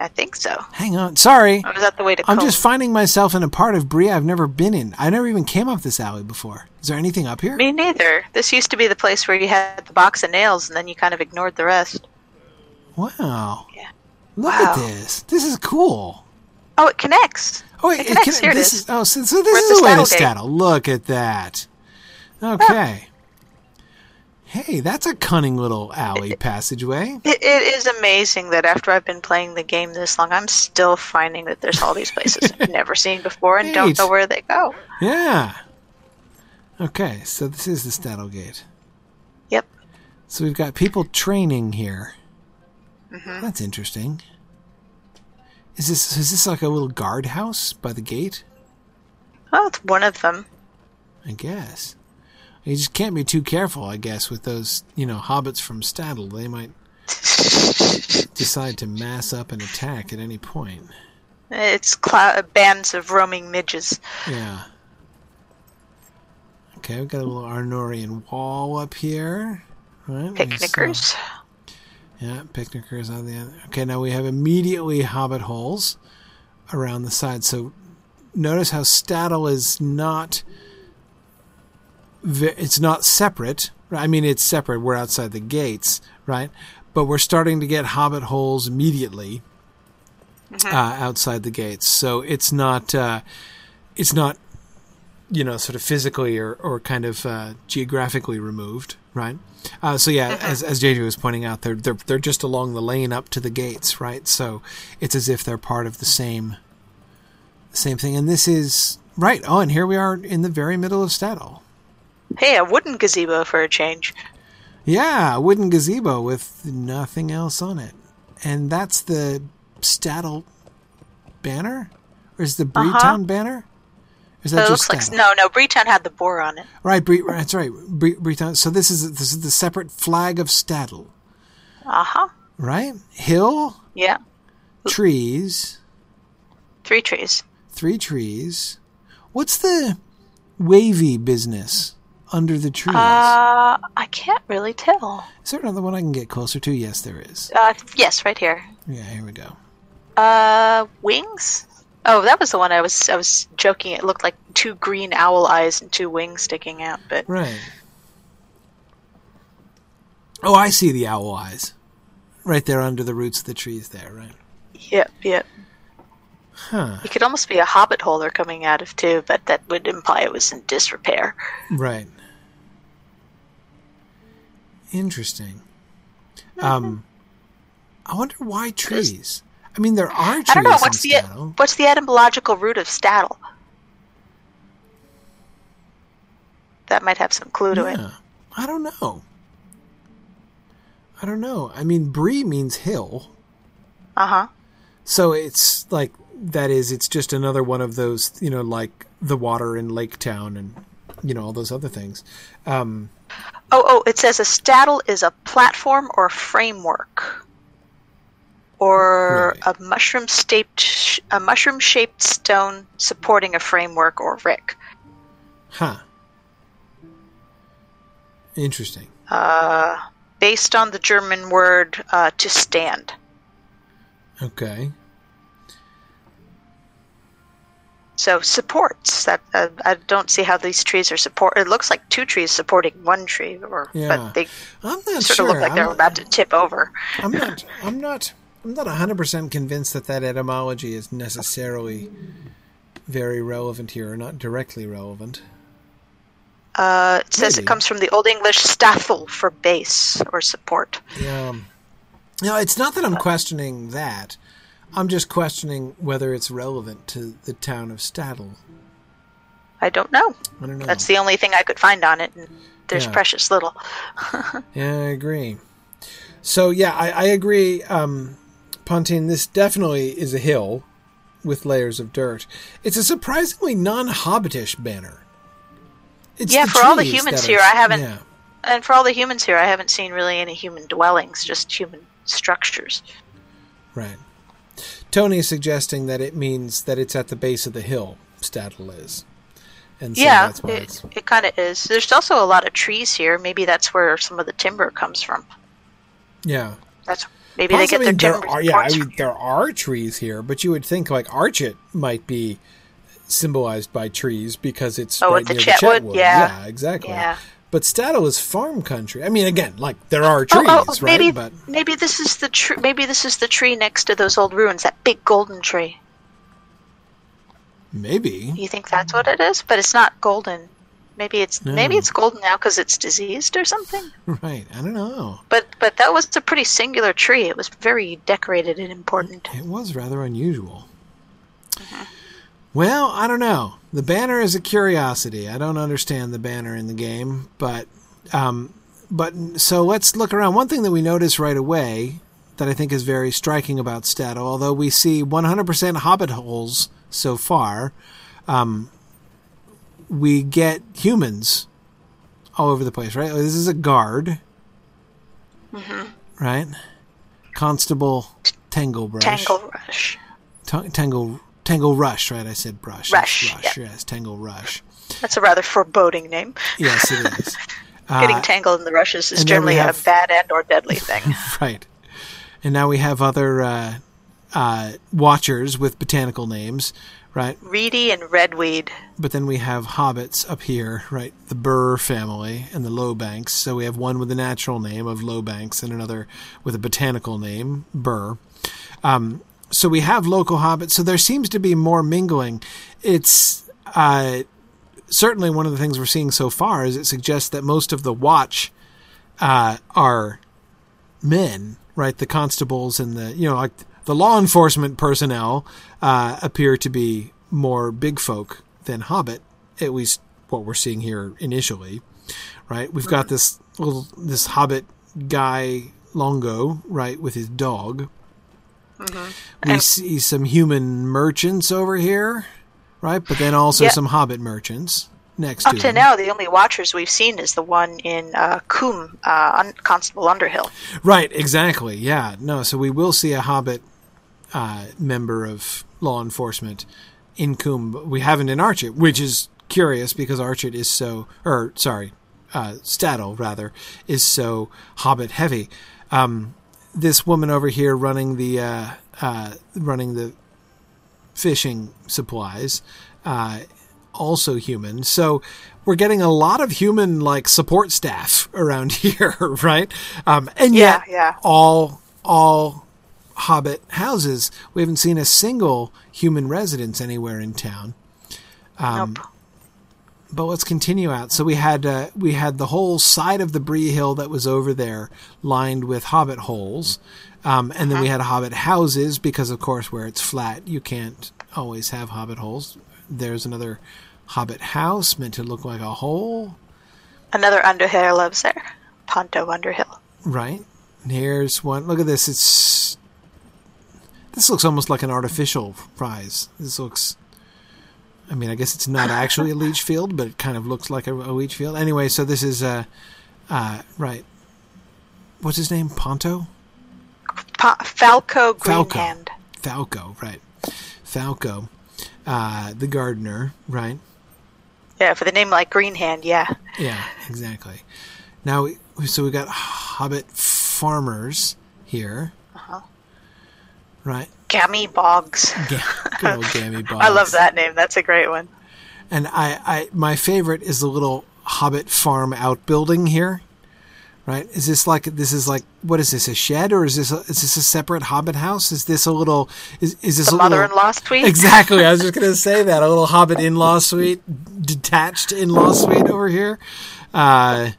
I think so. Hang on. Sorry, Or was that the way to? I'm just finding myself in a part of Bree I've never been in. I never even came up this alley before. Is there anything up here? Me neither. This used to be the place where you had the box of nails, and then you kind of ignored the rest. Wow. Yeah. Look Wow. at this. This is cool. Oh, it connects. Oh wait, It connects. can- Here it this is. oh, so, so this We're is the way to. Look at that. Ah. Okay. Hey, that's a cunning little alley passageway. It, it is amazing that after I've been playing the game this long, I'm still finding that there's all these places I've *laughs* never seen before and Neat. don't know where they go. Yeah. Okay, so this is the Staddle Gate. Yep. So we've got people training here. Mm-hmm. That's interesting. Is this is this like a little guardhouse by the gate? Well, it's one of them. I guess. You just can't be too careful, I guess, with those, you know, hobbits from Staddle. They might *laughs* decide to mass up and attack at any point. It's clou- bands of roaming midges. Yeah. Okay, we've got a little Arnorian wall up here. Right, Picnickers. Yeah, picnickers on the other. Okay, now we have immediately hobbit holes around the side. So notice how Staddle is not it's not separate. I mean, it's separate. We're outside the gates, right? But we're starting to get hobbit holes immediately uh, outside the gates. So it's not. Uh, it's not. You know, sort of physically or, or kind of uh, geographically removed, right? Uh, so yeah, as, as JJ was pointing out, they're they're they're just along the lane up to the gates, right? So it's as if they're part of the same same thing. And this is right. Oh, and here we are in the very middle of Staddle. Hey, a wooden gazebo for a change. Yeah, a wooden gazebo with nothing else on it, and that's the Staddle banner, or is the Breetown banner? Is that So just looks like no, no. Breetown had the boar on it. Right, Bre- that's right. Bre- Breetown. So this is this is the separate flag of Staddle, Uh huh. right? Hill, Yeah. trees, Three trees. three trees. What's the wavy business under the trees? Uh, I can't really tell. is there another one I can get closer to? Yes, there is. Uh, yes, right here. Yeah, here we go. Uh, wings. Oh, that was the one I was I was joking. It looked like two green owl eyes and two wings sticking out. But Right. Oh, I see the owl eyes. Right there under the roots of the trees there, right? yep, yep. Huh. It could almost be a hobbit hole they're coming out of too, but that would imply it was in disrepair. Right. Interesting. Um I wonder why trees. I mean there are I don't know what's the Staddle. what's the etymological root of staddle. That might have some clue to it. Yeah. I don't know. I don't know. I mean Bree means hill. Uh huh. So it's like that is it's just another one of those, you know, like the water in Lake Town and you know all those other things. Um Oh, oh, it says a staddle is a platform or framework, or Really? a mushroom shaped a mushroom shaped stone supporting a framework or rick. huh. Interesting. Uh, based on the German word uh, to stand. Okay. So supports that. Uh, I don't see how these trees are support. It looks like two trees supporting one tree, or Yeah. but they I'm not sort sure. of look like they're about to tip over. I'm not. I'm not. I'm not 100 percent convinced that that etymology is necessarily very relevant here, or not directly relevant. Uh, it says Maybe. it comes from the Old English stathel for base or support. Yeah. No, it's not that I'm questioning that. I'm just questioning whether it's relevant to the town of Staddle. I don't know. I don't know. That's the only thing I could find on it, and there's Yeah. precious little. *laughs* Yeah, I agree. So yeah, I, I agree, um, Pontine. This definitely is a hill with layers of dirt. It's a surprisingly non-hobbitish banner. It's Yeah, for all the humans here, are- I haven't- Yeah, And for all the humans here, I haven't seen really any human dwellings, just human structures. right. Tony is suggesting that it means that it's at the base of the hill. Staddle is, and so yeah, it, it kind of is. There's also a lot of trees here. Maybe that's where some of the timber comes from. yeah. That's maybe they get Possibly their there are, yeah, I mean, there are trees here, but you would think like Archet might be symbolized by trees because it's Oh, right the near Chetwood? the Chetwood. Yeah. exactly. Yeah. But Staddle is farm country. I mean, again, like there are Oh, oh trees, oh, right? maybe But maybe this is the tree. Maybe this is the tree next to those old ruins. That big golden tree. maybe. You think that's what it is? But it's not golden. Maybe it's maybe it's golden now because it's diseased or something. *laughs* Right. I don't know. But but that was a pretty singular tree. It was very decorated and important. It was rather unusual. Uh-huh. Well, I don't know. The banner is a curiosity. I don't understand the banner in the game, but um, but so let's look around. One thing that we notice right away that I think is very striking about Staddle, although we see 100% hobbit holes so far, um, we get humans all over the place, right? This is a guard, Mm-hmm. right? Constable Tanglebrush. Tangle Rush. Ta- Tangle Tangle Rush, right? I said brush. Rush, Rush. yeah. Yes, Tangle Rush. That's a rather foreboding name. Yes, it *laughs* is. Getting Uh, tangled in the rushes is and then we generally have- a bad and or deadly *laughs* thing. right. And now we have other uh, uh, watchers with botanical names, right? Reedy and Redweed. But then we have hobbits up here, right? The Burr family and the Lowbanks. So we have one with a natural name of Lowbanks and another with a botanical name, Burr. Um, so we have local hobbits. So there seems to be more mingling. It's uh, certainly one of the things we're seeing so far is it suggests that most of the watch uh, are men, right? The constables and the you know like the law enforcement personnel uh, appear to be more big folk than hobbit. At least what we're seeing here initially, right? We've got this little this hobbit guy Longo, right, with his dog. We And- see some human merchants over here, right? But then also Yeah. some hobbit merchants next Up to to now, the only Watchers we've seen is the one in uh, Combe, uh, Un- Constable Underhill. Right, exactly. Yeah, no. So we will see a Hobbit uh, member of law enforcement in Combe. We haven't in Archet, which is curious because Archet is so, or sorry, uh, Staddle rather is so Hobbit heavy. Um, this woman over here running the uh, uh, running the fishing supplies, uh, also human. So we're getting a lot of human like support staff *laughs* around *laughs* here, right? Um, and Yeah, yet yeah. all all hobbit houses. We haven't seen a single human residence anywhere in town. Um, nope. But let's continue out. So we had uh, we had the whole side of the Bree Hill that was over there lined with hobbit holes, um, and then we had hobbit houses because, of course, where it's flat, you can't always have hobbit holes. There's another hobbit house meant to look like a hole, Another Underhill lives there. Ponto Underhill. right? Here's one. Look at this. It's this looks almost like an artificial prize. This looks. I mean, I guess it's not actually a *laughs* leech field, but it kind of looks like a, a leech field. Anyway, so this is uh, uh, right. What's his name? Ponto. Pa- Falco Falco. Greenhand. Falco, right? Falco, uh, the gardener, right? Yeah, for the name like Greenhand, yeah. Yeah, exactly. Now, so we got Hobbit farmers here, Uh-huh. Right? Gammy Boggs. Good old *laughs* Gammy Boggs. I love that name. That's a great one. And I, I, my favorite is the little Hobbit farm outbuilding here. Right? Is this like this is like what is this a shed or is this a, is this a separate Hobbit house? Is this a little is is this The a little mother-in-law suite. Exactly. I was just going *laughs* to say that a little Hobbit in-law suite, detached in-law suite over here. Uh,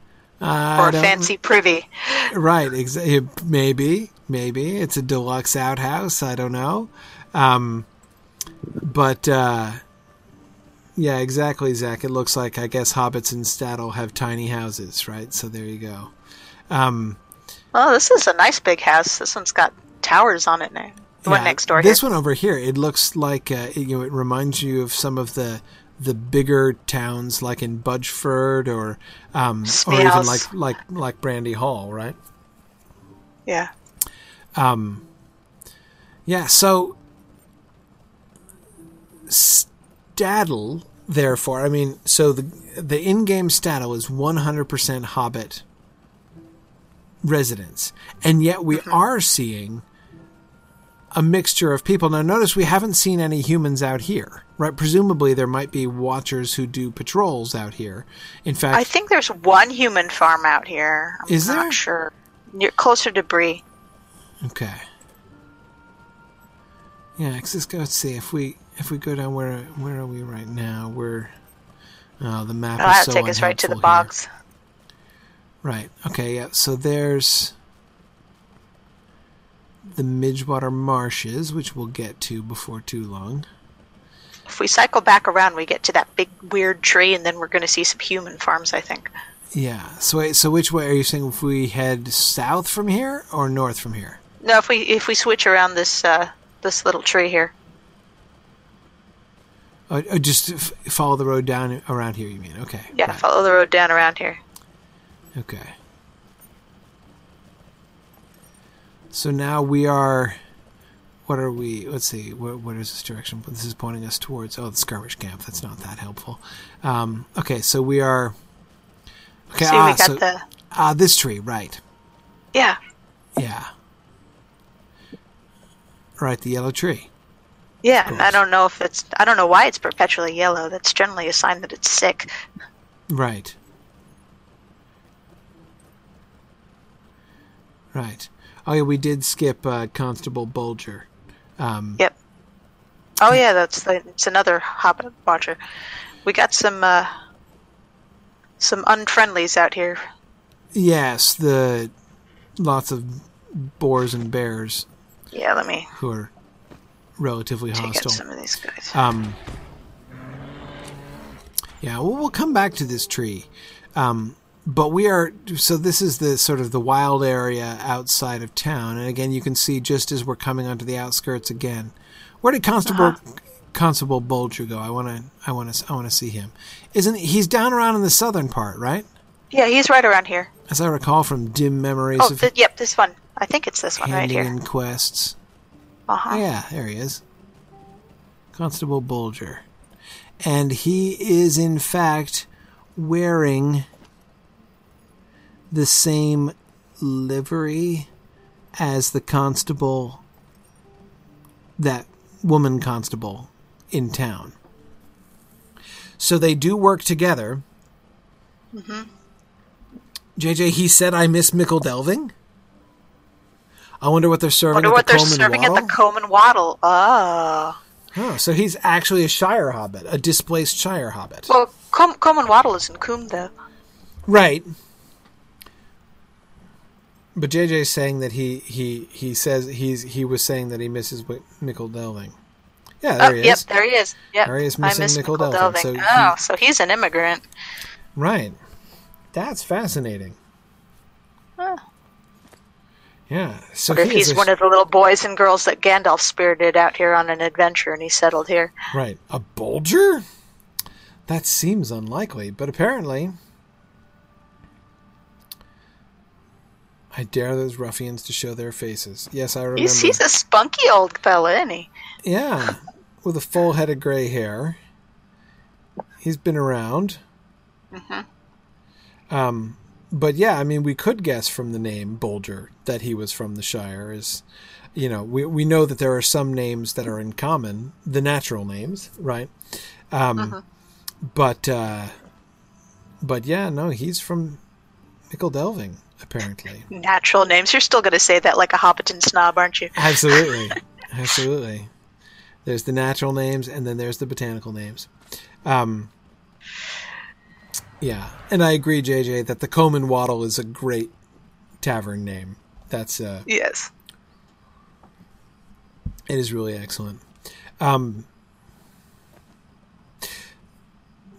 I or fancy privy. Right. Exa- maybe. Maybe it's a deluxe outhouse. I don't know. Um, but uh, yeah, exactly, Zach. It looks like I guess hobbits in Staddle have tiny houses, right? So there you go. Um, Oh, this is a nice big house. This one's got towers on it now. The one Yeah, next door This here. one over here, it looks like uh, you know, it reminds you of some of the the bigger towns, like in Budgeford or um, or even like like like Brandy Hall, right? Yeah. Um, yeah. So Staddle, therefore, I mean, so the the in-game Staddle is 100% Hobbit residents, and yet we are seeing a mixture of people. Now, notice we haven't seen any humans out here, right? Presumably, there might be watchers who do patrols out here. In fact, I think there's one human farm out here. I'm Is not there? sure. Near, closer to Bree. Okay. Yeah, 'cause let's go. Let's see if we if we go down where where are we right now? We're oh the map Oh, that'll so take us right to the here. bogs. Right. Okay. Yeah. So there's the Midgewater Marshes, which we'll get to before too long. If we cycle back around, we get to that big weird tree, and then we're going to see some human farms. I think. Yeah. So so which way are you saying? If we head south from here or north from here? No, if we if we switch around this uh, this little tree here. Or, or just f- follow the road down around here? You mean? Okay. Yeah, right. follow the road down around here. Okay. So now we are. What are we? Let's see. What, what is this direction? This is pointing us towards. Oh, the skirmish camp. That's not that helpful. Um, okay, so we are. Okay, See, ah, we got so, the ah, this tree, right? yeah. Yeah. Right, the yellow tree. Yeah, I don't know if it's I don't know why it's perpetually yellow. That's generally a sign that it's sick. Right. Right. Oh yeah, we did skip uh, Constable Bulger. Um, Yep. Oh yeah, that's the, it's another Hobbit watcher. We got some uh, some unfriendlies out here. Yes, the lots of boars and bears Yeah, let me who are relatively take out hostile. some of these guys. Um, yeah, well, we'll come back to this tree. Um, but we are so this is the sort of the wild area outside of town, and again, you can see just as we're coming onto the outskirts again. Where did Constable Constable Bulger go? I want to I want to I want to see him. Isn't he's down around in the southern part, right? Yeah, he's right around here. As I recall from dim memories Oh, of th- yep, this one. I think it's this one right handing here. in quests. Uh huh. Yeah, there he is. Constable Bulger. And he is, in fact, wearing the same livery as the constable, that woman constable in town. So they do work together. JJ, he said, I miss Michel Delving. I wonder what they're serving Wonder at what the they're Coleman serving Waddle. at the Coman Waddle. Oh. Oh, so he's actually a Shire Hobbit, a displaced Shire Hobbit. Well, Com- Coman Waddle is in Combe, though. right. But JJ's saying that he he he says he's he was saying that he misses Michel Delving. Yeah, there oh, he yep, is. there he is. Yep. There he is I missing miss Mickle Michel Delving, Delving. so oh, he- so he's an immigrant. Right. That's fascinating. Huh. Yeah. So Wonder if he he's one of the little boys and girls that Gandalf spirited out here on an adventure and he settled here. right a Bolger. That seems unlikely, but apparently. I dare those ruffians to show their faces. Yes, I remember. He's, he's a spunky old fella, isn't he? Yeah, with a full head of gray hair. He's been around. Mhm. Um, but yeah, I mean, we could guess from the name Bolger that he was from the Shire. Is you know, we we know that there are some names that are in common, the natural names, right? Um, but uh, but yeah, no, he's from Michel Delving, apparently. *laughs* Natural names. You're still going to say that like a Hobbiton snob, aren't you? *laughs* Absolutely. Absolutely. There's the natural names and then there's the botanical names. Um, yeah. And I agree, JJ, that the Coman Waddle is a great tavern name. That's uh Yes. it is really excellent. Um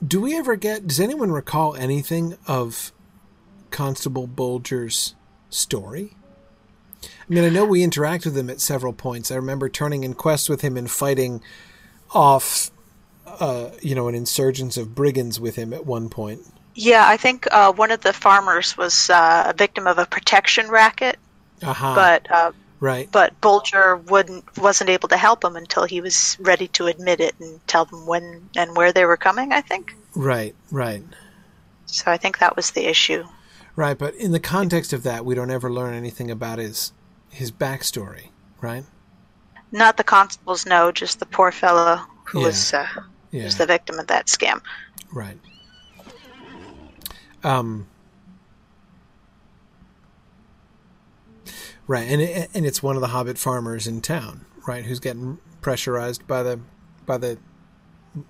do we ever get does anyone recall anything of Constable Bolger's story? I mean, I know we interact with him at several points. I remember turning in quest with him and fighting off, uh, you know, an insurgence of brigands with him at one point. Yeah, I think uh, one of the farmers was uh, a victim of a protection racket, Aha. but uh, right. but Bolger wouldn't wasn't able to help him until he was ready to admit it and tell them when and where they were coming. I think Right. Right. so. I think that was the issue. Right. But in the context of that, we don't ever learn anything about his his backstory. Right. Not the constables, no, just the poor fellow who Yeah. was uh, Yeah. the victim of that scam. Right. Um. Right, and it, and it's one of the Hobbit farmers in town, right, who's getting pressurized by the by the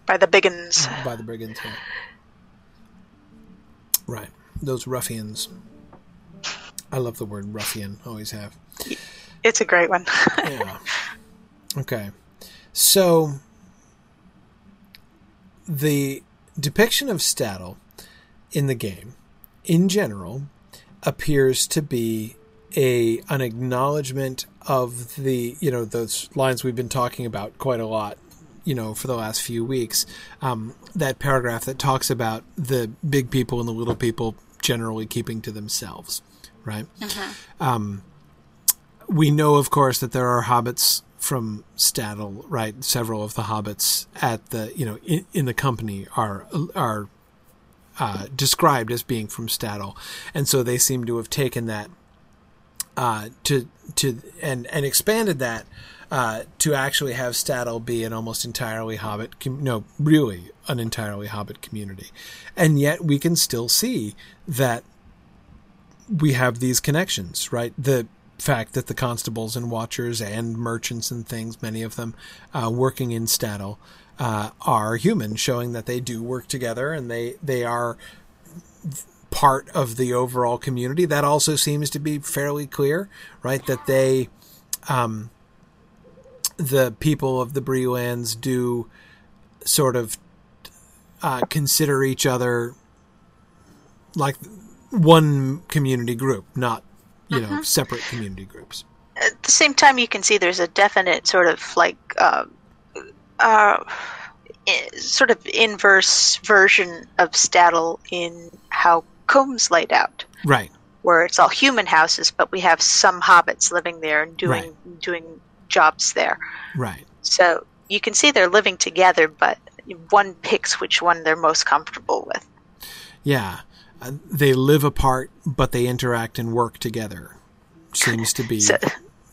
By the biggins. by the brigands. yeah. Right, those ruffians. I love the word ruffian. Always have. It's a great one. *laughs* Yeah. Okay. So the depiction of Staddle in the game, in general, appears to be a an acknowledgement of the you know those lines we've been talking about quite a lot you know for the last few weeks um, that paragraph that talks about the big people and the little people generally keeping to themselves, right? Um, we know, of course, that there are hobbits from Staddle, right? Several of the hobbits at the you know in, in the company are are uh, described as being from Staddle, and so they seem to have taken that uh, to to and and expanded that uh, to actually have Staddle be an almost entirely Hobbit, com- no, really an entirely Hobbit community, and yet we can still see that we have these connections, right? The fact that the constables and watchers and merchants and things, many of them uh, working in Staddle, uh, are human, showing that they do work together and they they are part of the overall community. That also seems to be fairly clear, right? That they, um, the people of the Bree lands do sort of uh, consider each other like one community group, not you know separate community groups. At the same time, you can see there's a definite sort of like uh, uh, sort of inverse version of Staddle in how Combe's laid out, Right. where it's all human houses, but we have some hobbits living there and doing Right. doing jobs there. Right. So you can see they're living together, but one picks which one they're most comfortable with. Yeah. Uh, they live apart, but they interact and work together. Seems to be So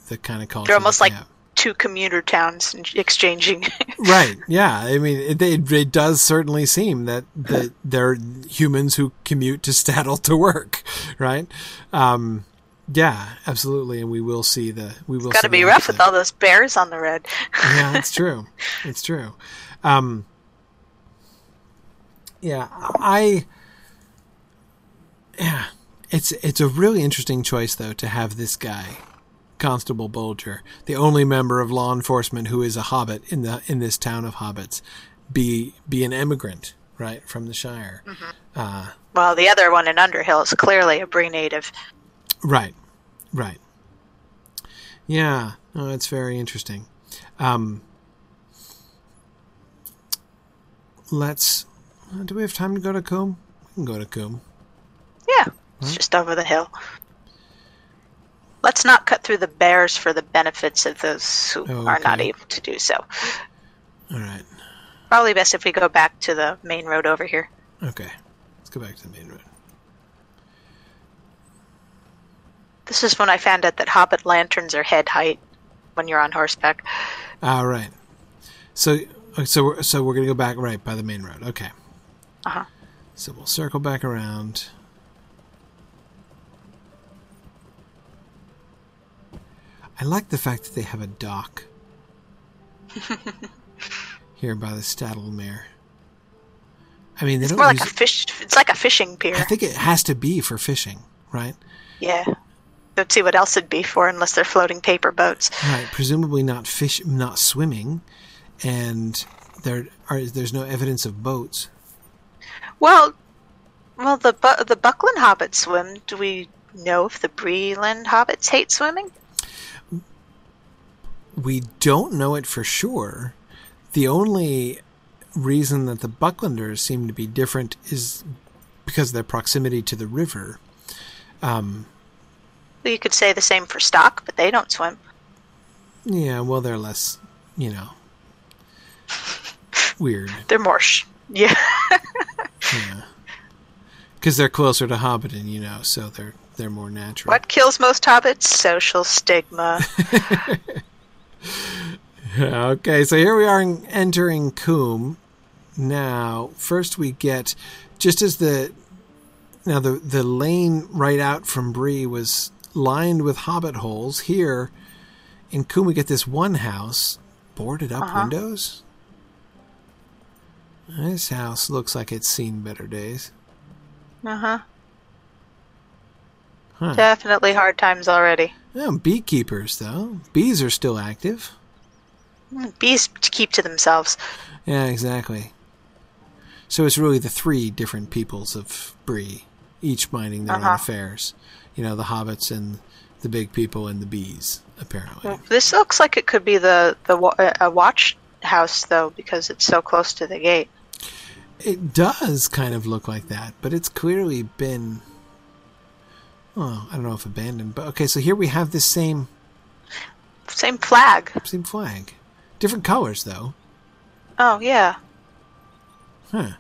the kind of culture. they're almost like have. two commuter towns exchanging. *laughs* right yeah i mean it, it, it does certainly seem that that they're humans who commute to Staddle to work right um yeah absolutely and we will see the we will Got to be rough with all those bears on the road. yeah *laughs* it's true it's true um yeah i yeah it's it's a really interesting choice though to have this guy constable bolger the only member of law enforcement who is a hobbit in the in this town of hobbits be be an immigrant right from the shire uh Well, the other one in Underhill is clearly a Bree native. Right, right. Yeah, no, it's very interesting. Um, let's. do we have time to go to Combe? We can go to Combe. Yeah, it's just over the hill. Let's not cut through the bears for the benefits of those who Oh, are not okay. able to do so. All right. Probably best if we go back to the main road over here. Okay. Let's go back to the main road. This is when I found out that hobbit lanterns are head height when you're on horseback. All right. So, so, we're, so we're gonna go back right by the main road. Okay. Uh huh. So we'll circle back around. I like the fact that they have a dock *laughs* here by the Staddlemere. I mean, they It's don't more like a fish. It's like a fishing pier. I think it has to be for fishing, right? Yeah. Don't see what else it'd be for unless they're floating paper boats. Right. Presumably not fish, not swimming, and there are there's no evidence of boats. Well, well, the bu- the Buckland hobbits swim. Do we know if the Breeland hobbits hate swimming? We don't know it for sure. The only reason that the Bucklanders seem to be different is because of their proximity to the river. Um, Well, you could say the same for Stock, but they don't swim. yeah, well, they're less, you know, *laughs* weird. They're more sh- yeah. *laughs* Yeah, because they're closer to Hobbiton, you know, so they're they're more natural. what kills most hobbits? Social stigma. *laughs* *laughs* Okay, so here we are in- entering Combe. Now, first we get just as the now the the lane right out from Bree was lined with hobbit holes. Here in Combe, we get this one house boarded up Uh-huh. windows. This house looks like it's seen better days. uh huh. Huh. Definitely hard times already. Yeah, beekeepers though. Bees are still active. Bees to keep to themselves. Yeah, exactly. So it's really the three different peoples of Bree, each minding their own Uh-huh. affairs. You know, the hobbits and the big people and the bees, apparently. This looks like it could be the the uh, a watch house though, because it's so close to the gate. It does kind of look like that, but it's clearly been Oh, I don't know if abandoned, but okay. So here we have this same Same flag. same flag, different colors though. Oh yeah, Huh?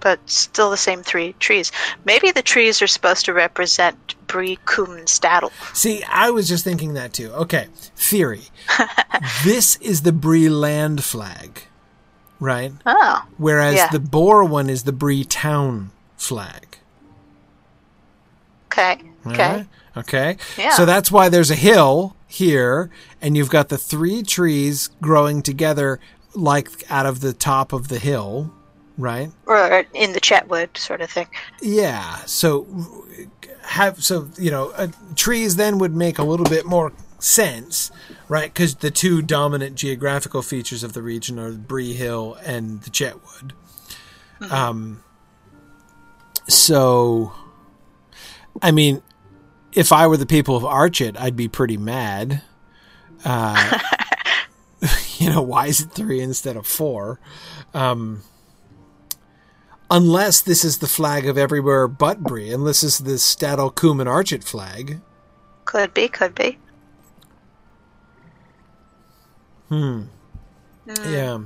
but still the same three trees. Maybe the trees are supposed to represent and Staddle. See, I was just thinking that too. Okay, theory. *laughs* this is the Bree land flag, right? Oh, Whereas Yeah. the Boar one is the Bree town flag. Okay, okay. Alright? Okay. Yeah. So that's why there's a hill here, and you've got the three trees growing together, like out of the top of the hill, right? Or in the Chetwood sort of thing. Yeah. So have so you know uh, trees then would make a little bit more sense, right? Because the two dominant geographical features of the region are Bree Hill and the Chetwood. Um. So, I mean, if I were the people of Archet, I'd be pretty mad. Uh, *laughs* you know, why is it three instead of four? Um, unless this is the flag of everywhere but Bree, unless this is the Staddle Combe and Archet flag. Could be, could be. Hmm. Yeah,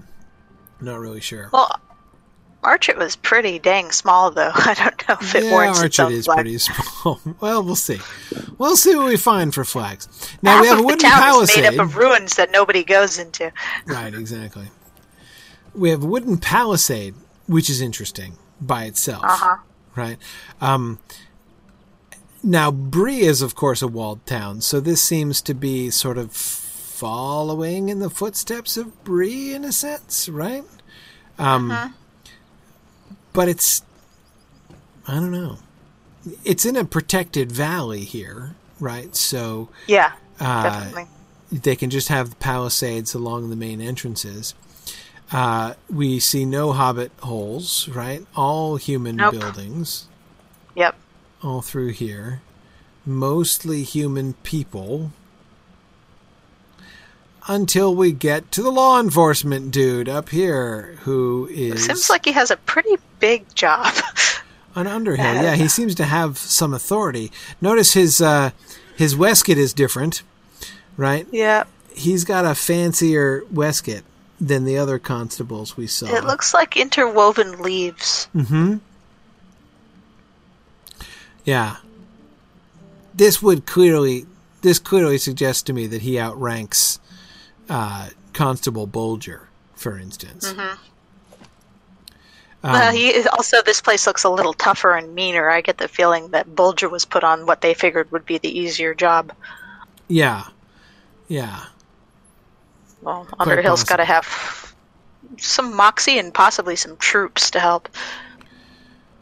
not really sure. Well, Archet was pretty dang small, though. *laughs* I don't know if it yeah, warrants Archet is flag. pretty small. *laughs* well, we'll see. We'll see what we find for flags. Now Half we have a of the wooden town palisade. is made up of ruins that nobody goes into. Right, exactly. We have a wooden palisade, which is interesting by itself. Uh-huh. Right. Um, now, Bree is, of course, a walled town, so this seems to be sort of following in the footsteps of Bree in a sense, right? Um, Uh-huh. But it's, I don't know. It's in a protected valley here, right? So Yeah, uh, definitely. they can just have the palisades along the main entrances. Uh, we see no hobbit holes, right? All human Nope. buildings Yep. all through here. Mostly human people. Until we get to the law enforcement dude up here, who is Seems like he has a pretty big job. *laughs* an Underhill. Yeah, he seems to have some authority. Notice his uh, his waistcoat is different, right? yeah. he's got a fancier waistcoat than the other constables we saw. It looks like interwoven leaves. Mm-hmm. Yeah. This would clearly this clearly suggests to me that he outranks uh, Constable Bolger, for instance. Mm-hmm. Um, well, he also this place looks a little tougher and meaner. I get the feeling that Bolger was put on what they figured would be the easier job. yeah. Yeah. Well, Underhill's got to have some moxie and possibly some troops to help.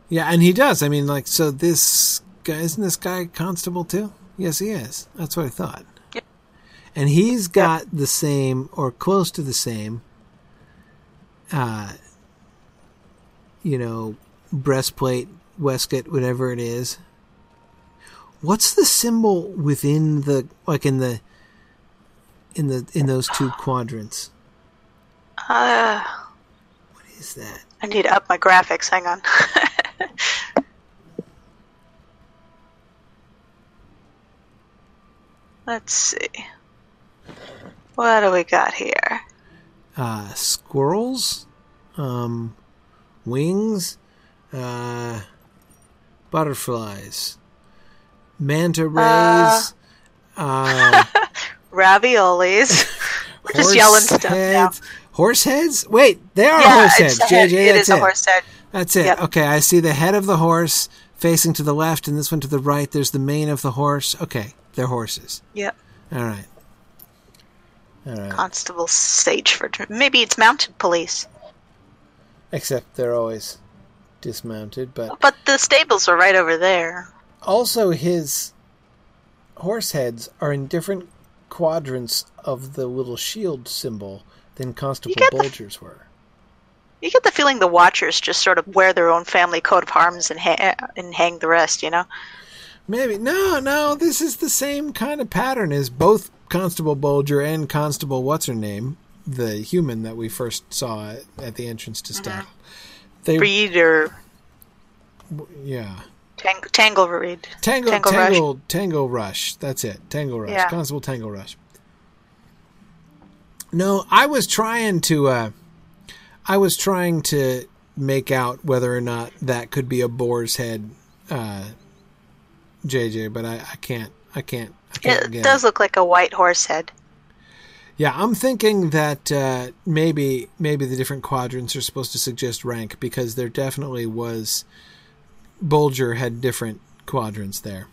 Yeah, and he does. I mean, like, so this guy isn't this guy constable too? Yes, he is. That's what I thought. Yep. And he's got the same or close to the same, uh, you know, breastplate, waistcoat, whatever it is. What's the symbol within the like in the in the in those two quadrants? Uh, What is that? I need to up my graphics. Hang on. *laughs* Let's see. What do we got here? uh, squirrels, um, wings, uh, butterflies, manta rays, uh, *laughs* Raviolis. *laughs* We're just yelling stuff now. Horse heads? Wait, they are Yeah, horse heads. head. JJ, It that's is a horse head. That's it. Yep. Okay, I see the head of the horse facing to the left, and this one to the right. There's the mane of the horse. Okay, they're horses. Yep. All right. All right. Constable Sageford. Maybe it's mounted police. Except they're always dismounted, but But the stables are right over there. also his horse heads are in different quadrants of the little shield symbol than Constable get the- Bolger's were. You get the feeling the Watchers just sort of wear their own family coat of arms and, ha- and hang the rest, you know? Maybe no, no. This is the same kind of pattern as both Constable Bulger and Constable what's her name, the human that we first saw at, at the entrance to Staddle. They, Breed or yeah, Tang- Tangle Reed. Tango, Tango Tango, Rush. Tango Rush. That's it. Tango Rush. Yeah. Constable Tango Rush. No, I was trying to. Uh, I was trying to make out whether or not that could be a boar's head, uh, JJ, but I, I can't. I can't. I can't It get does look like a white horse head. Yeah, I'm thinking that uh, maybe maybe the different quadrants are supposed to suggest rank because there definitely was Bolger had different quadrants there.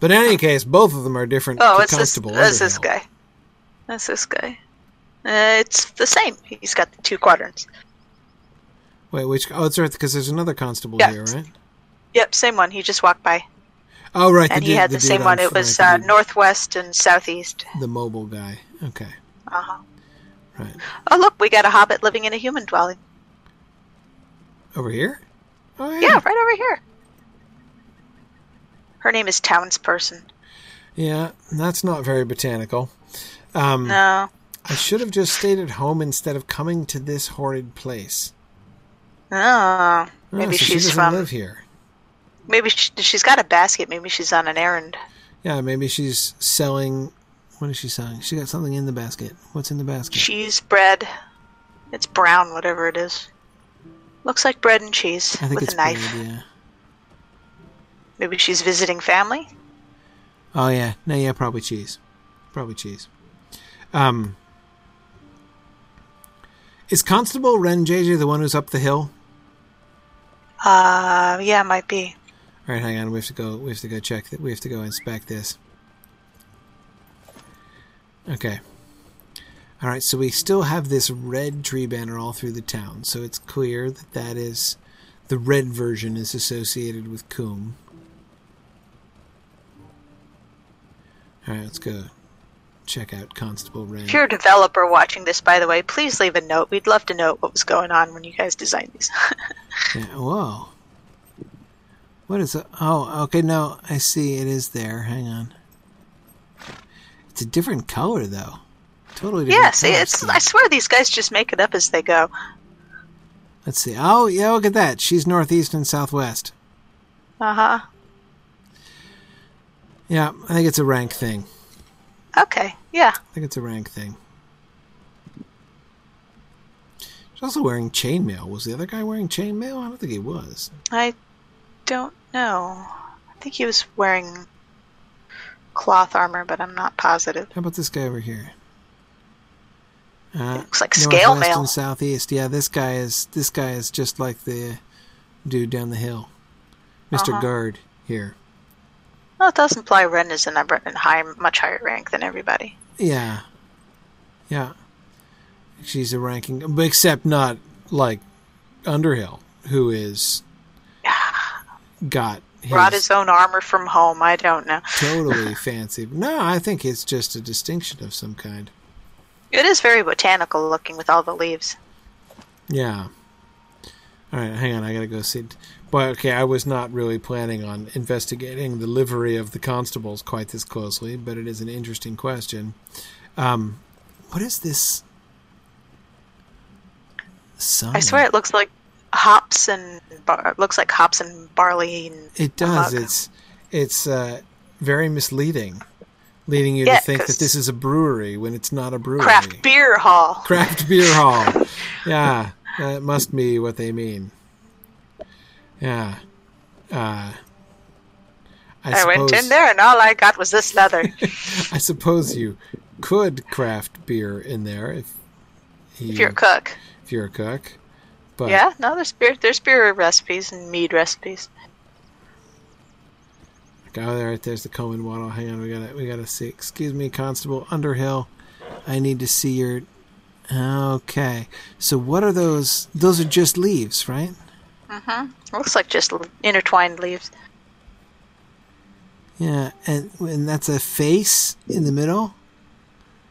But in any case, both of them are different. Oh, it's this. This guy. That's this guy. Uh, it's the same. He's got the two quadrants. Wait, which? Oh, it's right because there's another constable Yeah. here, right? Yep, same one. He just walked by, Oh, right. and the he dude- had the, dude same on one. It was uh, northwest and southeast. the mobile guy. Okay, Uh huh. right Oh, look, we got a hobbit living in a human dwelling. over here. Oh yeah. Yeah, right over here. Her name is Townsperson. Yeah, that's not very botanical. Um, No. I should have just stayed at home instead of coming to this horrid place. Oh, Oh, maybe so she she's doesn't from. live here. Maybe she, she's got a basket. Maybe she's on an errand. Yeah, maybe she's selling. What is she selling? She got something in the basket. What's in the basket? Cheese bread. It's brown, whatever it is. Looks like bread and cheese I think with it's a knife. bread, yeah. Maybe she's visiting family. Oh yeah, no, yeah, probably cheese, probably cheese. Um, is Constable Ren JJ the one who's up the hill? Uh, yeah, might be. All right, hang on. We have to go. We have to go check that. We have to go inspect this. Okay. All right. So we still have this red tree banner all through the town. So it's clear that that is the red version is associated with Combe. All right. Let's go check out Constable Ren. If you're a developer watching this, by the way, please leave a note. We'd love to know what was going on when you guys designed these. *laughs* Yeah, whoa. What is it? Oh, okay. No, I see. It is there. Hang on. It's a different color, though. Totally different. yeah, see, color it's. I swear these guys just make it up as they go. Let's see. Oh, yeah. Look at that. She's northeast and southwest. Uh huh. Yeah, I think it's a rank thing. Okay. Yeah. I think it's a rank thing. She's also wearing chainmail. Was the other guy wearing chainmail? I don't think he was. I don't know. I think he was wearing cloth armor, but I'm not positive. How about this guy over here? Uh, Looks like scale mail. and southeast. Yeah, this guy is this guy is just like the dude down the hill, mister Uh-huh. Guard here. Well, it does imply Ren is in a in high, much higher rank than everybody. Yeah, yeah. She's a ranking, except not like Underhill, who is got his Brought his own armor from home. I don't know. totally *laughs* fancy. No, I think it's just a distinction of some kind. It is very botanical looking with all the leaves. Yeah. All right, hang on. I gotta go see. But okay, I was not really planning on investigating the livery of the constables quite this closely, but it is an interesting question. Um, what is this? Sign? I swear it looks like hops and bar- looks like hops and barley. And it does. mug. It's it's uh, very misleading, leading you Yeah, to think that this is a brewery when it's not a brewery. craft beer hall. Craft beer hall. *laughs* Yeah, that must be what they mean. Yeah. Uh, I, I suppose, went in there and all I got was this leather. *laughs* I suppose you could craft beer in there if, you, if you're a cook. if you're a cook. But Yeah, no, there's beer. There's beer recipes and mead recipes. Oh, there, right there's the Coleman Waddle. Hang on, we gotta, we gotta see. Excuse me, Constable Underhill. I need to see your. Okay, so what are those? Those are just leaves, right? Mm-hmm. Looks like just intertwined leaves. Yeah, and and that's a face in the middle.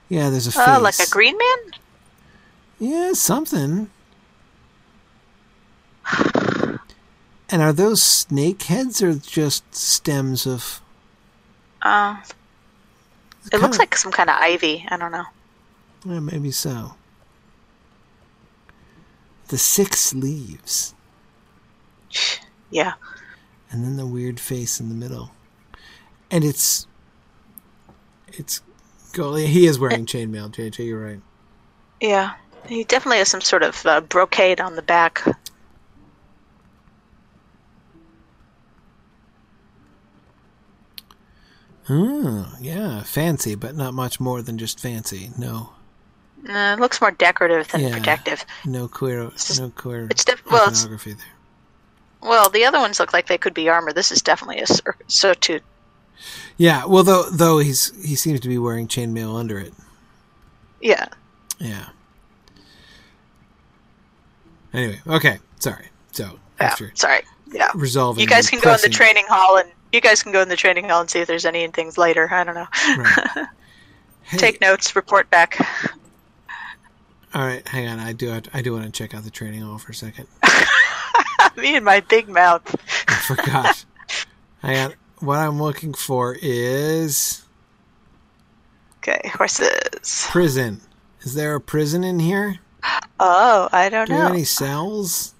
Yeah, there's a face. Oh, like a green man? Yeah, something. And are those snake heads or just stems of? Uh, it looks like some kind of ivy. I don't know. Yeah, maybe so. The six leaves. Yeah. and then the weird face in the middle. And it's it's he is wearing chainmail, JJ, you're right. Yeah. He definitely has some sort of uh, brocade on the back. Oh, yeah, fancy, but not much more than just fancy. No. Uh, it looks more decorative than Yeah. protective. No queer just- no queer it's def- well, it's- there. Well, the other ones look like they could be armor. This is definitely a sur- surtout. Yeah, well though though he's he seems to be wearing chainmail under it. Yeah. Yeah. Anyway, okay, sorry. So Yeah. after Sorry. Yeah. resolving, You guys can go in the training hall and you guys can go in the training hall and see if there's any things later. I don't know. Right. *laughs* Hey, Take notes, report back. all right, hang on. I do have I do want to check out the training hall for a second. *laughs* Me and my big mouth. I forgot. hang on. What I'm looking for is Okay, horses. prison. Is there a prison in here? Oh, I don't Do know. any cells?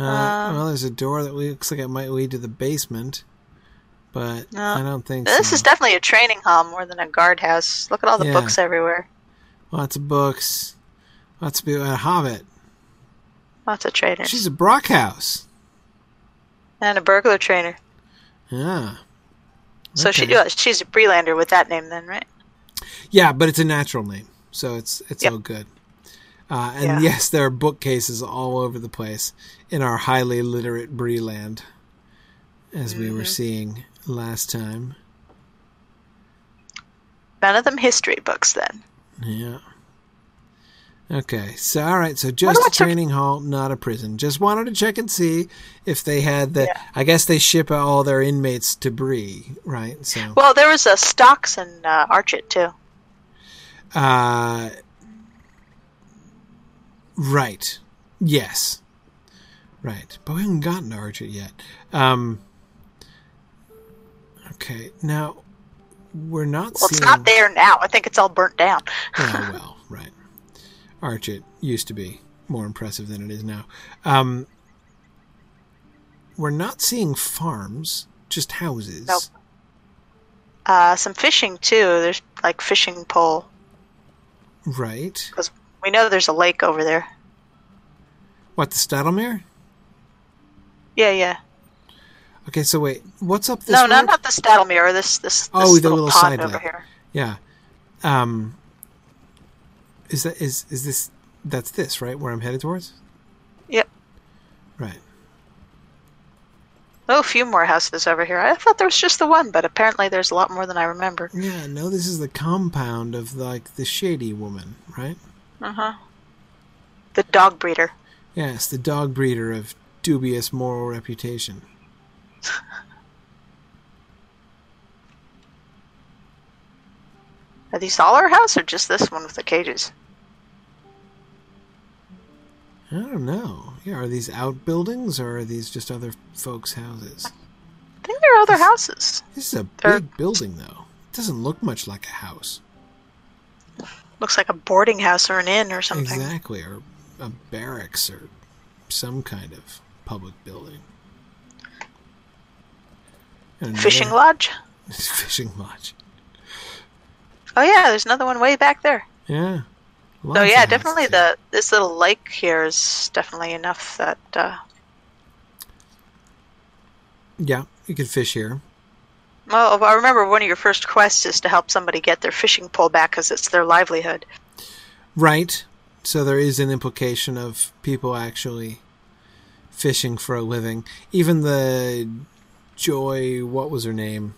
Uh, Um, well, there's a door that looks like it might lead to the basement, but No. I don't think This so. is definitely a training hall more than a guardhouse. Look at all the Yeah. books everywhere. Lots of books. Lots of people. A hobbit. Lots of trainers. She's a Brockhouse. and a burglar trainer. Yeah. So she Okay. she's a Breelander with that name then, right? Yeah, but it's a natural name, so it's it's Yep. all good. Uh, and Yeah. yes, there are bookcases all over the place in our highly literate Bree land, as we Mm-hmm. were seeing last time. None of them history books then. Yeah. Okay, so all right, so just a training hall, not a prison. Just wanted to check and see if they had the. Yeah. I guess they ship all their inmates to Bree, right? So, Well, there was a Stocks and uh, Archet too. uh, right, yes, right, but we haven't gotten to Archet yet. Um, okay, now we're not Well, it's not there now. I think it's all burnt down. Oh *laughs* well, right. Archet used to be more impressive than it is now. Um, we're not seeing farms, just houses. Nope. Uh, some fishing too. There's like fishing pole Right. because we know there's a lake over there. What the Staddlemere? Yeah, yeah. Okay, so wait, what's up this no, no, not the Staddlemere. This, this, this Oh, the little, little side over lake. here. Yeah. Um. Is that is is this? That's this right where I'm headed towards. Yep. Right. Oh, a few more houses over here. I thought there was just the one, but apparently there's a lot more than I remember. Yeah. No, this is the compound of like the shady woman, right? Uh huh. The dog breeder. Yes, the dog breeder of dubious moral reputation. Are these all our house or just this one with the cages? I don't know. Yeah, are these outbuildings or are these just other folks' houses? I think there are other houses. This is a They're- big building, though. It doesn't look much like a house. Looks like a boarding house or an inn or something. Exactly, or a barracks or some kind of public building. And Fishing lodge? *laughs* fishing lodge. Oh yeah, there's another one way back there. Yeah. So Lots Oh, yeah, definitely the this little lake here is definitely enough that uh Yeah, you could fish here. Well, I remember one of your first quests is to help somebody get their fishing pole back because it's their livelihood. Right. So there is an implication of people actually fishing for a living. Even the Joy, what was her name?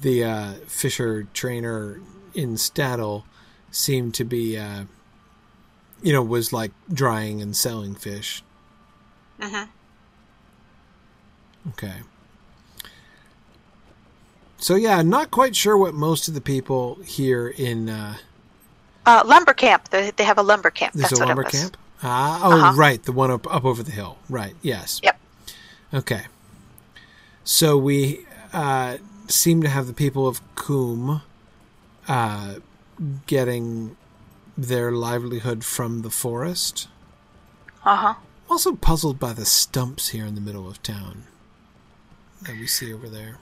The uh, fisher trainer in Staddle seemed to be, uh, you know, was like drying and selling fish. Mhm. Okay. So yeah, not quite sure what most of the people here in uh, Uh, lumber camp. They, they have a lumber camp. There's That's a lumber camp. Ah, oh, Uh-huh. right, the one up up over the hill. Right. Yes. Yep. Okay. So we uh, seem to have the people of Combe uh, getting their livelihood from the forest. Uh huh. Also puzzled by the stumps here in the middle of town. that we see over there.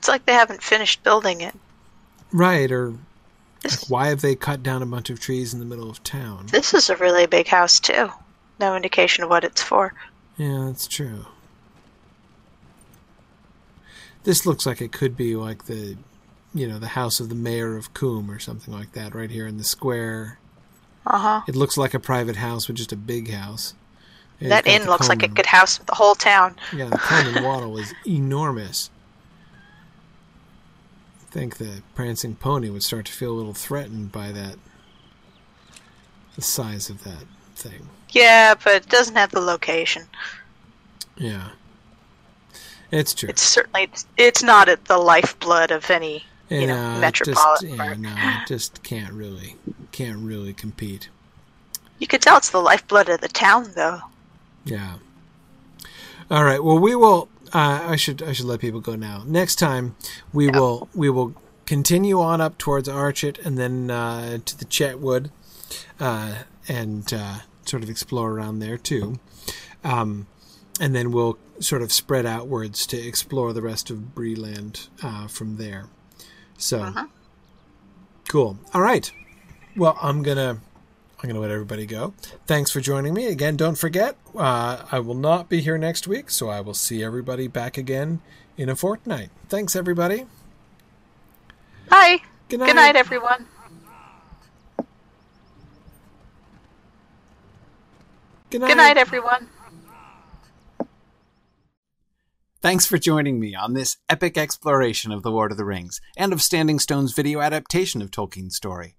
It's like they haven't finished building it. Right, or like, why have they cut down a bunch of trees in the middle of town? this is a really big house too. No indication of what it's for. Yeah, that's true. This looks like it could be like the, you know, the house of the mayor of Combe or something like that, right here in the square. Uh huh. It looks like a private house with just a big house. And That inn looks like it could house the whole town. Yeah, the Coleman Waddle is enormous. Think the prancing pony would start to feel a little threatened by that. The size of that thing. Yeah, but it doesn't have the location. Yeah. It's true. It's certainly it's not at the lifeblood of any you know, uh, Yeah, metropolitan Just, yeah, no, it just can't really, can't really compete. You could tell it's the lifeblood of the town, though. Yeah. All right. Well, we will. Uh, I should. I should let people go now. Next time, we will. We will continue on up towards Archet and then uh, to the Chetwood, uh, and uh, sort of explore around there too. Um, and then we'll sort of spread outwards to explore the rest of Breeland uh, from there. So Uh-huh. cool. All right. Well, I'm gonna I'm going to let everybody go. Thanks for joining me. Again, don't forget, uh, I will not be here next week, so I will see everybody back again in a fortnight. Thanks, everybody. Hi. Good night. Good night, everyone. Good night. Good night, everyone. Thanks for joining me on this epic exploration of The Lord of the Rings and of Standing Stone's video adaptation of Tolkien's story.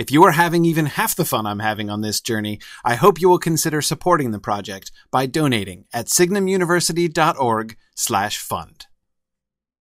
If you are having even half the fun I'm having on this journey, I hope you will consider supporting the project by donating at signumuniversity.org/fund.